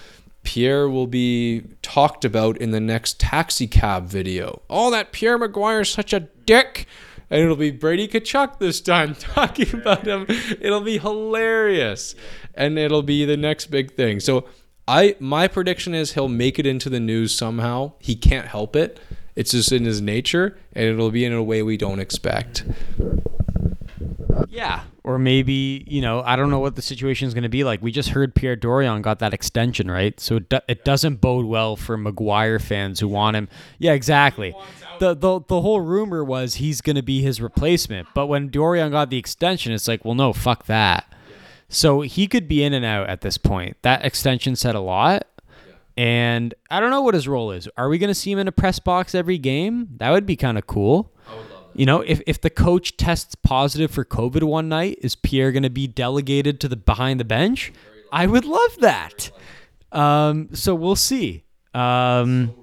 Pierre will be talked about in the next taxi cab video. Oh, that Pierre McGuire's such a dick. And it'll be Brady Tkachuk this time *laughs* talking about him. It'll be hilarious. And it'll be the next big thing. So I my prediction is he'll make it into the news somehow. He can't help it. It's just in his nature, and it'll be in a way we don't expect. Yeah. Or maybe, you know, I don't know what the situation is going to be like. We just heard Pierre Dorion got that extension, right? So it, do- it doesn't bode well for McGuire fans who want him. Yeah, exactly. The, the, the whole rumor was he's going to be his replacement. But when Dorion got the extension, it's like, well, no, fuck that. So he could be in and out at this point. That extension said a lot. And I don't know what his role is. Are we going to see him in a press box every game? That would be kind of cool. You know, if, if the coach tests positive for COVID one night, is Pierre going to be delegated to the behind the bench? I would love that. Um, so we'll see. Um,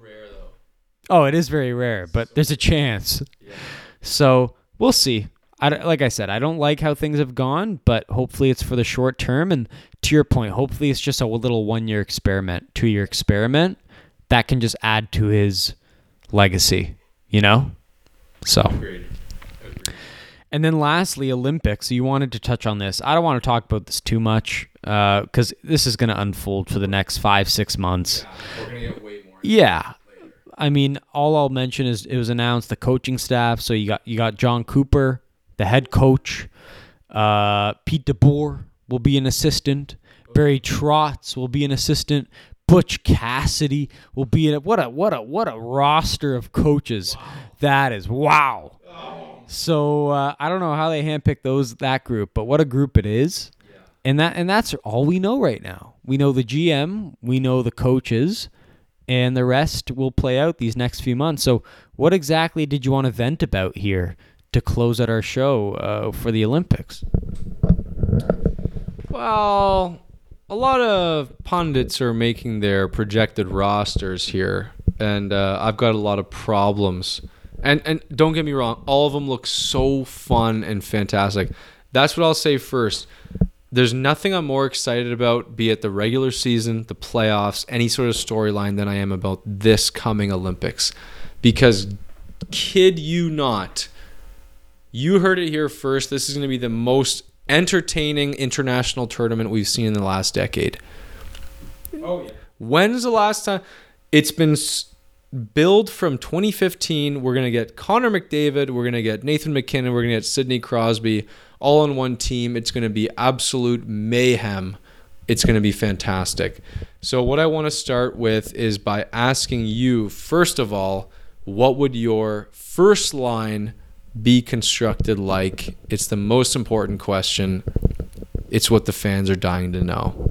oh, it is very rare, but there's a chance. So we'll see. I like I said, I don't like how things have gone, but hopefully it's for the short term. And to your point, hopefully it's just a little one year experiment, two year experiment that can just add to his legacy, you know? So. Agreed. And then lastly, Olympics. You wanted to touch on this. I don't want to talk about this too much uh, because this is going to unfold for the next five, six months. We're gonna get way more. Yeah. I mean, all I'll mention is it was announced the coaching staff. So you got you got Jon Cooper, the head coach. Uh, Pete DeBoer will be an assistant. Barry Trotz will be an assistant. Butch Cassidy will be in it. What a what a what a roster of coaches that is. Wow. So uh, I don't know how they handpicked those that group, but what a group it is. yeah. And that and that's all we know right now. We know the GM, we know the coaches, and the rest will play out these next few months. So what exactly did you want to vent about here to close out our show uh, for the Olympics? Well, a lot of pundits are making their projected rosters here, and uh, I've got a lot of problems. And and don't get me wrong, all of them look so fun and fantastic. That's what I'll say first. There's nothing I'm more excited about, be it the regular season, the playoffs, any sort of storyline, than I am about this coming Olympics. Because, kid you not, you heard it here first. This is going to be the most entertaining international tournament we've seen in the last decade. Oh yeah. When's the last time? It's been s- billed from 2015. We're going to get Connor McDavid. We're going to get Nathan MacKinnon. We're going to get Sidney Crosby all on one team. It's going to be absolute mayhem. It's going to be fantastic. So, what I want to start with is by asking you, first of all, what would your first line be constructed like? It's the most important question. It's what the fans are dying to know.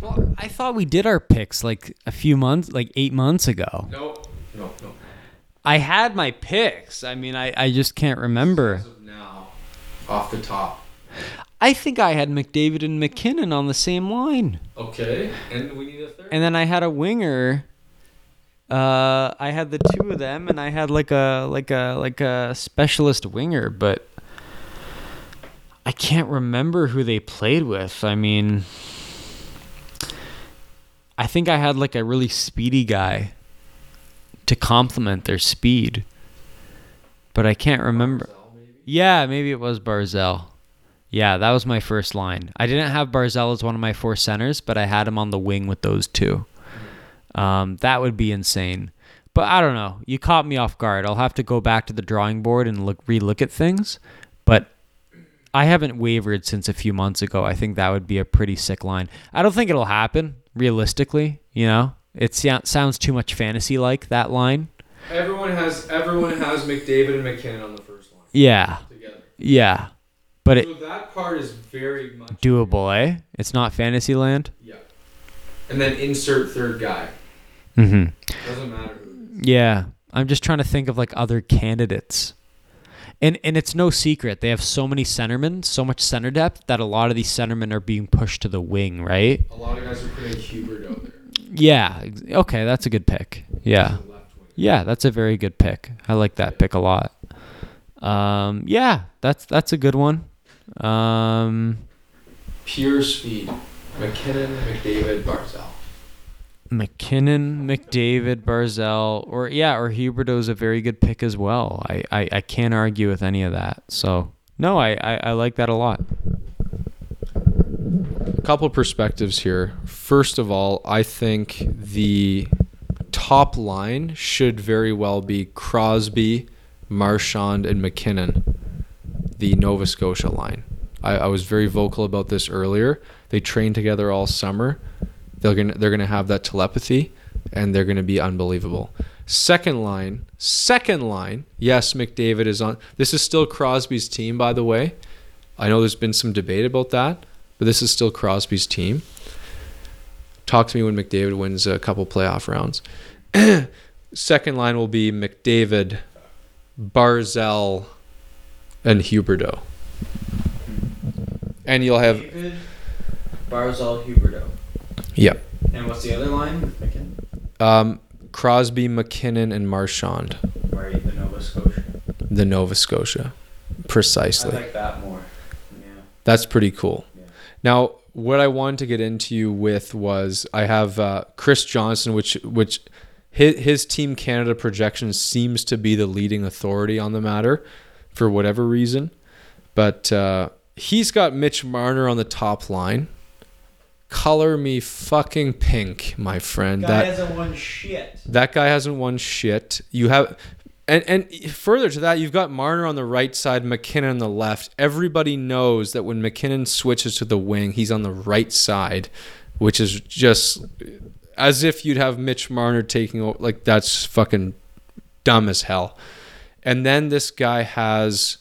Well, I thought we did our picks like a few months, like eight months ago. No, no, no. I had my picks. I mean, I, I just can't remember. As of now, off the top. I think I had McDavid and MacKinnon on the same line. Okay, and we need a third. And then I had a winger. Uh, I had the two of them, and I had like a like a like a specialist winger, but I can't remember who they played with. I mean, I think I had like a really speedy guy to complement their speed, but I can't remember. Yeah, maybe it was Barzal. Yeah, that was my first line. I didn't have Barzal as one of my four centers, but I had him on the wing with those two. Um, that would be insane. But I don't know. You caught me off guard. I'll have to go back to the drawing board and look relook at things. But I haven't wavered since a few months ago. I think that would be a pretty sick line. I don't think it'll happen realistically. You know, it sounds too much fantasy like that line. Everyone has everyone has McDavid and MacKinnon on the first line Yeah, together. yeah. But it that part is very much doable, eh? It's not fantasy land. Yeah. And then insert third guy. Mm-hmm. Doesn't matter. Yeah, I'm just trying to think of like other candidates. And and it's no secret they have so many centermen, so much center depth that a lot of these centermen are being pushed to the wing, right? A lot of guys are putting Hubert out there. Yeah. Okay, that's a good pick. Yeah. The left wing. Yeah, that's a very good pick. I like that pick a lot. Um, yeah, that's that's a good one. Um, Pure speed. MacKinnon, McDavid, Barzal. MacKinnon, McDavid, Barzal, or yeah, or Huberdeau's a very good pick as well. I, I, I can't argue with any of that. So no, I, I, I like that a lot. A couple perspectives here. First of all, I think the top line should very well be Crosby, Marchand, and MacKinnon, the Nova Scotia line. I, I was very vocal about this earlier. They trained together all summer. They're gonna they're gonna have that telepathy, and they're gonna be unbelievable. Second line, second line. Yes, McDavid is on. This is still Crosby's team, by the way. I know there's been some debate about that, but this is still Crosby's team. Talk to me when McDavid wins a couple playoff rounds. *clears throat* Second line will be McDavid, Barzal, and Huberdeau. And you'll have David, Barzal, Huberdeau. Yeah, And what's the other line MacKinnon? um, Crosby, MacKinnon, and Marchand, Right, the Nova Scotia. the Nova Scotia, precisely. I like that more. Yeah. That's pretty cool. Yeah. Now, what I wanted to get into you with was I have uh, Chris Johnston, which which his, his team Canada projection seems to be the leading authority on the matter for whatever reason, but uh, he's got Mitch Marner on the top line. Color me fucking pink, my friend. that hasn't won shit. that guy hasn't won shit. You have, and and further to that, you've got Marner on the right side, MacKinnon on the left. Everybody knows that when MacKinnon switches to the wing, he's on the right side, which is just as if you'd have Mitch Marner taking over. Like that's fucking dumb as hell. And then this guy has.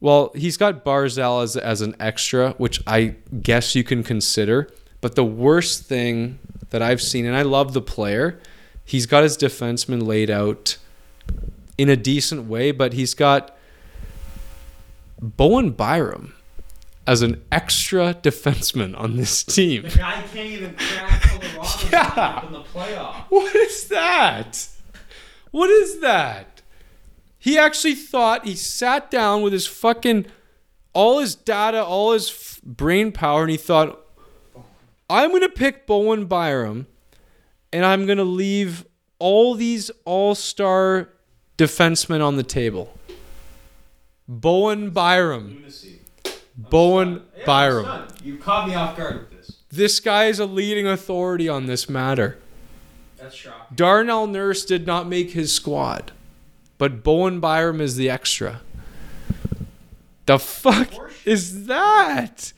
Well, he's got Barzal as, as an extra, which I guess you can consider. But the worst thing that I've seen, and I love the player, he's got his defenseman laid out in a decent way, but he's got Bowen Byram as an extra defenseman on this team. guy can't even crack *laughs* Yeah. in the playoffs. What is that? What is that? He actually thought he sat down with his fucking all his data, all his f- brain power, and he thought, I'm gonna pick Bowen Byram, and I'm gonna leave all these all-star defensemen on the table. Bowen Byram. Bowen Byram. You caught me off guard with this. This guy is a leading authority on this matter. That's shocking. Darnell Nurse did not make his squad, but Bowen Byram is the extra. The fuck is that?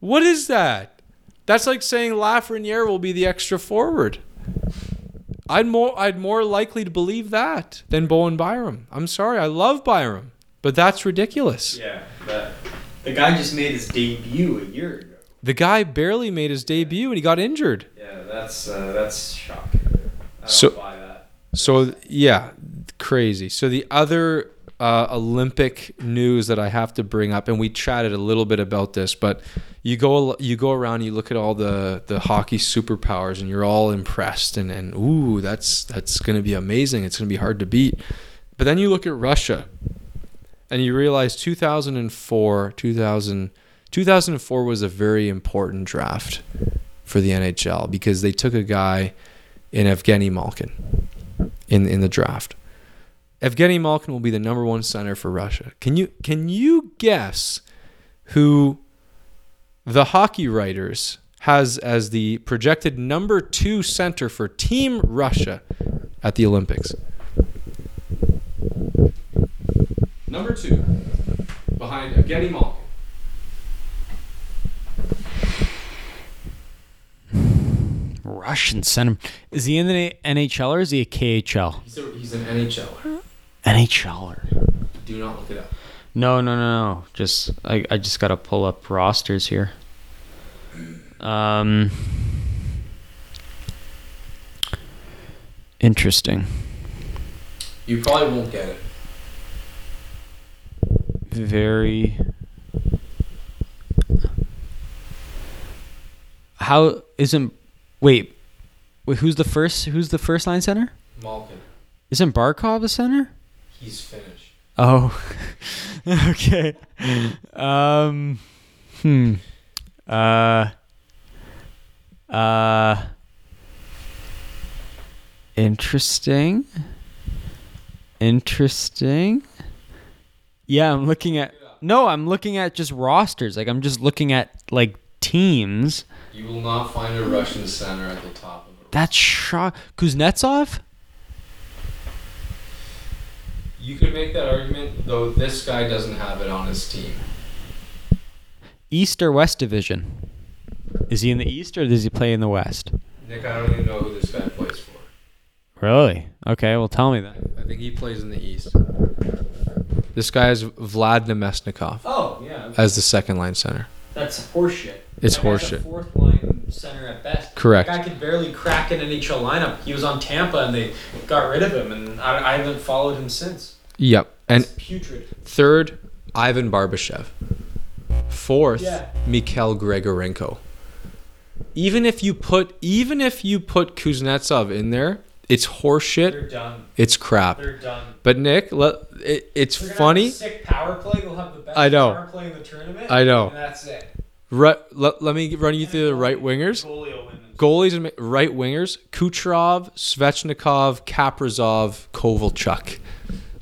What is that? That's like saying Lafreniere will be the extra forward. I'd more I'd more likely to believe that than Bowen Byram. I'm sorry, I love Byram, but that's ridiculous. Yeah, but the guy just made his debut a year ago. The guy barely made his debut and he got injured. Yeah, that's uh, that's shocking. I don't So- buy that. So yeah, crazy. So the other uh, Olympic news that I have to bring up, and we chatted a little bit about this, but you go you go around, you look at all the the hockey superpowers, and you're all impressed, and and ooh, that's that's gonna be amazing. It's gonna be hard to beat. But then you look at Russia, and you realize 2004, 2000, 2004 was a very important draft for the NHL because they took a guy in Evgeny Malkin in in the draft. Evgeny Malkin will be the number one center for Russia. Can you can you guess who the hockey writers has as the projected number two center for Team Russia at the Olympics? Number two, behind Evgeny Malkin. Russian center. Is he in the NHL or is he a KHL? He's, a, he's an NHLer. NHLer. Do not look it up. No, no, no, no. Just I, I just gotta pull up rosters here. Um. Interesting. You probably won't get it. Very. How isn't? Wait, wait. Who's the first? Who's the first line center? Malkin. Isn't Barkov a center? He's Finnish. Oh, *laughs* okay. Um, hmm. Uh, uh, interesting. Interesting. Yeah, I'm looking at. No, I'm looking at just rosters. Like I'm just looking at like teams. You will not find a Russian center at the top of it. That's shock. Kuznetsov? You could make that argument, though this guy doesn't have it on his team. East or West Division? Is he in the East or does he play in the West? Nick, I don't even know who this guy plays for. Really? Okay, well, tell me that. I think he plays in the East. This guy is Vlad Namestnikov Oh yeah, as the second line center. that's horseshit. It's That guy's horseshit. Fourth line center at best. Correct. That guy could barely crack an NHL lineup. He was on Tampa and they got rid of him, and I, I haven't followed him since. Yep. And It's putrid. third, Ivan Barbashev. Fourth, Yeah. Mikhail Grigorenko. Even if you put even if you put Kuznetsov in there, it's horseshit. They're done. It's crap. They're done. But Nick, let, it, it's funny. Sick power play. They'll have the best I know. power play in the tournament. I know. And that's it. Right, let, let me run you through the right wingers. Goalie will win this. Goalies and right wingers: Kucherov, Svechnikov, Kaprizov, Kovalchuk.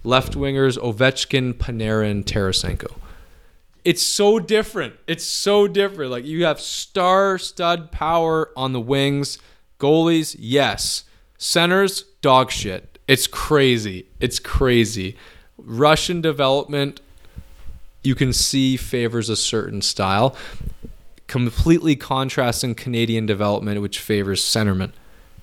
Left wingers: Ovechkin, Panarin, Tarasenko. It's so different. It's so different. Like you have star stud power on the wings. Goalies, yes. Centers, dog shit. It's crazy. It's crazy. Russian development, you can see favors a certain style completely contrasting Canadian development, which favors centerman.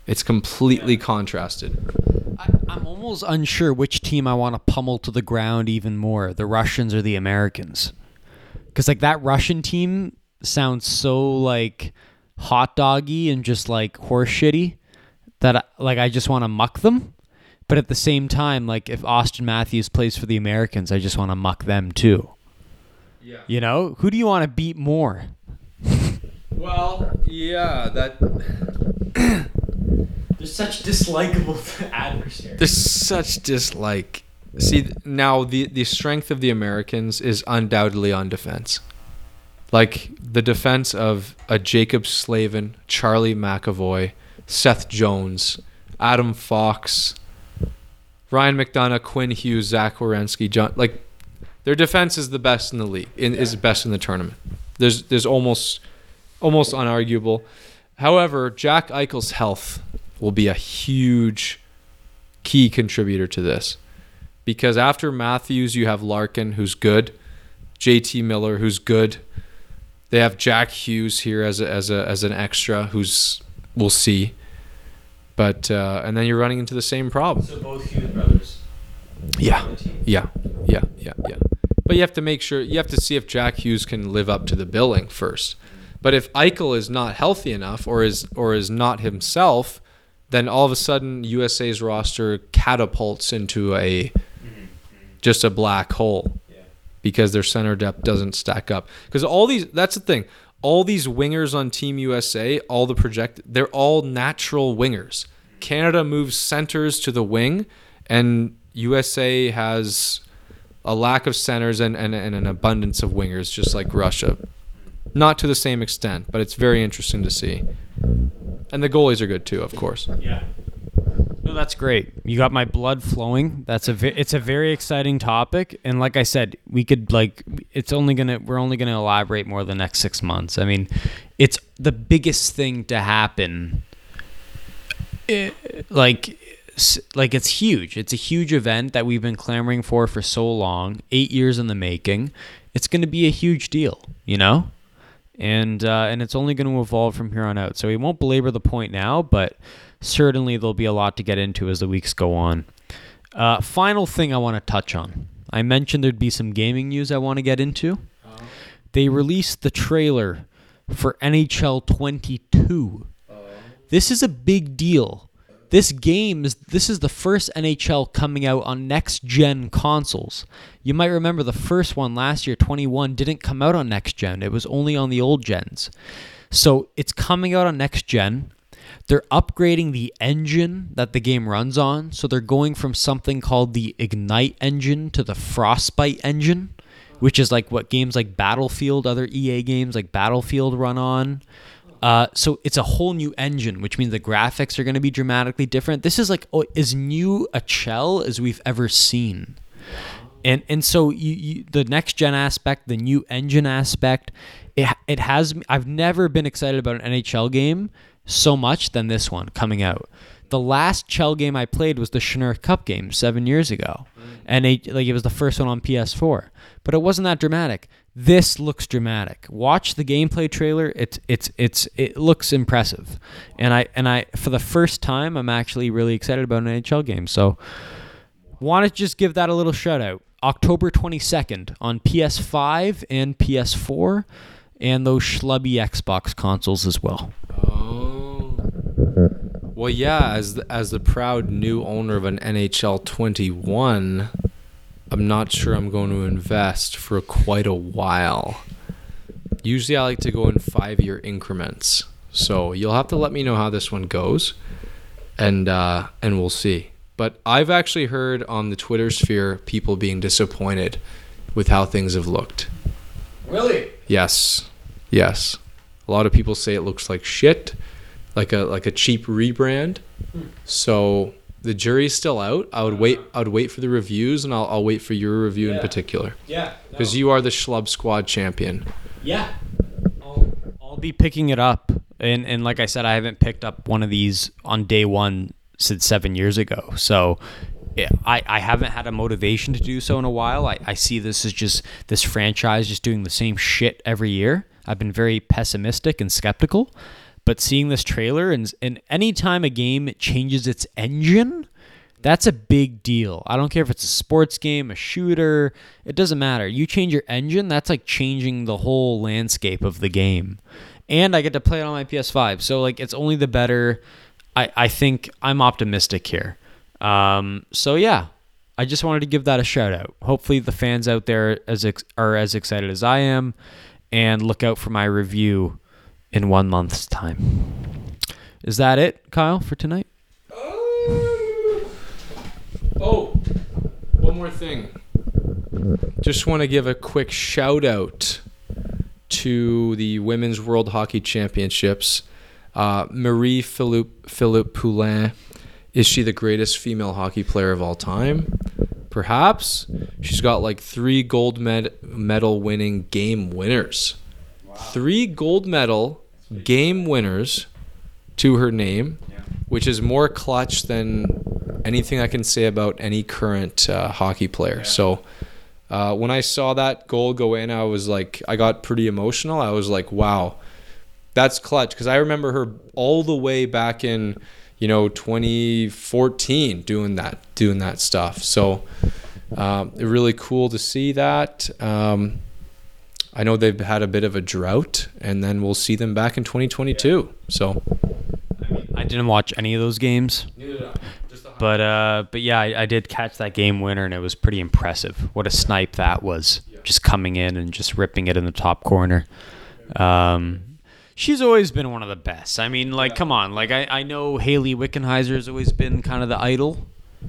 It's completely contrasted. I, I'm almost unsure which team I want to pummel to the ground even more the Russians or the Americans. Because, like, that Russian team sounds so, like, hot doggy and just, like, horse shitty that, I, like, I just want to muck them. But at the same time, like, if Auston Matthews plays for the Americans, I just want to muck them too. Yeah. You know? Who do you want to beat more? Well, yeah, that *clears throat* *clears throat* They're such dislikable *laughs* adversaries. there's such dislike. See, now the the strength of the Americans is undoubtedly on defense. Like the defense of a Jaccob Slavin, Charlie McAvoy, Seth Jones, Adam Fox, Ryan McDonagh, Quinn Hughes, Zach Werenski, John. Like their defense is the best in the league. In, Is best in the tournament. There's there's almost almost unarguable. However, Jack Eichel's health will be a huge key contributor to this. Because after Matthews, you have Larkin, who's good, JT Miller, who's good. They have Jack Hughes here as a, as a as an extra, who's we'll see. But uh, and then you're running into the same problem. So both Hughes brothers. Yeah, on the team. yeah, yeah, yeah, yeah. But you have to make sure you have to see if Jack Hughes can live up to the billing first. But if Eichel is not healthy enough or is or is not himself, then all of a sudden USA's roster catapults into a just a black hole Yeah. because their center depth doesn't stack up. Because all these that's the thing. All these wingers on Team USA, all the project they're all natural wingers. Canada moves centers to the wing and USA has a lack of centers and, and, and an abundance of wingers, just like Russia. Not to the same extent, but it's very interesting to see. And the goalies are good too, of course. Yeah. No, that's great. You got my blood flowing. That's a ve- it's a very exciting topic, and like I said, we could like it's only gonna we're only gonna elaborate more the next six months. I mean, it's the biggest thing to happen. Eh, like, like it's huge. It's a huge event that we've been clamoring for for so long, eight years in the making. It's gonna be a huge deal, you know and uh, and it's only going to evolve from here on out. So we won't belabor the point now, but certainly there'll be a lot to get into as the weeks go on. Uh, final thing I want to touch on. I mentioned there'd be some gaming news I want to get into. They released the trailer for NHL 22. This is a big deal. This game is this is the first NHL coming out on next gen consoles. You might remember the first one last year, 21, didn't come out on next gen. It was only on the old gens. So it's coming out on next gen. They're upgrading the engine that the game runs on. So they're going from something called the Ignite engine to the Frostbite engine, which is like what games like Battlefield, other EA games like Battlefield run on. Uh, so it's a whole new engine, which means the graphics are going to be dramatically different. This is like oh, as new a shell as we've ever seen, and and so you, you the next gen aspect, the new engine aspect, it it has I've never been excited about an NHL game so much than this one coming out. The last Chell game I played was the Chinook Cup game seven years ago, and it, like it was the first one on PS4, but it wasn't that dramatic. This looks dramatic. Watch the gameplay trailer. It's it's it's it looks impressive, and I and I for the first time I'm actually really excited about an NHL game. So, want to just give that a little shout out. October 22nd on PS5 and PS4, and those schlubby Xbox consoles as well. Oh. Well, yeah. As the, as the proud new owner of an NHL 21, I'm not sure I'm going to invest for quite a while. Usually, I like to go in five year increments. So you'll have to let me know how this one goes, and uh, and we'll see. But I've actually heard on the Twitter sphere people being disappointed with how things have looked. Really? Yes. Yes. A lot of people say it looks like shit, like a like a cheap rebrand. So the jury's still out. I would wait uh-huh. I would wait for the reviews and I'll I'll wait for your review in particular. Yeah. Because you are the Schlub Squad champion. Yeah. I'll, I'll be picking it up, and and like I said, I haven't picked up one of these on day one since seven years ago. So. yeah, I, I haven't had a motivation to do so in a while. I, I see this as just this franchise just doing the same shit every year. I've been very pessimistic and skeptical, but seeing this trailer and and anytime a game changes its engine, that's a big deal. I don't care if it's a sports game, a shooter, it doesn't matter. You change your engine, that's like changing the whole landscape of the game. And I get to play it on my PS5. So like it's only the better. I, I think I'm optimistic here. Um, so yeah, I just wanted to give that a shout out. Hopefully the fans out there as ex- are as excited as I am and look out for my review in 1 month's time. Is that it, Kyle, for tonight? Oh, one more thing. Just want to give a quick shout out to the Women's World Hockey Championships. Uh, Marie Philip, Philip Poulin. Is she the greatest female hockey player of all time? Perhaps. She's got like three gold med- medal winning game winners. Three gold medal game winners to her name, which is more clutch than anything I can say about any current uh, hockey player. So uh, when I saw that goal go in, I was like, I got pretty emotional. I was like, wow, that's clutch. Because I remember her all the way back in, you know, 2014 doing that, doing that stuff. So um, really cool to see that. Um, I know they've had a bit of a drought, and then we'll see them back in 2022. So. I didn't watch any of those games. But uh, but yeah, I, I did catch that game winner, and it was pretty impressive. What a snipe that was! Just coming in and just ripping it in the top corner. Um, she's always been one of the best. I mean, like, come on, like I, I know Hayley Wickenheiser has always been kind of the idol,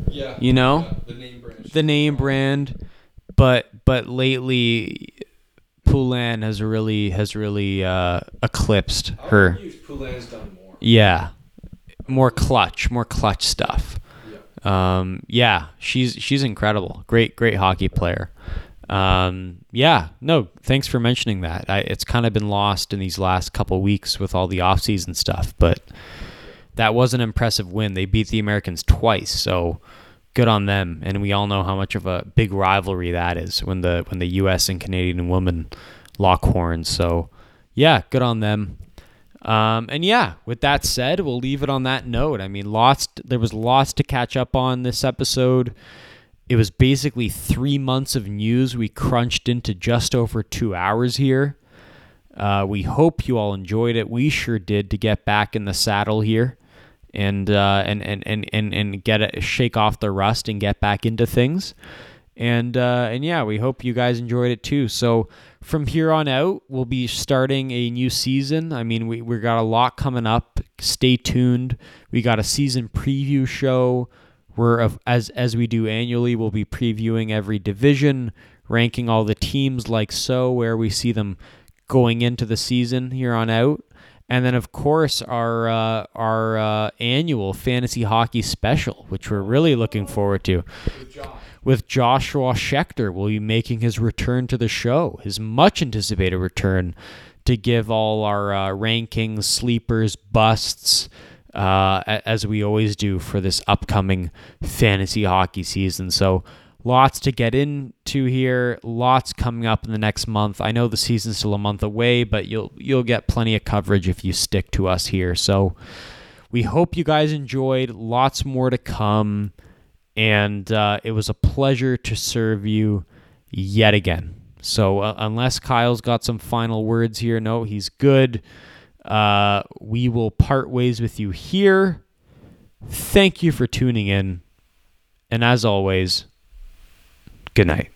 Yeah. you know, the name brand. the name brand. But but lately, Poulin has really has really uh, eclipsed her. Poulin's done more. Yeah, more clutch, more clutch stuff. Um, yeah, she's she's incredible. Great, great hockey player. Um, yeah, no, thanks for mentioning that. I, it's kind of been lost in these last couple weeks with all the offseason stuff, but that was an impressive win. They beat the Americans twice, so good on them. And we all know how much of a big rivalry that is when the when the U.S. and Canadian women lock horns. So yeah, good on them. Um, and yeah, with that said, we'll leave it on that note. I mean, lots. There was lots to catch up on this episode. It was basically three months of news we crunched into just over two hours here. Uh, we hope you all enjoyed it. We sure did to get back in the saddle here, and uh, and, and and and and get it, shake off the rust and get back into things. And uh, and yeah, we hope you guys enjoyed it too. So from here on out, we'll be starting a new season. I mean, we we got a lot coming up. Stay tuned. We got a season preview show. We're as as we do annually, we'll be previewing every division, ranking all the teams like so, where we see them going into the season here on out. And then, of course, our uh, our uh, annual fantasy hockey special, which we're really looking forward to with Joshua Schechter will be making his return to the show, his much anticipated return to give all our uh, rankings, sleepers, busts, uh, as we always do for this upcoming fantasy hockey season. So lots to get into here. Lots coming up in the next month. I know the season's still a month away, but you'll you'll get plenty of coverage if you stick to us here. So we hope you guys enjoyed. Lots more to come, and uh, it was a pleasure to serve you yet again. So uh, unless Kyle's got some final words here, no, he's good. Uh, we will part ways with you here. Thank you for tuning in. And as always, good night.